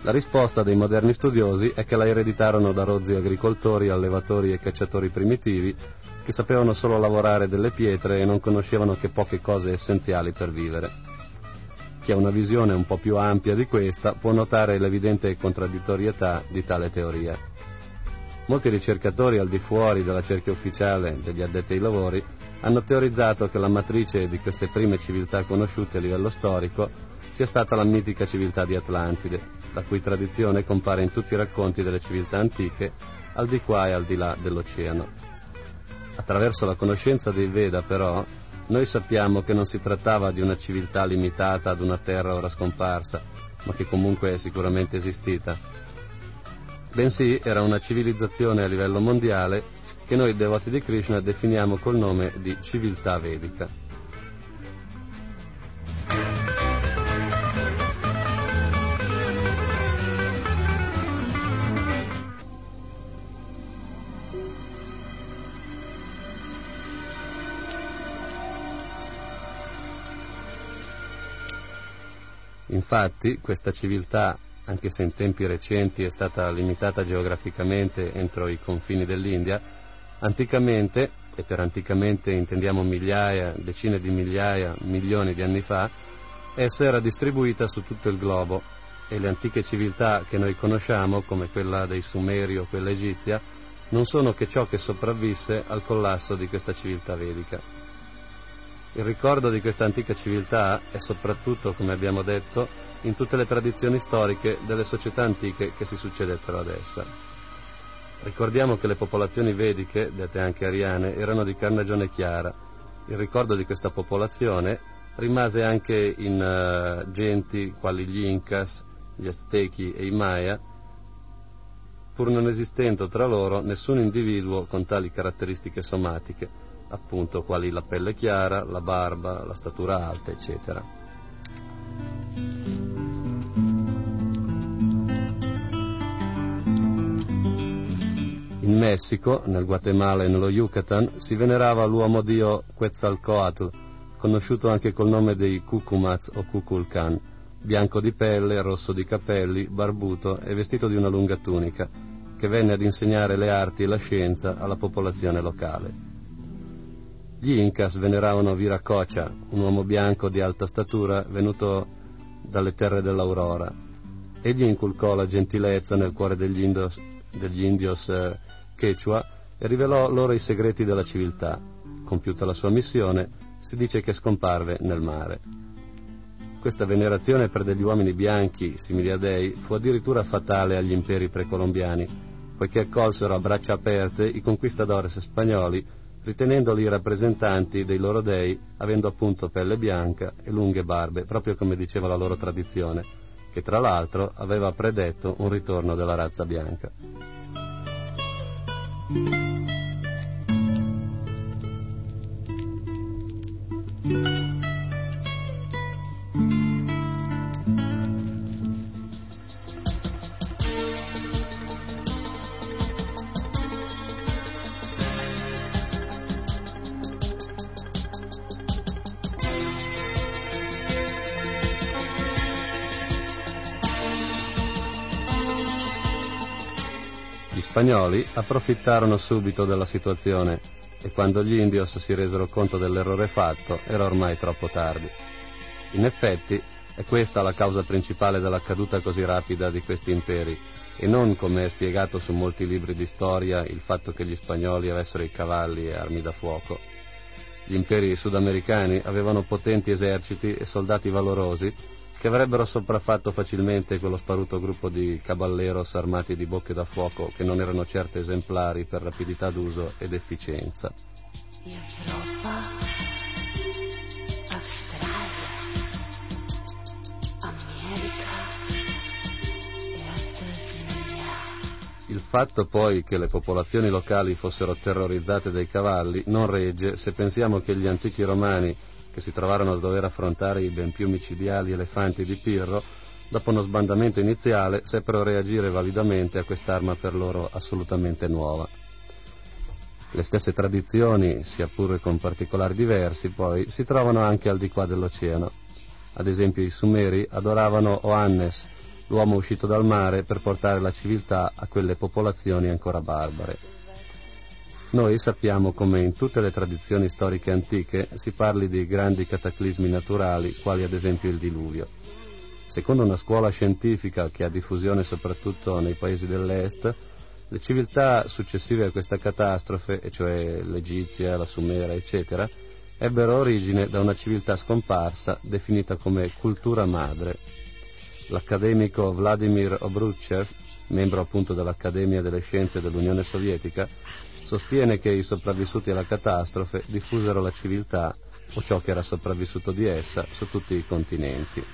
La risposta dei moderni studiosi è che la ereditarono da rozzi agricoltori, allevatori e cacciatori primitivi che sapevano solo lavorare delle pietre e non conoscevano che poche cose essenziali per vivere. Chi ha una visione un po' più ampia di questa può notare l'evidente contraddittorietà di tale teoria. Molti ricercatori al di fuori della cerchia ufficiale degli addetti ai lavori hanno teorizzato che la matrice di queste prime civiltà conosciute a livello storico sia stata la mitica civiltà di Atlantide, la cui tradizione compare in tutti i racconti delle civiltà antiche al di qua e al di là dell'oceano. Attraverso la conoscenza dei Veda, però, noi sappiamo che non si trattava di una civiltà limitata ad una terra ora scomparsa, ma che comunque è sicuramente esistita. Bensì era una civilizzazione a livello mondiale che noi devoti di Krishna definiamo col nome di civiltà vedica. Infatti, questa civiltà, anche se in tempi recenti è stata limitata geograficamente entro i confini dell'India, anticamente, e per anticamente intendiamo migliaia, decine di migliaia, milioni di anni fa, essa era distribuita su tutto il globo e le antiche civiltà che noi conosciamo, come quella dei Sumeri o quella egizia, non sono che ciò che sopravvisse al collasso di questa civiltà vedica. Il ricordo di questa antica civiltà è soprattutto, come abbiamo detto, in tutte le tradizioni storiche delle società antiche che si succedettero ad essa. Ricordiamo che le popolazioni vediche, dette anche ariane, erano di carnagione chiara. Il ricordo di questa popolazione rimase anche in uh, genti quali gli Incas, gli Aztechi e i Maya, pur non esistendo tra loro nessun individuo con tali caratteristiche somatiche, appunto quali la pelle chiara, la barba, la statura alta, eccetera. In Messico, nel Guatemala e nello Yucatan si venerava l'uomo dio Quetzalcoatl, conosciuto anche col nome dei Cucumaz o Cuculcan, bianco di pelle, rosso di capelli, barbuto e vestito di una lunga tunica, che venne ad insegnare le arti e la scienza alla popolazione locale. Gli Incas veneravano Viracocha, un uomo bianco di alta statura venuto dalle terre dell'Aurora. Egli inculcò la gentilezza nel cuore degli indios, degli indios eh, Quechua e rivelò loro i segreti della civiltà. Compiuta la sua missione, si dice che scomparve nel mare. Questa venerazione per degli uomini bianchi, simili a dei, fu addirittura fatale agli imperi precolombiani, poiché accolsero a braccia aperte i conquistadores spagnoli ritenendoli rappresentanti dei loro dei, avendo appunto pelle bianca e lunghe barbe, proprio come diceva la loro tradizione, che tra l'altro aveva predetto un ritorno della razza bianca. Gli spagnoli approfittarono subito della situazione e quando gli indios si resero conto dell'errore fatto era ormai troppo tardi. In effetti è questa la causa principale della caduta così rapida di questi imperi e non, come è spiegato su molti libri di storia, il fatto che gli spagnoli avessero i cavalli e armi da fuoco. Gli imperi sudamericani avevano potenti eserciti e soldati valorosi che avrebbero sopraffatto facilmente quello sparuto gruppo di caballeros armati di bocche da fuoco che non erano certo esemplari per rapidità d'uso ed efficienza. Europa, Australia, America. Il fatto poi che le popolazioni locali fossero terrorizzate dai cavalli non regge se pensiamo che gli antichi romani che si trovarono a dover affrontare i ben più micidiali elefanti di Pirro, dopo uno sbandamento iniziale seppero reagire validamente a quest'arma per loro assolutamente nuova. Le stesse tradizioni, sia pure con particolari diversi, poi si trovano anche al di qua dell'oceano. Ad esempio i Sumeri adoravano Oannes, l'uomo uscito dal mare per portare la civiltà a quelle popolazioni ancora barbare. Noi sappiamo come in tutte le tradizioni storiche antiche si parli di grandi cataclismi naturali, quali ad esempio il diluvio. Secondo una scuola scientifica che ha diffusione soprattutto nei paesi dell'Est, le civiltà successive a questa catastrofe, e cioè l'Egizia, la Sumera, eccetera, ebbero origine da una civiltà scomparsa definita come cultura madre. L'accademico Vladimir Obruchev, membro appunto dell'Accademia delle Scienze dell'Unione Sovietica, sostiene che i sopravvissuti alla catastrofe diffusero la civiltà, o ciò che era sopravvissuto di essa, su tutti i continenti.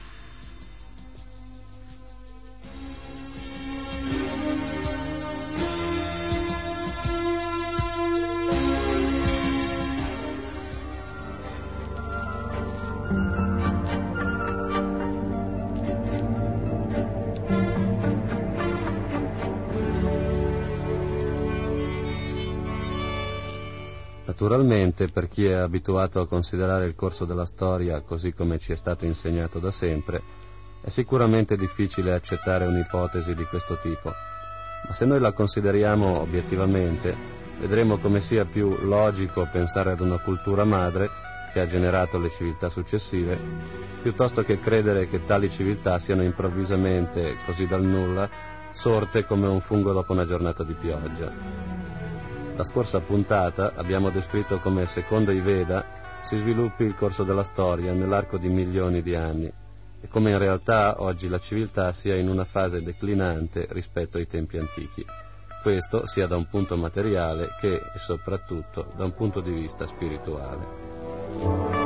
Naturalmente, per chi è abituato a considerare il corso della storia così come ci è stato insegnato da sempre, è sicuramente difficile accettare un'ipotesi di questo tipo, ma se noi la consideriamo obiettivamente, vedremo come sia più logico pensare ad una cultura madre che ha generato le civiltà successive, piuttosto che credere che tali civiltà siano improvvisamente, così dal nulla, sorte come un fungo dopo una giornata di pioggia. La scorsa puntata abbiamo descritto come secondo i Veda si sviluppi il corso della storia nell'arco di milioni di anni e come in realtà oggi la civiltà sia in una fase declinante rispetto ai tempi antichi. Questo sia da un punto materiale che e soprattutto da un punto di vista spirituale.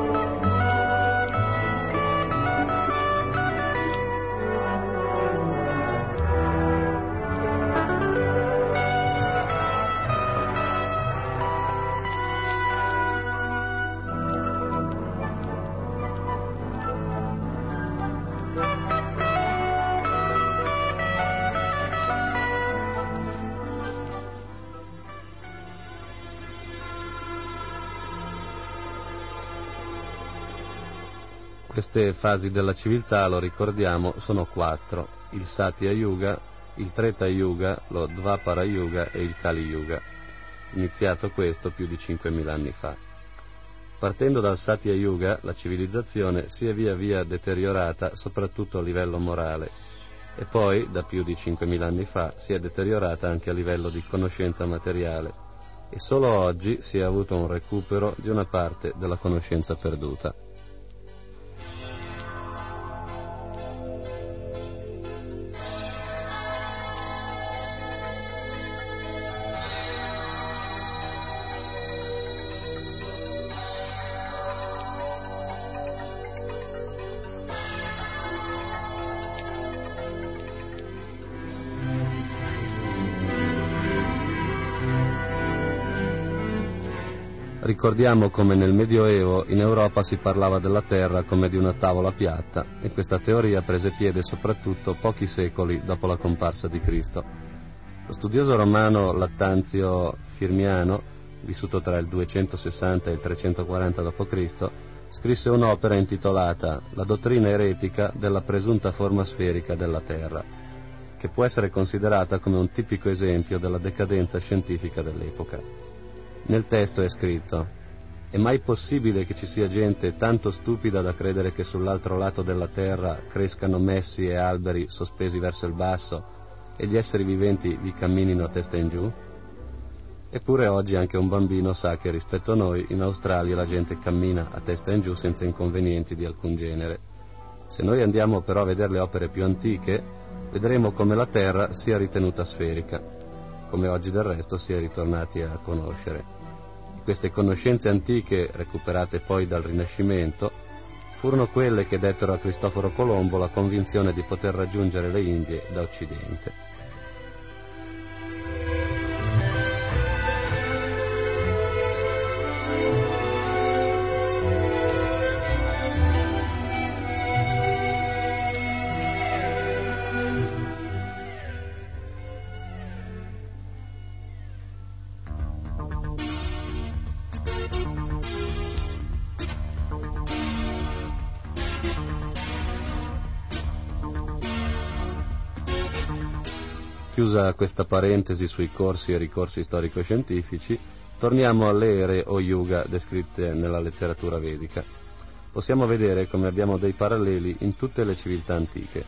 Queste fasi della civiltà, lo ricordiamo, sono quattro, il Satya Yuga, il Treta Yuga, lo Dvapara Yuga e il Kali Yuga, iniziato questo più di 5.000 anni fa. Partendo dal Satya Yuga, la civilizzazione si è via via deteriorata soprattutto a livello morale e poi, da più di 5.000 anni fa, si è deteriorata anche a livello di conoscenza materiale e solo oggi si è avuto un recupero di una parte della conoscenza perduta. Ricordiamo come nel Medioevo in Europa si parlava della Terra come di una tavola piatta e questa teoria prese piede soprattutto pochi secoli dopo la comparsa di Cristo. Lo studioso romano Lattanzio Firmiano, vissuto tra il 260 e il 340 d.C., scrisse un'opera intitolata La dottrina eretica della presunta forma sferica della Terra, che può essere considerata come un tipico esempio della decadenza scientifica dell'epoca. Nel testo è scritto È mai possibile che ci sia gente tanto stupida da credere che sull'altro lato della terra crescano messi e alberi sospesi verso il basso e gli esseri viventi vi camminino a testa in giù? Eppure oggi anche un bambino sa che rispetto a noi in Australia la gente cammina a testa in giù senza inconvenienti di alcun genere. Se noi andiamo però a vedere le opere più antiche, vedremo come la Terra sia ritenuta sferica come oggi del resto si è ritornati a conoscere. Queste conoscenze antiche, recuperate poi dal Rinascimento, furono quelle che dettero a Cristoforo Colombo la convinzione di poter raggiungere le Indie da Occidente. Chiusa questa parentesi sui corsi e ricorsi storico-scientifici, torniamo alle ere o yuga descritte nella letteratura vedica. Possiamo vedere come abbiamo dei paralleli in tutte le civiltà antiche.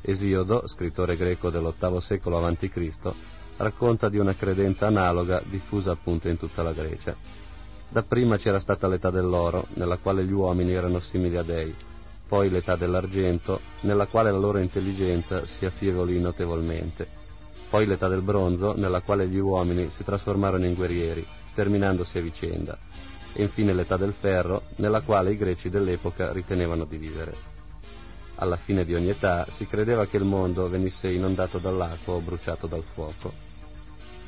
Esiodo, scrittore greco dell'VIII secolo a.C., racconta di una credenza analoga diffusa appunto in tutta la Grecia. Dapprima c'era stata l'età dell'oro, nella quale gli uomini erano simili a dei, poi l'età dell'argento, nella quale la loro intelligenza si affievolì notevolmente, poi l'età del bronzo, nella quale gli uomini si trasformarono in guerrieri, sterminandosi a vicenda, e infine l'età del ferro, nella quale i greci dell'epoca ritenevano di vivere. Alla fine di ogni età si credeva che il mondo venisse inondato dall'acqua o bruciato dal fuoco.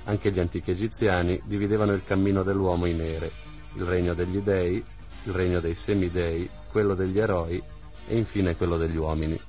Anche gli antichi egiziani dividevano il cammino dell'uomo in ere, il regno degli dei, il regno dei semidei, quello degli eroi e infine quello degli uomini.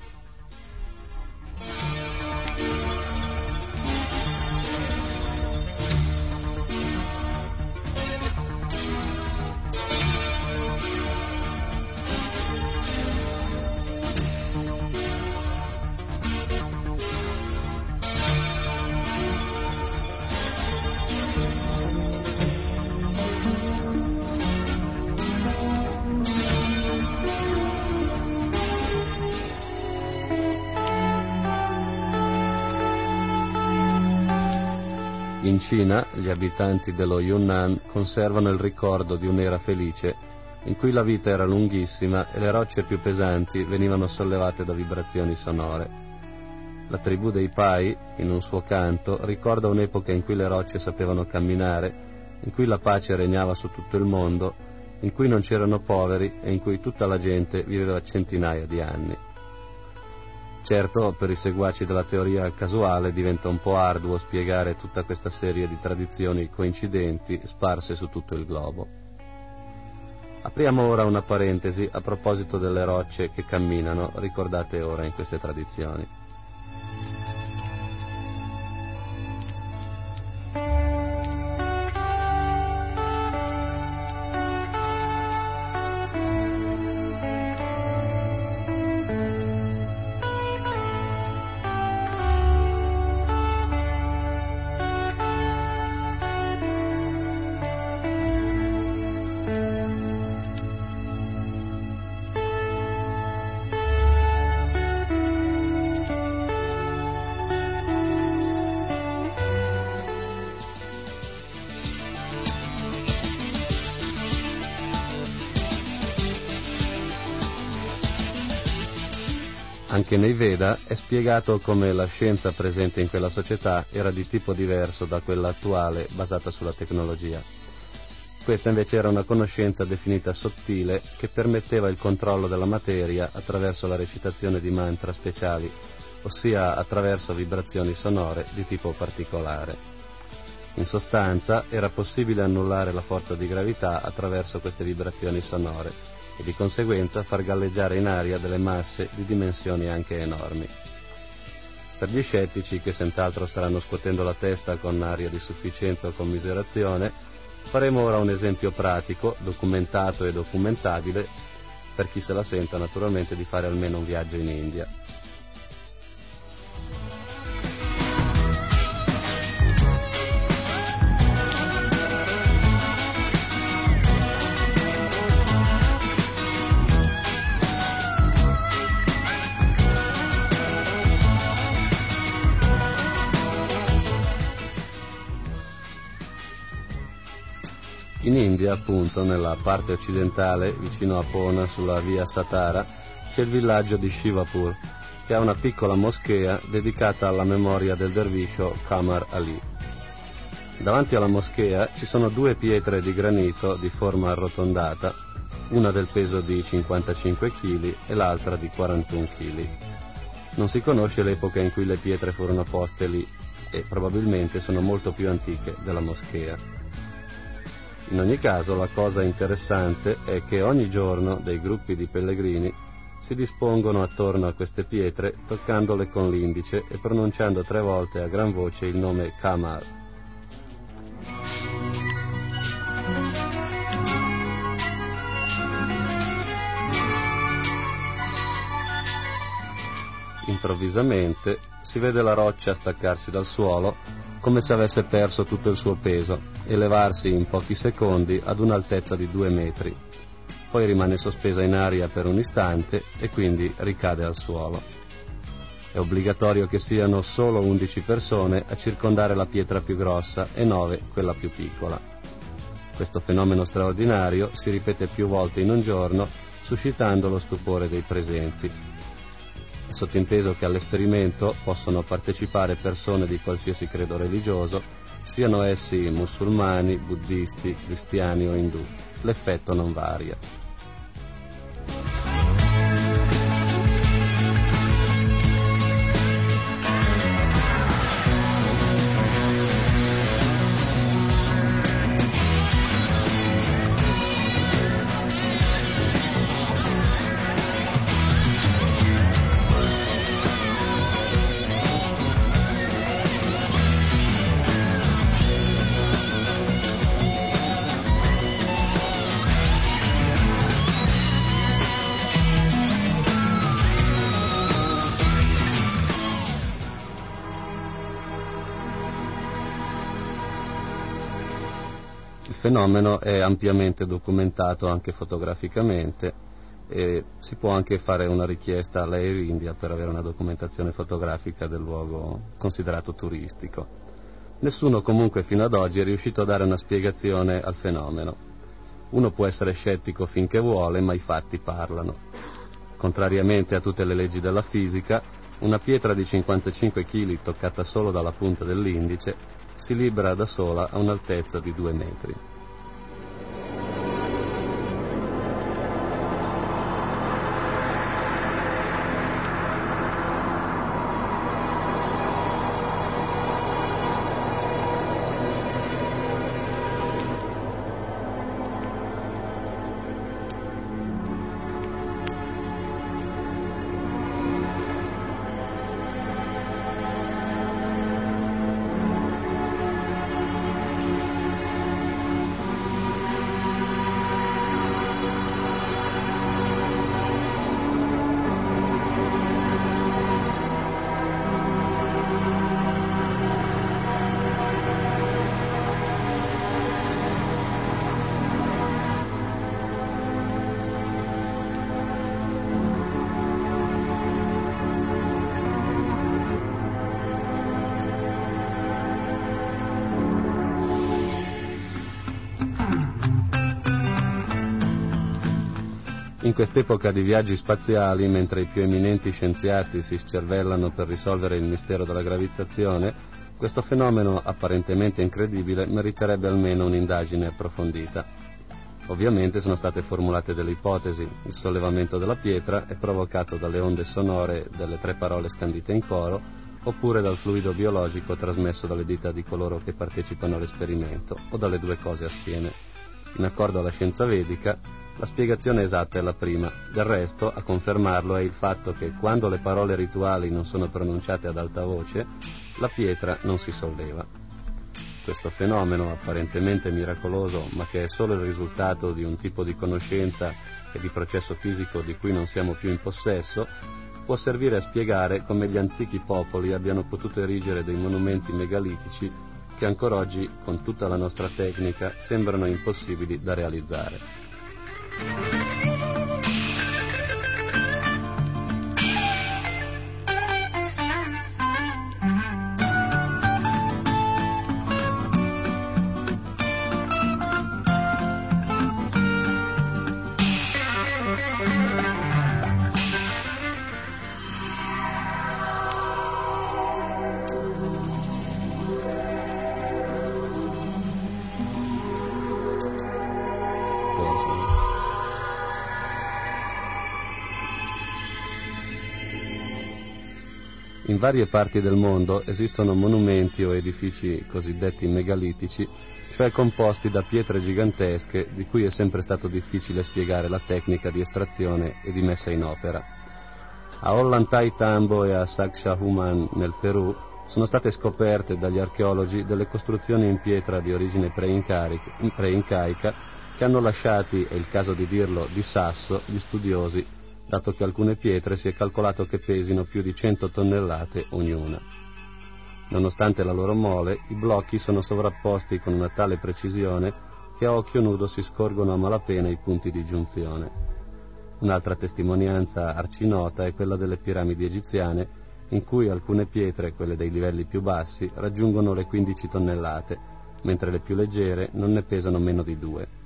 Cina gli abitanti dello Yunnan conservano il ricordo di un'era felice in cui la vita era lunghissima e le rocce più pesanti venivano sollevate da vibrazioni sonore. La tribù dei Pai, in un suo canto, ricorda un'epoca in cui le rocce sapevano camminare, in cui la pace regnava su tutto il mondo, in cui non c'erano poveri e in cui tutta la gente viveva centinaia di anni. Certo, per i seguaci della teoria casuale diventa un po' arduo spiegare tutta questa serie di tradizioni coincidenti sparse su tutto il globo. Apriamo ora una parentesi a proposito delle rocce che camminano, ricordate ora in queste tradizioni. Spiegato come la scienza presente in quella società era di tipo diverso da quella attuale basata sulla tecnologia. Questa invece era una conoscenza definita sottile che permetteva il controllo della materia attraverso la recitazione di mantra speciali, ossia attraverso vibrazioni sonore di tipo particolare. In sostanza era possibile annullare la forza di gravità attraverso queste vibrazioni sonore e di conseguenza far galleggiare in aria delle masse di dimensioni anche enormi. Per gli scettici, che senz'altro staranno scuotendo la testa con aria di sufficienza o commiserazione, faremo ora un esempio pratico, documentato e documentabile, per chi se la senta naturalmente di fare almeno un viaggio in India. Appunto, nella parte occidentale, vicino a Pona, sulla via Satara, c'è il villaggio di Shivapur, che ha una piccola moschea dedicata alla memoria del derviscio Kamar Ali. Davanti alla moschea ci sono due pietre di granito di forma arrotondata, una del peso di 55 kg e l'altra di 41 kg. Non si conosce l'epoca in cui le pietre furono poste lì e probabilmente sono molto più antiche della moschea. In ogni caso la cosa interessante è che ogni giorno dei gruppi di pellegrini si dispongono attorno a queste pietre toccandole con l'indice e pronunciando tre volte a gran voce il nome Kamar. Improvvisamente si vede la roccia staccarsi dal suolo come se avesse perso tutto il suo peso e levarsi in pochi secondi ad un'altezza di due metri. Poi rimane sospesa in aria per un istante e quindi ricade al suolo. È obbligatorio che siano solo 11 persone a circondare la pietra più grossa e 9 quella più piccola. Questo fenomeno straordinario si ripete più volte in un giorno, suscitando lo stupore dei presenti. È sottinteso che all'esperimento possono partecipare persone di qualsiasi credo religioso, siano essi musulmani, buddisti, cristiani o indù. L'effetto non varia. Fenomeno è ampiamente documentato anche fotograficamente e si può anche fare una richiesta all'Air India per avere una documentazione fotografica del luogo considerato turistico. Nessuno comunque fino ad oggi è riuscito a dare una spiegazione al fenomeno. Uno può essere scettico finché vuole, ma i fatti parlano. Contrariamente a tutte le leggi della fisica, una pietra di 55 kg toccata solo dalla punta dell'indice si libera da sola a un'altezza di due metri. Quest'epoca di viaggi spaziali, mentre i più eminenti scienziati si scervellano per risolvere il mistero della gravitazione, questo fenomeno apparentemente incredibile meriterebbe almeno un'indagine approfondita. Ovviamente sono state formulate delle ipotesi. Il sollevamento della pietra è provocato dalle onde sonore delle tre parole scandite in coro oppure dal fluido biologico trasmesso dalle dita di coloro che partecipano all'esperimento o dalle due cose assieme. In accordo alla scienza vedica, la spiegazione esatta è la prima, del resto a confermarlo è il fatto che quando le parole rituali non sono pronunciate ad alta voce, la pietra non si solleva. Questo fenomeno apparentemente miracoloso, ma che è solo il risultato di un tipo di conoscenza e di processo fisico di cui non siamo più in possesso, può servire a spiegare come gli antichi popoli abbiano potuto erigere dei monumenti megalitici che ancora oggi, con tutta la nostra tecnica, sembrano impossibili da realizzare. Varie parti del mondo esistono monumenti o edifici cosiddetti megalitici, cioè composti da pietre gigantesche di cui è sempre stato difficile spiegare la tecnica di estrazione e di messa in opera. A Ollantay Tambo e a Sacsayhuaman nel Perù sono state scoperte dagli archeologi delle costruzioni in pietra di origine pre-incaica che hanno lasciati, è il caso di dirlo, di sasso gli studiosi dato che alcune pietre si è calcolato che pesino più di 100 tonnellate ognuna. Nonostante la loro mole, i blocchi sono sovrapposti con una tale precisione che a occhio nudo si scorgono a malapena i punti di giunzione. Un'altra testimonianza arcinota è quella delle piramidi egiziane, in cui alcune pietre, quelle dei livelli più bassi, raggiungono le 15 tonnellate, mentre le più leggere non ne pesano meno di due.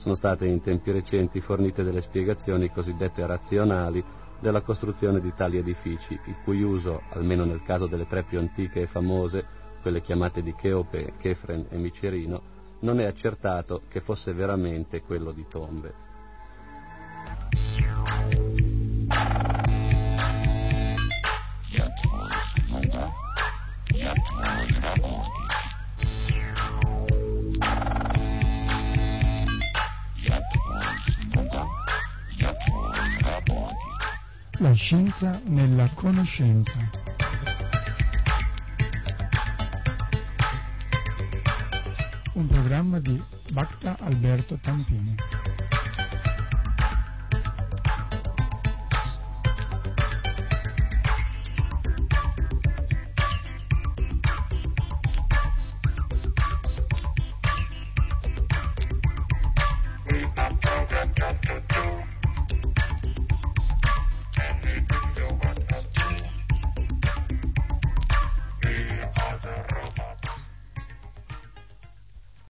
Sono state in tempi recenti fornite delle spiegazioni cosiddette razionali della costruzione di tali edifici, il cui uso, almeno nel caso delle tre più antiche e famose, quelle chiamate di Cheope, Chefren e Micerino, non è accertato che fosse veramente quello di tombe. La scienza nella conoscenza. Un programma di Bacta Alberto Tampini.